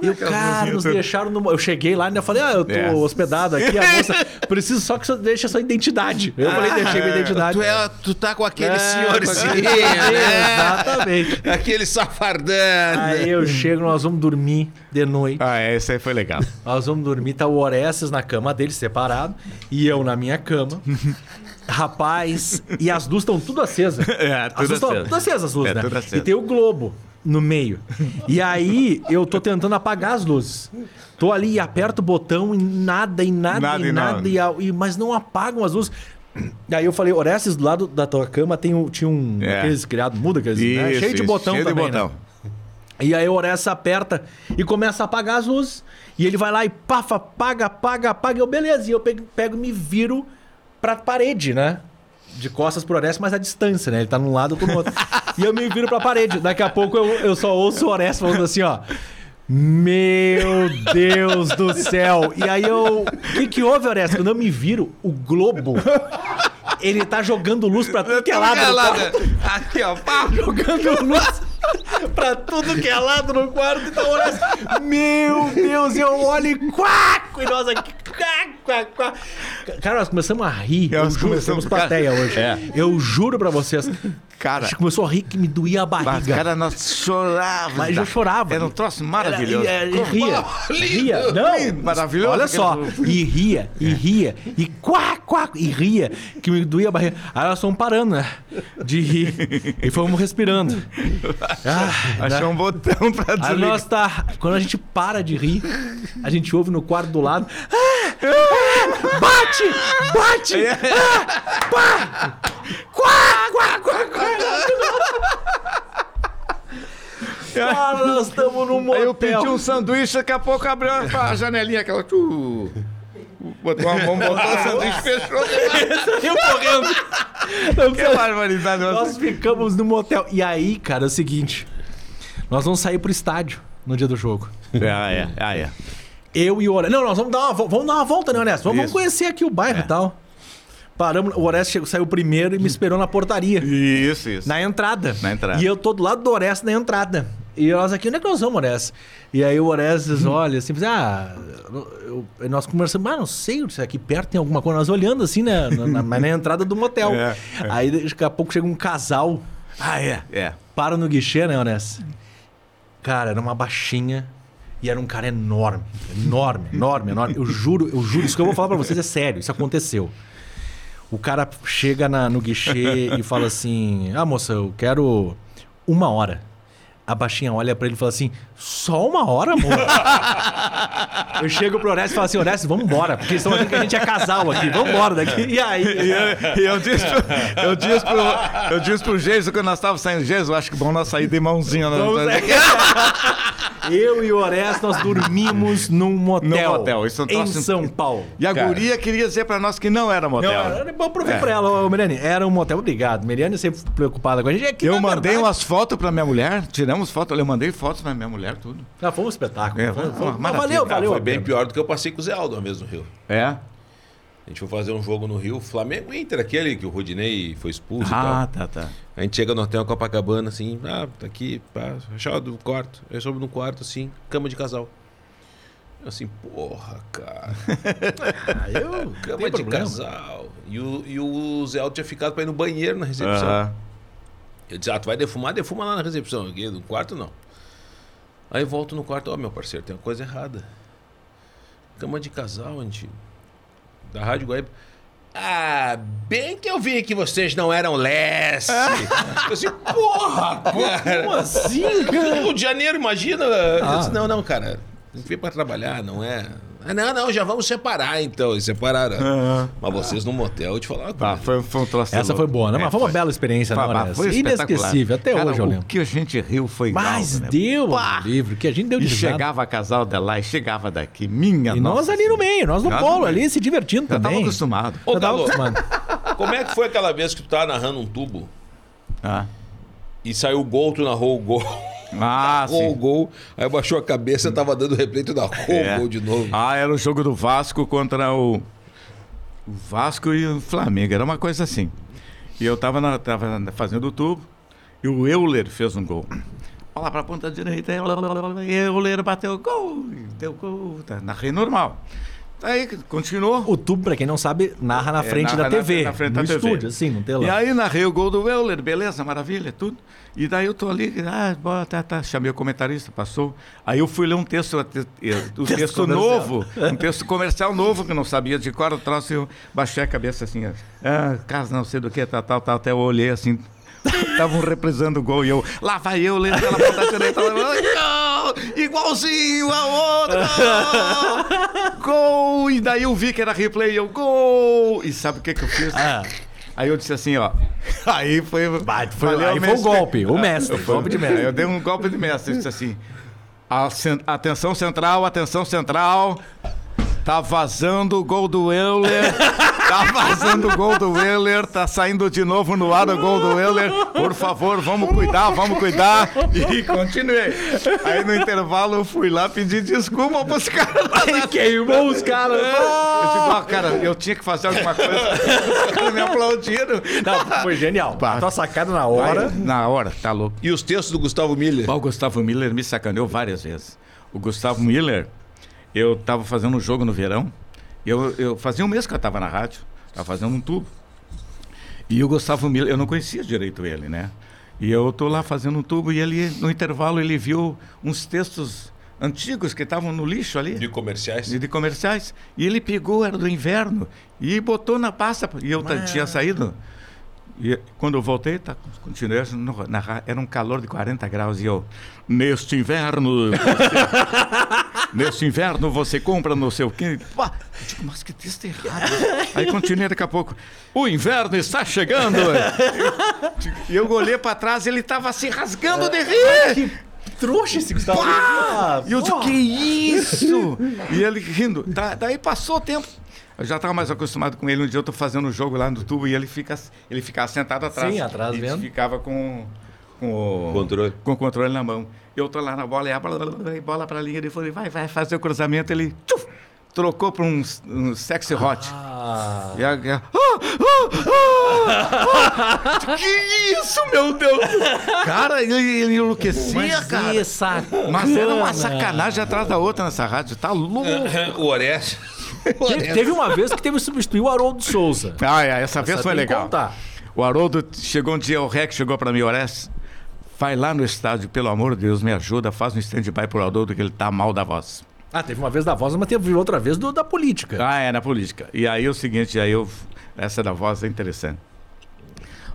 E o cara nos deixaram no. Eu cheguei lá e ainda falei, ah, eu tô É. hospedado aqui, a moça. [laughs] Preciso só que você deixe a sua identidade. Eu falei, deixei minha identidade. Tu, é, tu tá com aquele É, senhorzinho, é, né? [laughs] Exatamente. Aquele safardão. Aí eu chego, nós vamos dormir de noite. Ah, é, esse aí foi legal. Nós vamos dormir, tá o Orestes na cama dele, separado, e eu na minha cama. [laughs] Rapaz, e as luzes estão tudo acesas. É, tudo aceso. tudo acesas, as luzes, É, né? E tem o globo no meio. E aí eu tô tentando apagar as luzes. Tô ali e aperto o botão e nada, e nada, Nada e nada, nada. e, a- e- mas não apagam as luzes. E aí eu falei, Orestes, do lado da tua cama tem um, tinha um. É. Aqueles criados muda, aqueles, né? Isso, cheio de isso, botão cheio de também. botão. Né? E aí o Orestes aperta e começa a apagar as luzes. E ele vai lá e pafa, apaga, apaga, apaga. E eu, beleza. E eu pego, pego e me viro pra parede, né? De costas pro Orestes, mas a distância, né? Ele tá num lado, eu tô no outro. [laughs] e eu me viro pra parede. Daqui a pouco eu, eu só ouço o Orestes falando assim, ó. Meu Deus do céu! E aí eu. O que, que houve, Orestes? Quando eu me viro, o Globo. Ele tá jogando luz pra tudo que é lado. do quarto Aqui, ó. Pá. jogando luz [laughs] pra tudo que é lado no quarto. Então, olha Meu Deus, eu olho e quaco! E nós aqui, quac, quac, quac. Cara, nós começamos a rir. Eu Nós juro, começamos- plateia hoje. É. Eu juro pra vocês. A Cara, gente começou a rir que me doía a mas, barriga. cara, nós chorávamos. Mas eu chorava. Era um troço maravilhoso. Era- e- e ria. ria. Não, Maravilhoso Olha só. E ria, e ria, e quá, quá, e ria, que me doía a barriga. Aí nós fomos parando, né? De rir. E fomos respirando. Ah, Achou um botão pra desligar. nós tá. Quando a gente para de rir, a gente ouve no quarto do lado. "Ah, ah, bate! Bate! Ah, pá! Quá, quá, quá, quá. Cara, nós estamos num motel. Aí eu pedi um sanduíche, daqui a pouco abriu a janelinha, aquela. tu- Botou a mão, botou o sanduíche, fechou. [laughs] Eu correndo. Não, Que barbaridade. Nós ficamos no motel. E aí, cara, é o seguinte: nós vamos sair pro estádio no dia do jogo. Ah, é. Ah, é. Eu e o Orestes. Não, nós vamos dar uma, vamos dar uma volta, né, Orestes? Vamos. É. conhecer aqui o bairro e tal. Paramos, o Orestes chegou- saiu primeiro e me esperou na portaria. Isso, isso. Na entrada. Na entrada. E eu tô do lado do Orestes na entrada. E nós aqui, onde é que nós vamos, Orestes? E aí o Orestes olha assim, diz, ah, eu- eu- nós conversamos, ah, não sei, se aqui perto tem alguma coisa. Nós olhando assim, né? Na, na- mas na entrada do motel. [laughs] É, Aí daqui a pouco chega um casal, Ah, é. É. para no guichê, né, Orestes? Cara, era uma baixinha e era um cara enorme. Enorme, enorme, enorme. Eu juro, eu juro, isso que eu vou falar pra vocês é sério, isso aconteceu. O cara chega na- no guichê e fala assim: Ah, moça, eu quero uma hora. A baixinha olha pra ele e fala assim: Só uma hora, amor? [laughs] eu chego pro Orestes e falo assim: Orestes, vamos embora, porque eles estão achando que a gente é casal aqui, vamos embora daqui. [laughs] E aí? E eu, e eu disse pro, eu disse pro, eu disse pro Geiso quando nós estávamos saindo, Geiso, acho que bom nós sair de mãozinha. Né? Vamos [laughs] Eu e o Orestes, nós dormimos num motel. Num motel, isso é um em São Paulo. E a Cara. guria queria dizer pra nós que não era Não, motel. era, vamos prover É. pra ela, ô, Miriane. Era um motel, obrigado. Miriane sempre preocupada com a gente. É que, Eu mandei verdade, umas fotos pra minha mulher, tiramos fotos, eu mandei fotos pra minha mulher, tudo. Ah, foi um espetáculo. É, Foi- foi foi- maravilha. valeu, Cara, valeu. foi bem pior do que eu passei com o Zé Aldo uma vez no Rio. É? A gente foi fazer um jogo no Rio, Flamengo Inter, aquele que o Rodinei foi expulso Ah, e tal. tá, tá. A gente chega no hotel Copacabana, assim, ah, tá aqui, pá, chave do quarto. Eu soube no quarto, assim, cama de casal. Eu assim, porra, cara, [laughs] Ah, eu. cama tem de problema. casal. E o, e o Zé Aldo tinha ficado pra ir no banheiro na recepção. Eu disse, ah, tu vai defumar? Defuma lá na recepção. Aqui no quarto, não. Aí eu volto no quarto, ó, meu parceiro, tem uma coisa errada. Cama de casal, antigo. Da Rádio Guaíba. Ah, bem que eu vi que vocês não eram leste. [laughs] eu disse, porra, cara. Como assim, cara? Rio de Janeiro, imagina. Eu Ah. disse, não, não, cara. Gente veio pra trabalhar, não é... Ah, não, não, já vamos separar então. E separaram. Aham. Mas vocês no motel, eu te falar uma Tá, coisa. foi, foi um troço Essa foi boa, né? É, Mas foi uma foi. bela experiência, Foi, não, né? foi. Inesquecível, até Cara, hoje eu lembro. O que a gente riu foi Mas né? deu um livro, que a gente deu de E risada. chegava casal de lá e chegava daqui. Minha E nós ali no meio, nós no polo ali, se divertindo Já tava também. acostumado. Ô, Eu tava Galo, acostumado. [laughs] Como é que foi aquela vez que tu tava narrando um tubo Ah, e saiu o gol, tu narrou o gol? Ah Narrou o sim. gol, aí baixou a cabeça, tava dando replay, tu narrou É. o gol de novo. Ah, era o jogo do Vasco contra o, Vasco e o Flamengo. Era uma coisa assim. E eu tava, na- tava fazendo o tubo e o Euler fez um gol. Olha lá pra ponta direita, Euler bateu gol, deu gol, narrei normal. Aí continuou. O tubo, pra quem não sabe, narra na É, frente narra da TV. na frente no da TV. estúdio, assim, não tem lá. E aí narrei o gol do Euler, beleza, maravilha, tudo. E daí eu tô ali, ah, boa, tá, tá, chamei o comentarista, passou. Aí eu fui ler um texto, eh, [laughs] um texto comercial. novo, um [laughs] texto comercial novo, que eu não sabia de cor, eu trouxe, eu baixei a cabeça assim, ah, casa não sei do que, tal, tal, tal, até eu olhei assim, [laughs] estavam reprisando o gol e eu, lá vai eu, lendo pela ponta direita, gol, igualzinho a outra, gol, e daí eu vi que era replay, eu, gol, e sabe o que que eu fiz? Ah, Aí eu disse assim, ó. Aí foi. Bate, foi- aí foi o golpe, o mestre, Foi- golpe de [laughs] mestre. Eu dei um golpe de mestre. Eu disse assim: "A cen- atenção central, atenção central. Tá vazando o gol do Euler. Tá vazando o gol do Euler. Tá saindo de novo no ar o gol do Euler. Por favor, vamos cuidar, vamos cuidar. E continuei. Aí no intervalo eu fui lá pedir desculpa pros caras. Aí queimou os caras. Eu digo, ó, cara, eu tinha que fazer alguma coisa. Os caras me aplaudiram. Não, foi genial. Pá. Tua sacada na hora. Aí, na hora, tá louco. E os textos do Gustavo Miller? O Gustavo Miller me sacaneou várias vezes. O Gustavo Miller, eu tava fazendo um jogo no verão. Eu, eu fazia um mês que eu tava na rádio, tava fazendo um tubo. E o Gustavo Miller, eu não conhecia direito ele, né? E eu tô lá fazendo um tubo e ele, no intervalo, ele viu uns textos antigos que estavam no lixo ali. De comerciais? de, de comerciais. E ele pegou, era do inverno, e botou na pasta. E eu ta- tinha saído. E quando eu voltei, tá, continuei no- na, ra- era um calor de 40 graus. E eu, neste inverno. Neste inverno você compra não sei o quê. Pá, eu digo, mas que texto errado. Aí continuei daqui a pouco. O inverno está chegando. E eu olhei para trás ele estava se rasgando de rir. Trouxa esse Gustavo. Pá! Ah, E eu porra. que isso? e ele rindo. Da- daí passou o tempo. Eu já estava mais acostumado com ele. Um dia eu tô fazendo um jogo lá no tubo e ele fica ele ficava sentado atrás. Sim, atrás e vendo. ficava com, com o Controle. Com o controle na mão. Eu tô lá na bola e a bola, bola pra linha. Ele falou, vai, vai fazer o cruzamento. Ele tchuf, trocou para um, um sexy hot. Ah. E a, e a- Ah, ah, ah! que isso, meu Deus! Cara, ele, ele enlouquecia, Mas cara. que sacana. Mas era uma sacanagem atrás da outra nessa rádio. Tá louco. [laughs] o Orestes. Teve, teve uma vez que teve que substituir o Haroldo Souza. Ah, é, essa vez foi legal. contar. O Haroldo chegou um dia, o Rec chegou pra mim, Orestes, vai lá no estádio, pelo amor de Deus, me ajuda, faz um stand-by pro Haroldo que ele tá mal da voz. Ah, teve uma vez da voz, mas teve outra vez do, da política. Ah, é, na política. E aí o seguinte, aí eu. Essa da voz é interessante.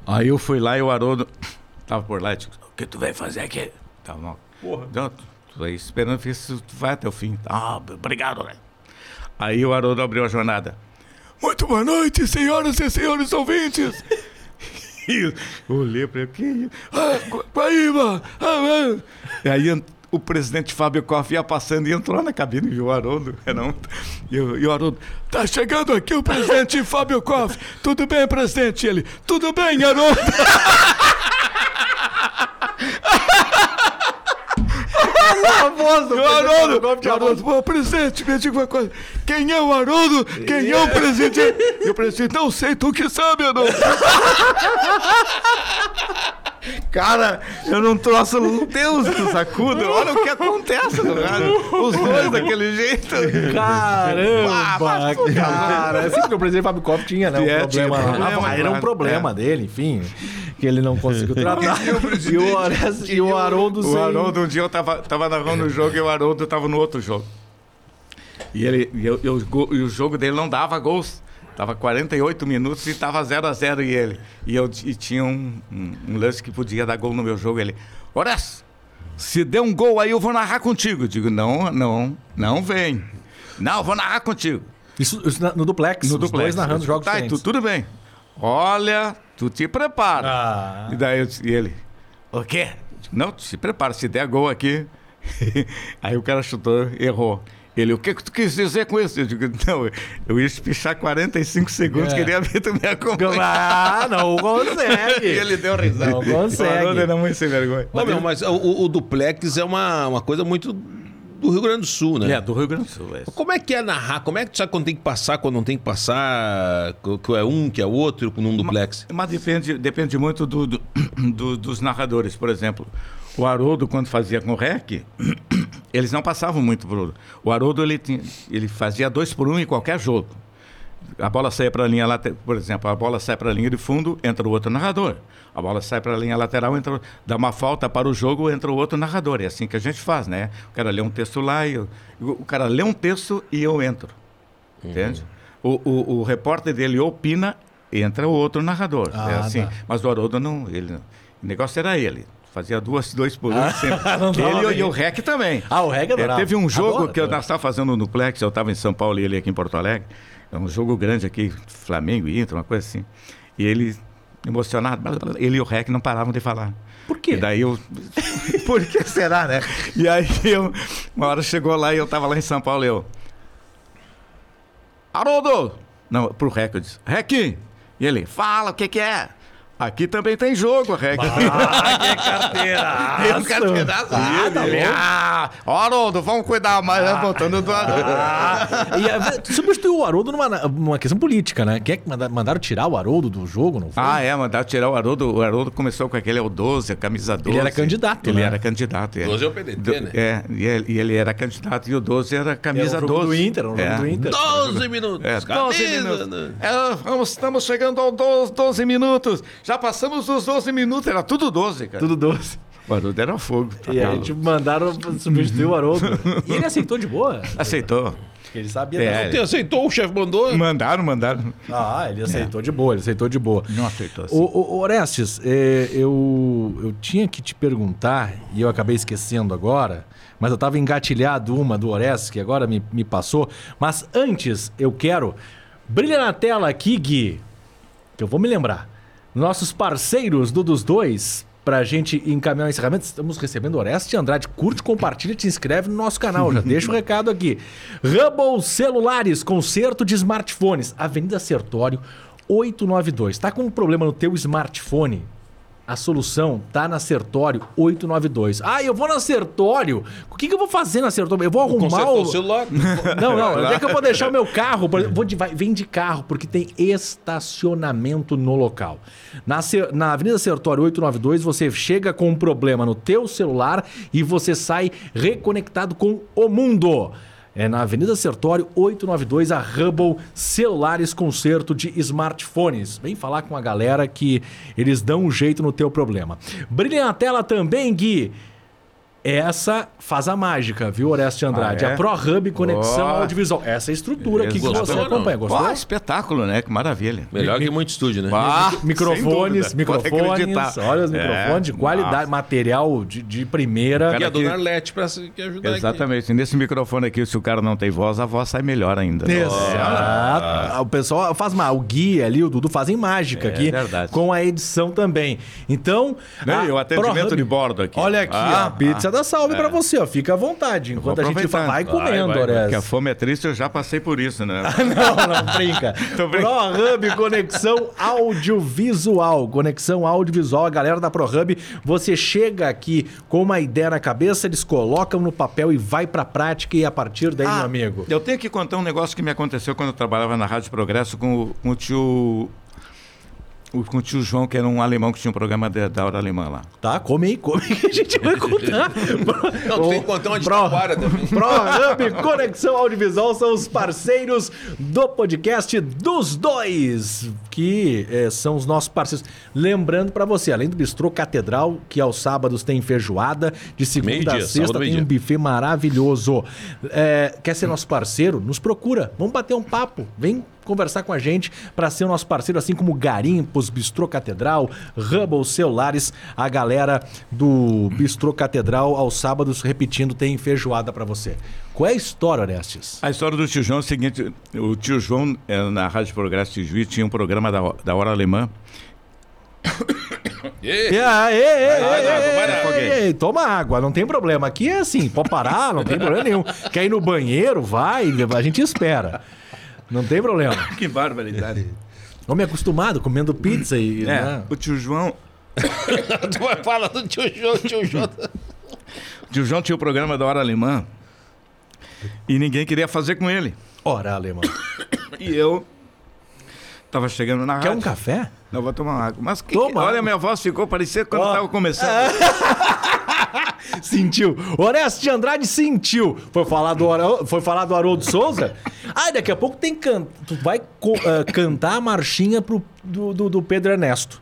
Aí eu fui lá e o Haroldo [coughs] tava por lá e disse, o que tu vai fazer aqui? Tá bom. Porra. Não, tô aí esperando se tu vai até o fim. Ah, obrigado, né? Aí o Haroldo abriu a jornada. Muito boa noite, senhoras e senhores ouvintes. Eu olhei pra ele, que Gu- Guaíba! Ah, ah. E aí o presidente Fábio Koff ia passando e entrou na cabine e viu o Haroldo. [laughs] E, e o Haroldo, tá chegando aqui o presidente Fábio Koff. Tudo bem, presidente? E ele, tudo bem, Haroldo. [laughs] famoso. O Haroldo, o Haroldo, pô, presidente, me diga uma coisa. Quem é o Haroldo? Quem é o presidente? E o presidente, não sei, tu que sabe, Haroldo. [laughs] Cara, eu não troço Deus do sacudo. Olha o que acontece no rádio. Os dois daquele jeito. Caramba, cara. É assim que o presidente Fábio Koff tinha, né? Um É, tinha problema. problema, Ah, era um claro. problema dele, enfim. Que ele não conseguiu tratar. e, o Horácio- e o Haroldo O Haroldo, um dia eu tava, tava narrando o jogo e o Haroldo tava no outro jogo. E, ele, e, eu- e o jogo dele não dava gols. Tava 48 minutos e tava 0 a 0 e ele. E eu e tinha um, um, um lance que podia dar gol no meu jogo. Ele, Horácio, se der um gol aí eu vou narrar contigo. Eu digo, não, não, não vem. Não, vou narrar contigo. Isso, isso no duplex. No os duplex. dois narrando jogos tá, diferentes. tu, tudo bem. Olha, tu te prepara. Ah. E daí eu, e ele, o quê? Não, se prepara, se der gol aqui. [laughs] Aí o cara chutou, errou. Ele, o que, que tu quis dizer com isso? Eu digo, não, eu ia espichar 45 segundos, É. queria ver tu me acompanhar. Ah, não consegue. [laughs] E ele deu risada. Não consegue. O Haroldo era muito sem vergonha. Não, meu, mas o, o- duplex é uma, uma coisa muito do Rio Grande do Sul, né? É, do Rio Grande do Sul. É. Como é que é narrar? Como é que tu sabe quando tem que passar, quando não tem que passar? Que é um, que é outro, num duplex? Mas depende, depende muito do, do- [coughs] do- dos narradores. Por exemplo, o Haroldo, quando fazia com o REC, [coughs] eles não passavam muito pro. O Haroldo ele, tinha- ele fazia dois por um em qualquer jogo. A bola saía para a linha lateral, por exemplo, a bola sai para a linha de fundo, entra o outro narrador. A bola sai para a linha lateral, entra, dá uma falta para o jogo, entra o outro narrador. É assim que a gente faz, né? O cara lê um texto lá, e eu- o cara lê um texto e eu entro. Entende? O, o, o repórter dele opina, entra o outro narrador. Ah, é assim. tá. Mas o Haroldo não. Ele, o negócio era ele. Fazia duas, dois por um sempre. [laughs] não dava ele e o REC também. Ah, o REC É, teve um jogo que eu estava fazendo no Plex, eu estava em São Paulo e ele aqui em Porto Alegre. É um jogo grande aqui, Flamengo e Inter, uma coisa assim. E ele, emocionado, ele e o REC não paravam de falar. Por quê? E daí eu. [laughs] Por que será, né? E aí eu. Uma hora chegou lá e eu estava lá em São Paulo e eu. Haroldo! Não, pro REC eu disse, REC! E ele, fala, o que que é? Aqui também tem jogo, REC. Ah, que carteira! Tem um carteiraço Ah, ah, tá ele, bom. ah, Haroldo, vamos cuidar mais, né, voltando do Haroldo. E a- tu substituiu o Haroldo numa, numa questão política, né? Quer que manda- mandaram tirar o Haroldo do jogo, não foi? Ah, é, mandaram tirar o Haroldo. O Haroldo começou com aquele, é o 12, a camisa 12. Ele era candidato, Ele né? era candidato, é. 12 é o PDT, Do- né? É, e ele, e ele era candidato e o 12 era a camisa Era o jogo 12. do Inter, o jogo é. do Inter. 12 minutos! É, 12 camisa, minutos. né? É, vamos, estamos chegando aos 12, 12 minutos. Já passamos dos 12 minutos, era tudo 12, cara. Tudo doce. O Haroldo era fogo. tá E aí, tipo, mandaram substituir o Haroldo. E ele aceitou de boa. Aceitou. Porque ele sabia. É. Você aceitou, o chefe mandou? Mandaram, mandaram. Ah, ele aceitou de boa, ele aceitou de boa. Não aceitou assim. Ô, ô, Orestes, é, eu, eu tinha que te perguntar, e eu acabei esquecendo agora, mas eu tava engatilhado uma do Orestes, que agora me, me passou. Mas antes, eu quero. Brilha na tela aqui, Gui, que eu vou me lembrar. Nossos parceiros do Dos Dois, pra gente encaminhar o encerramento, estamos recebendo Oreste Andrade. Curte, compartilha, te inscreve no nosso canal. Já deixa o [laughs] recado aqui. Hubble Celulares, conserto de smartphones. Avenida Sertório, 892. Tá com um problema no teu smartphone? A solução tá na Sertório 892. Ah, eu vou na Sertório. O que, que eu vou fazer na Sertório? Eu vou arrumar o... o celular? [laughs] Não, não. Onde é que eu vou deixar o meu carro? Vou de, vai, vem de carro, porque tem estacionamento no local. Na, na Avenida Sertório 892, você chega com um problema no teu celular e você sai reconectado com o mundo. É na Avenida Sertório 892, a Hubble Celulares Concerto de Smartphones. Vem falar com a galera que eles dão um jeito no teu problema. Brilha na tela também, Gui. Essa faz a mágica, viu, Oreste Andrade? Ah, é? A ProHub Conexão Ó. Audiovisual. Essa é a estrutura aqui que você acompanha. Gostou? Ah, espetáculo, né? Que maravilha. Melhor que muito estúdio, né? Ah, microfones, sem dúvida. Pode microfones, acreditar. olha os É, microfones de qualidade, nossa. material de, de primeira. E a dona aqui- Arlete que ajudar aqui. Exatamente. Nesse microfone aqui, se o cara não tem voz, a voz sai melhor ainda. Exato. O pessoal faz mal. O Gui ali, o Dudu fazem mágica É aqui verdade. com a edição também. Então. Não, a e o atendimento de bordo aqui. Olha aqui, Ah, ó. Pizza ah. Manda salve pra você, ó. Fica à vontade. Enquanto a gente aproveitar. vai comendo, Vai. Porque a fome é triste, eu já passei por isso, né? [laughs] Não, não brinca. [laughs] ProHub Conexão Audiovisual. Conexão Audiovisual, a galera da ProHub, você chega aqui com uma ideia na cabeça, eles colocam no papel e vai pra prática e a partir daí, meu amigo. Eu tenho que contar um negócio que me aconteceu quando eu trabalhava na Rádio Progresso com o, com o tio. O- Com o tio João, que era um alemão que tinha um programa de- da hora alemã lá. Tá, come aí, come que a gente vai contar. [laughs] Não, tu tem que contar uma de Pro- também. ProHub Conexão Audiovisual são os parceiros do podcast dos dois, que eh, são os nossos parceiros. Lembrando pra você, além do Bistrô Catedral, que aos sábados tem feijoada, de segunda a sexta tem um buffet maravilhoso. Eh, quer ser nosso parceiro? Nos procura. Vamos bater um papo. Vem conversar com a gente para ser o nosso parceiro, assim como Garimpos, Bistrô Catedral, Hubble Celulares, a galera do Bistrô Catedral aos sábados, repetindo, tem feijoada para você. Qual é a história, Orestes? A história do tio João é o seguinte: o tio João, eh, na Rádio Progresso de Juiz, tinha um programa da, da hora alemã. [coughs] Toma água, não tem problema. Aqui é assim, pode parar, não tem problema nenhum. Quer ir no banheiro, vai, a gente espera. Não tem problema. [laughs] Que barbaridade. [laughs] Homem acostumado, comendo pizza e. É, né? o tio João. [laughs] tu vai falar do tio João, tio João. O tio João tinha o programa da hora alemã. E ninguém queria fazer com ele. Ora, alemão. [coughs] E eu. Tava chegando na Quer rádio. um café? Não, vou tomar uma água. Mas que, Toma olha, minha voz ficou parecendo quando eu tava começando. [laughs] Sentiu. Orestes de Andrade sentiu. Foi falar do, Ara- foi falar do Haroldo Souza? Ah, daqui a pouco tem can... Tu vai co- ah, cantar a marchinha pro, do, do, do Pedro Ernesto.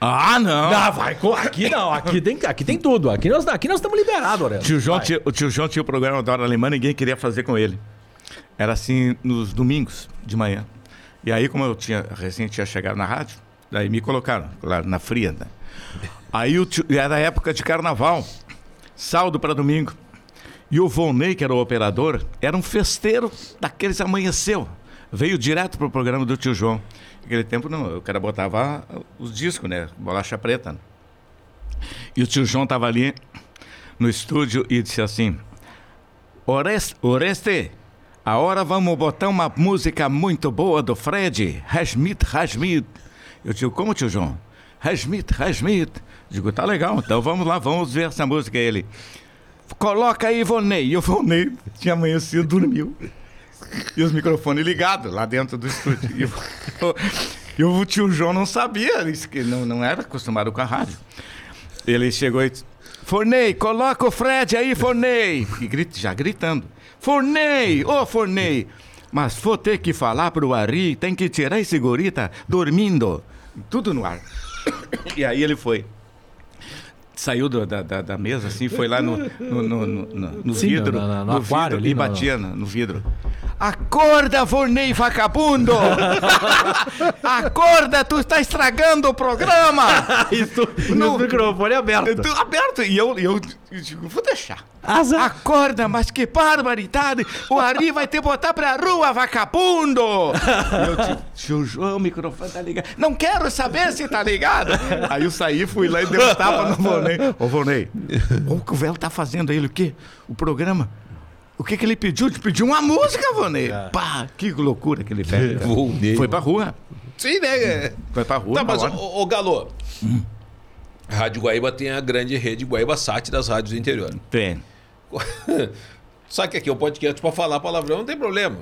Ah, não! Ah, vai. Aqui não. Aqui tem, aqui tem tudo. Aqui nós, aqui nós estamos liberados. Tio João tinha, o tio João tinha o programa da hora alemã, ninguém queria fazer com ele. Era assim nos domingos de manhã. E aí, como eu tinha recém tinha chegado na rádio, daí me colocaram, claro, na fria, né? Aí o tio, era época de carnaval, sábado para domingo. E o Volney, que era o operador, era um festeiro daqueles amanheceu. Veio direto pro programa do tio João. Naquele tempo, não, o cara botava os discos, né? Bolacha preta. né? E o tio João tava ali no estúdio e disse assim: Oreste, Oreste, agora vamos botar uma música muito boa do Fred, Rasmit, Rasmit. Eu digo, como tio João? Rasmit, Rasmit. Digo, tá legal, então vamos lá, vamos ver essa música. Ele, coloca aí, Vonei. E o Vonei tinha amanhecido, dormiu. E os microfones ligados lá dentro do estúdio. E o, tio João não sabia, que não, não era acostumado com a rádio. Ele chegou e disse, Fornei, coloca o Fred aí, Fornei. E grita, já gritando. Fornei, ô Fornei. Mas vou ter que falar pro Ari, tem que tirar esse guri, tá dormindo. Tudo no ar. [coughs] E aí ele foi. Saiu do- da, da, da mesa, assim, foi lá no, no, no, no- Sim, vidro, no- no- aquário vidro ali, e batia no, vidro. Acorda, Fornei vagabundo! [laughs] Acorda, tu está estragando o programa! [laughs] Isso, No- microfone aberto. Tudo aberto. E eu, eu, eu digo, vou deixar. Azar. Acorda, mas que barbaridade! O Ari vai te botar pra rua, vagabundo! [laughs] Eu, João, o microfone tá ligado. Não quero saber se tá ligado! Aí eu saí, fui lá e dei um tapa no Vonei. Ô, Vonei, o que o velho tá fazendo aí? O quê? O programa? O que que ele pediu? Ele pediu uma música, Vonei. Pá, que loucura aquele velho. [laughs] cara. Vonei. Foi pra rua. Sim, né? Foi pra rua. Tá, mas, ô, ô Galo, a Rádio Guaíba tem a grande rede Guaíba Sat das rádios do interior. Tem. [laughs] Só que aqui é um podcast pra falar palavrão, não tem problema.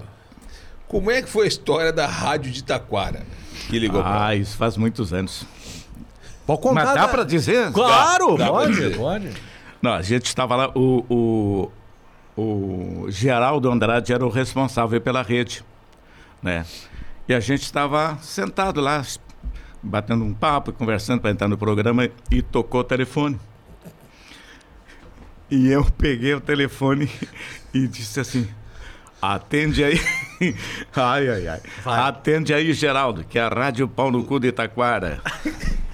Como é que foi a história da Rádio de Taquara? Que ligou pra Ah, isso faz muitos anos. Pode contar. Mas dá da- pra dizer? Claro, Dá- pode, dizer. pode. Não, a gente estava lá, o, o, o Geraldo Andrade era o responsável pela rede, né? E a gente estava sentado lá, batendo um papo, conversando para entrar no programa e tocou o telefone. E eu [laughs] peguei o telefone e disse assim: atende aí. [laughs] ai, ai, ai. Vai. Atende aí, Geraldo, que é a Rádio Pau no Cu de Itaquara. [laughs]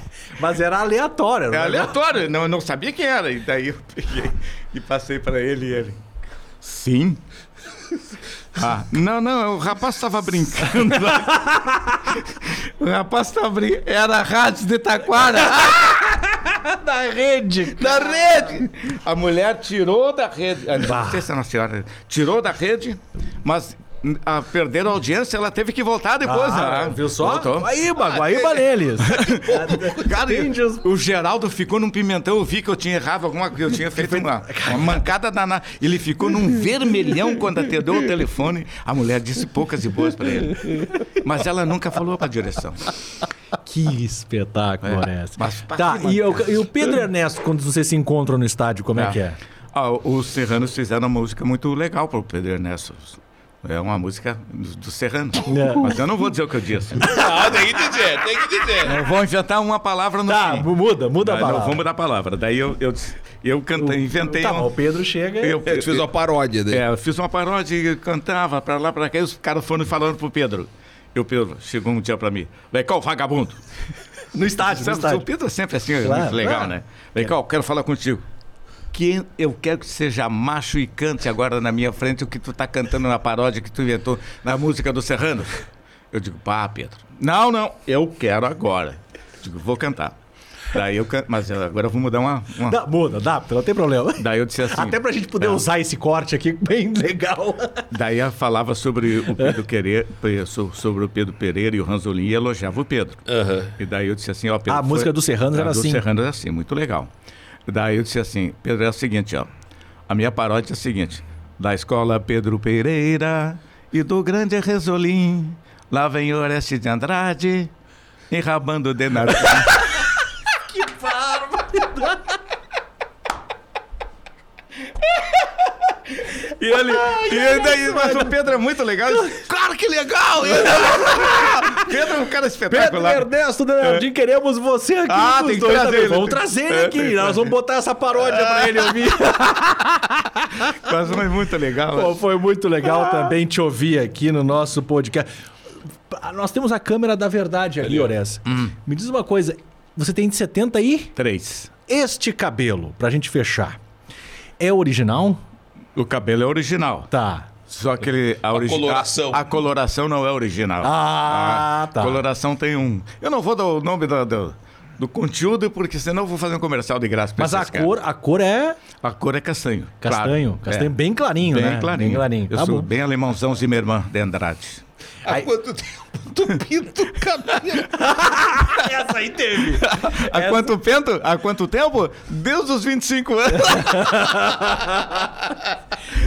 Mas era aleatório. É né? aleatório, não, eu não sabia quem era. E daí eu peguei e passei para ele e ele. Sim. [laughs] Ah, não, não, o rapaz estava brincando. o rapaz estava brincando. Era a rádio de Taquara. [laughs] da rede. Da rede! A mulher tirou da rede. ah, Bah. Não sei se é a senhora. Tirou da rede, mas a perder a audiência, ela teve que voltar depois, Ah, né? viu só? Voltou. Guaíba, Guaíba neles. [laughs] Cara, Entende os- o Geraldo ficou num pimentão, eu vi que eu tinha errado alguma coisa, eu tinha feito uma, uma mancada danada. Ele ficou num vermelhão quando atendeu o telefone. A mulher disse poucas e boas pra ele. Mas ela nunca falou pra direção. Que espetáculo, É. Mas Tá, e, o- e o Pedro Ernesto, quando vocês se encontram no estádio, como é que é? Ah, os Serranos fizeram uma música muito legal pro Pedro Ernesto. É uma música do, do Serrano. [laughs] É. Mas eu não vou dizer o que eu disse. [laughs] Ah, tem que dizer, tem que dizer. Eu vou inventar uma palavra no Tá, fim. muda, muda a Mas não, palavra. vamos mudar a palavra. Daí eu, eu, eu cantei, inventei Tá, um- o Pedro chega e... eu, É, tu fez uma paródia dele. É, eu fiz uma paródia e cantava pra lá, pra cá, e os caras foram falando pro Pedro. E o Pedro chegou um dia pra mim, vem cá, o vagabundo. No estádio, no estádio. o Pedro é sempre assim, é Claro, muito legal, claro. né? Vem cá, eu quero falar contigo. Que eu quero que seja macho e cante agora na minha frente o que tu tá cantando na paródia que tu inventou na música do Serrano. Eu digo, pá, Pedro. Não, não, eu quero agora. Digo, vou cantar. Daí eu canto, mas agora eu vou mudar uma. uma- Dá, muda, dá, não tem problema. Daí eu disse assim. Até pra gente poder é. usar esse corte aqui, bem legal. Daí ela falava sobre o Pedro Querer, so- sobre o Pedro Pereira e o Ranzolin e elogiava o Pedro. Aham. E daí eu disse assim, ó, Pedro. A música do Serranos era do assim. Serranos era assim, muito legal. Daí eu disse assim, Pedro, é o seguinte, ó. A minha paródia é a seguinte: da escola Pedro Pereira e do grande Resolim, lá vem Oreste de Andrade, enrabando de nariz. [laughs] E ele, e daí, mas o Pedro é muito legal. Claro que legal! [laughs] Pedro é um cara Pedro espetacular. Ernesto Denardim, queremos você aqui. Ah, tem que trazer também. ele. Vamos trazer ele É, aqui. Nós vamos botar essa paródia pra ele ouvir. [laughs] Mas foi muito legal. Pô, foi muito legal também te ouvir aqui no nosso podcast. Ah, Nós temos a câmera da verdade ali, Ores. Hum. Me diz uma coisa. Você tem de 70 aí? Três. Este cabelo, pra gente fechar, é original? O cabelo é original. Tá. Só que ele, a, origi- coloração. A, a coloração não é original. Ah, tá. A coloração tem um. Eu não vou dar o nome do, do, do conteúdo, porque senão eu vou fazer um comercial de graça pra Mas a caras. cor, a cor é A cor é castanho. castanho. claro. Castanho É. bem clarinho, Bem né? clarinho. Bem clarinho. Eu Tá sou bom. bem alemãozão Zimmermann de Andrade. Há quanto tempo tu pinta o cabelo? [laughs] Essa aí teve. Há quanto tempo? Há quanto tempo? Desde os 25 anos.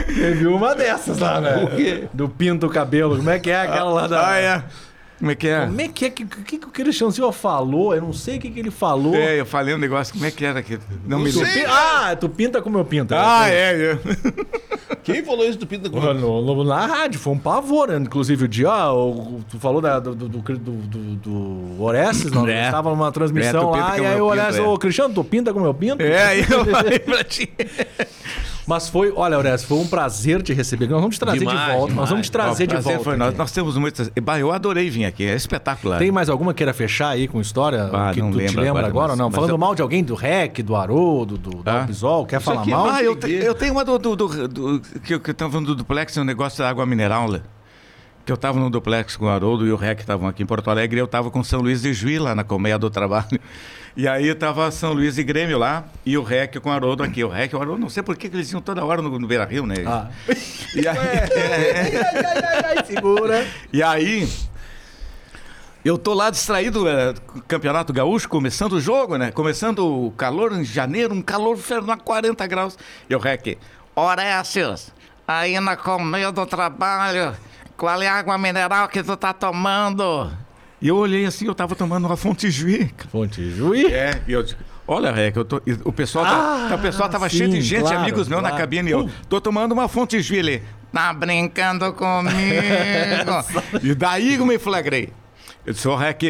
Teve uma dessas lá, né? Do pinto cabelo. Como é que é aquela lá da. Ah, é. Como é que é? Como é que é que, que, que o Cristiano Silva falou? Eu não sei o que, que ele falou. É, eu falei um negócio, como é que era aqui? Não me lembro. Ah, tu pinta como eu pinto. Ah, é, é. Quem falou isso do pinta com No, no- na rádio, foi um pavor, né? inclusive o dia, o- tu falou da- do, do, do, do, do Orestes, nós É. estava numa transmissão É, lá, e como aí eu o pinto, Orestes, é. ô Cristiano, tu pinta como eu pinto? É, eu falei pra ti. Mas foi, olha, Orestes, foi um prazer te receber. Nós vamos te trazer Demais, de volta, nós demais. vamos te trazer de prazer volta. Foi nós. nós temos muitas. Bah, eu adorei vir aqui, é espetacular. Tem mais alguma que queira fechar aí com história Ah, que não tu te lembro lembra agora, ou não? mas Falando eu- mal de alguém do REC, do Haroldo, do, do Ah. Quer falar aqui mal? Ah, eu, te- eu tenho uma do, do, do, do- que, eu tava falando do duplex, um negócio da água mineral, né? Que eu tava no duplex com o Haroldo e o Rec estavam aqui em Porto Alegre e eu tava com São Luís de Juí lá na colmeia do trabalho. E aí tava São Luís e Grêmio lá e o Rec com o Haroldo aqui. O Rec e o Haroldo, não sei por que eles iam toda hora no, no Beira Rio, né? Ah. E aí, [laughs] ai, [laughs] segura. E aí, eu tô lá distraído, é, Campeonato Gaúcho, começando o jogo, né? Começando o calor em janeiro, um calor infernal, 40 graus. E o Rec, Horácios, aí na colmeia do trabalho, qual é a água mineral que tu tá tomando? E eu olhei assim, eu tava tomando uma fonte Juí. cara. Fonte Juí. É, e eu digo, olha, Rec, eu tô, o pessoal, Ah, tá, o pessoal tava sim, cheio de gente, claro, amigos meus na claro. cabine, e eu tô tomando uma fonte Juí ali. Tá brincando comigo? [laughs] e daí eu me flagrei. Eu disse, ô Rec,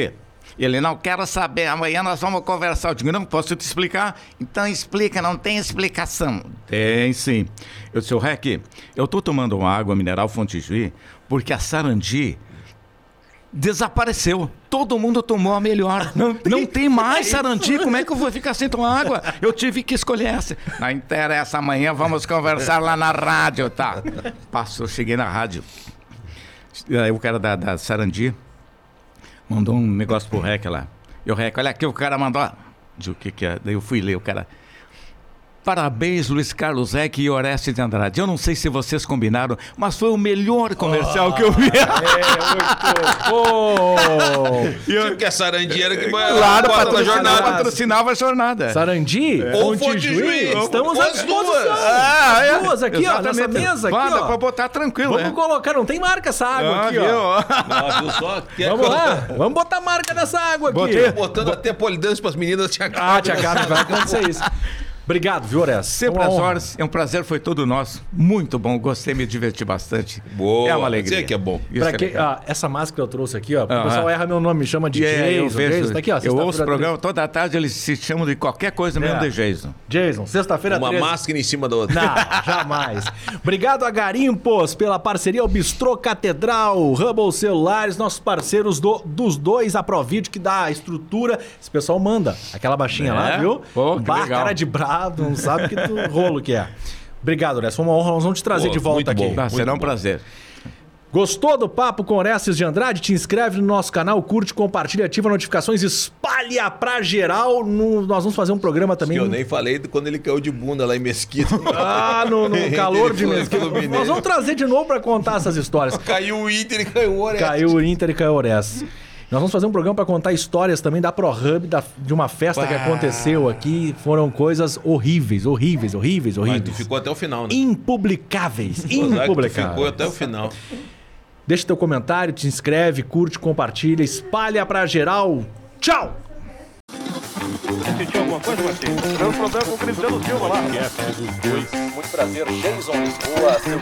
ele não quer saber, amanhã nós vamos conversar. Eu digo, não, posso te explicar? Então explica, não tem explicação. Tem sim. Eu disse, ô Rec, eu tô tomando uma água mineral fonte Juí porque a Sarandi desapareceu. Todo mundo tomou a melhor. [laughs] Não tem, mais Sarandi. Como é que eu vou ficar sem tomar água? Eu tive que escolher essa. Não interessa, amanhã vamos conversar lá na rádio, tá? Passou, cheguei na rádio. Aí o cara da, da Sarandi mandou um negócio pro Rec lá. E o Rec, olha aqui, o cara mandou. de o que que é. Daí eu fui ler o cara. Parabéns, Luiz Carlos Eck e Orestes de Andrade. Eu não sei se vocês combinaram, mas foi o melhor comercial que eu vi. Ô, Tipo que a sarandieira que vai Claro, patrocinava, jornada. patrocinava a jornada. Sarandi, Ou Fonte Juiz, Juiz. estamos à disposição. duas. Ah, As é. duas aqui, ó, nessa Exatamente. mesa aqui, dá ó. pra botar tranquilo, Vamos né? colocar, não tem marca essa água Ah, aqui, ó. viu? Não, viu só? Quer Vamos que eu- lá, vamos botar marca nessa água aqui. Botei. Botando até polidança pras meninas te Ah, tia Carmen, vai acontecer isso. Obrigado, viu, Orestes? Sempre É às horas. É um prazer, foi todo nosso. Muito bom, gostei, me diverti bastante. Boa, É uma alegria. sei que é bom. Isso é legal. ah, essa máscara eu trouxe aqui, ó. O pessoal erra meu nome, me chama de E é, eu Jason. vejo, Jason, tá aqui, ó. eu ouço o programa toda tarde, eles se chamam de qualquer coisa mesmo É. de Jason. 13. Jason, sexta-feira Uma 13. máscara em cima da outra. Não, jamais. Obrigado a Garimpos pela parceria, o Bistrô Catedral, Hubble Celulares, nossos parceiros do- dos dois, a Provid, que dá a estrutura. Esse pessoal manda aquela baixinha lá, É? viu? Pô, que Bar, legal. cara de não sabe que tu- rolo que é. Obrigado, Ness. Foi uma honra. Nós vamos te trazer Pô, de volta muito aqui. bom. Ah, será um prazer. Gostou do papo com Orestes de Andrade? Te inscreve no nosso canal, curte, compartilha, ativa notificações, espalha pra geral. No- nós vamos fazer um programa também. Que eu nem falei de quando ele caiu de bunda lá em Mesquita. Ah, no, no [laughs] calor de Mesquita. Nós vamos trazer de novo pra contar essas histórias. Caiu o Inter e caiu o Orestes. Caiu o Inter e caiu o Orestes. Nós vamos fazer um programa para contar histórias também da ProHub, da, de uma festa que aconteceu aqui. Foram coisas horríveis, horríveis, horríveis, Mas tu horríveis. ficou até o final, né? Impublicáveis, [laughs] tu impublicáveis. Ficou até o final. Deixa teu comentário, te inscreve, curte, compartilha, espalha pra geral. Tchau! Sentiu alguma coisa, Marcinho? Deu problema com o Cristiano Silva lá. Muito prazer, Jason Lisboa, seu.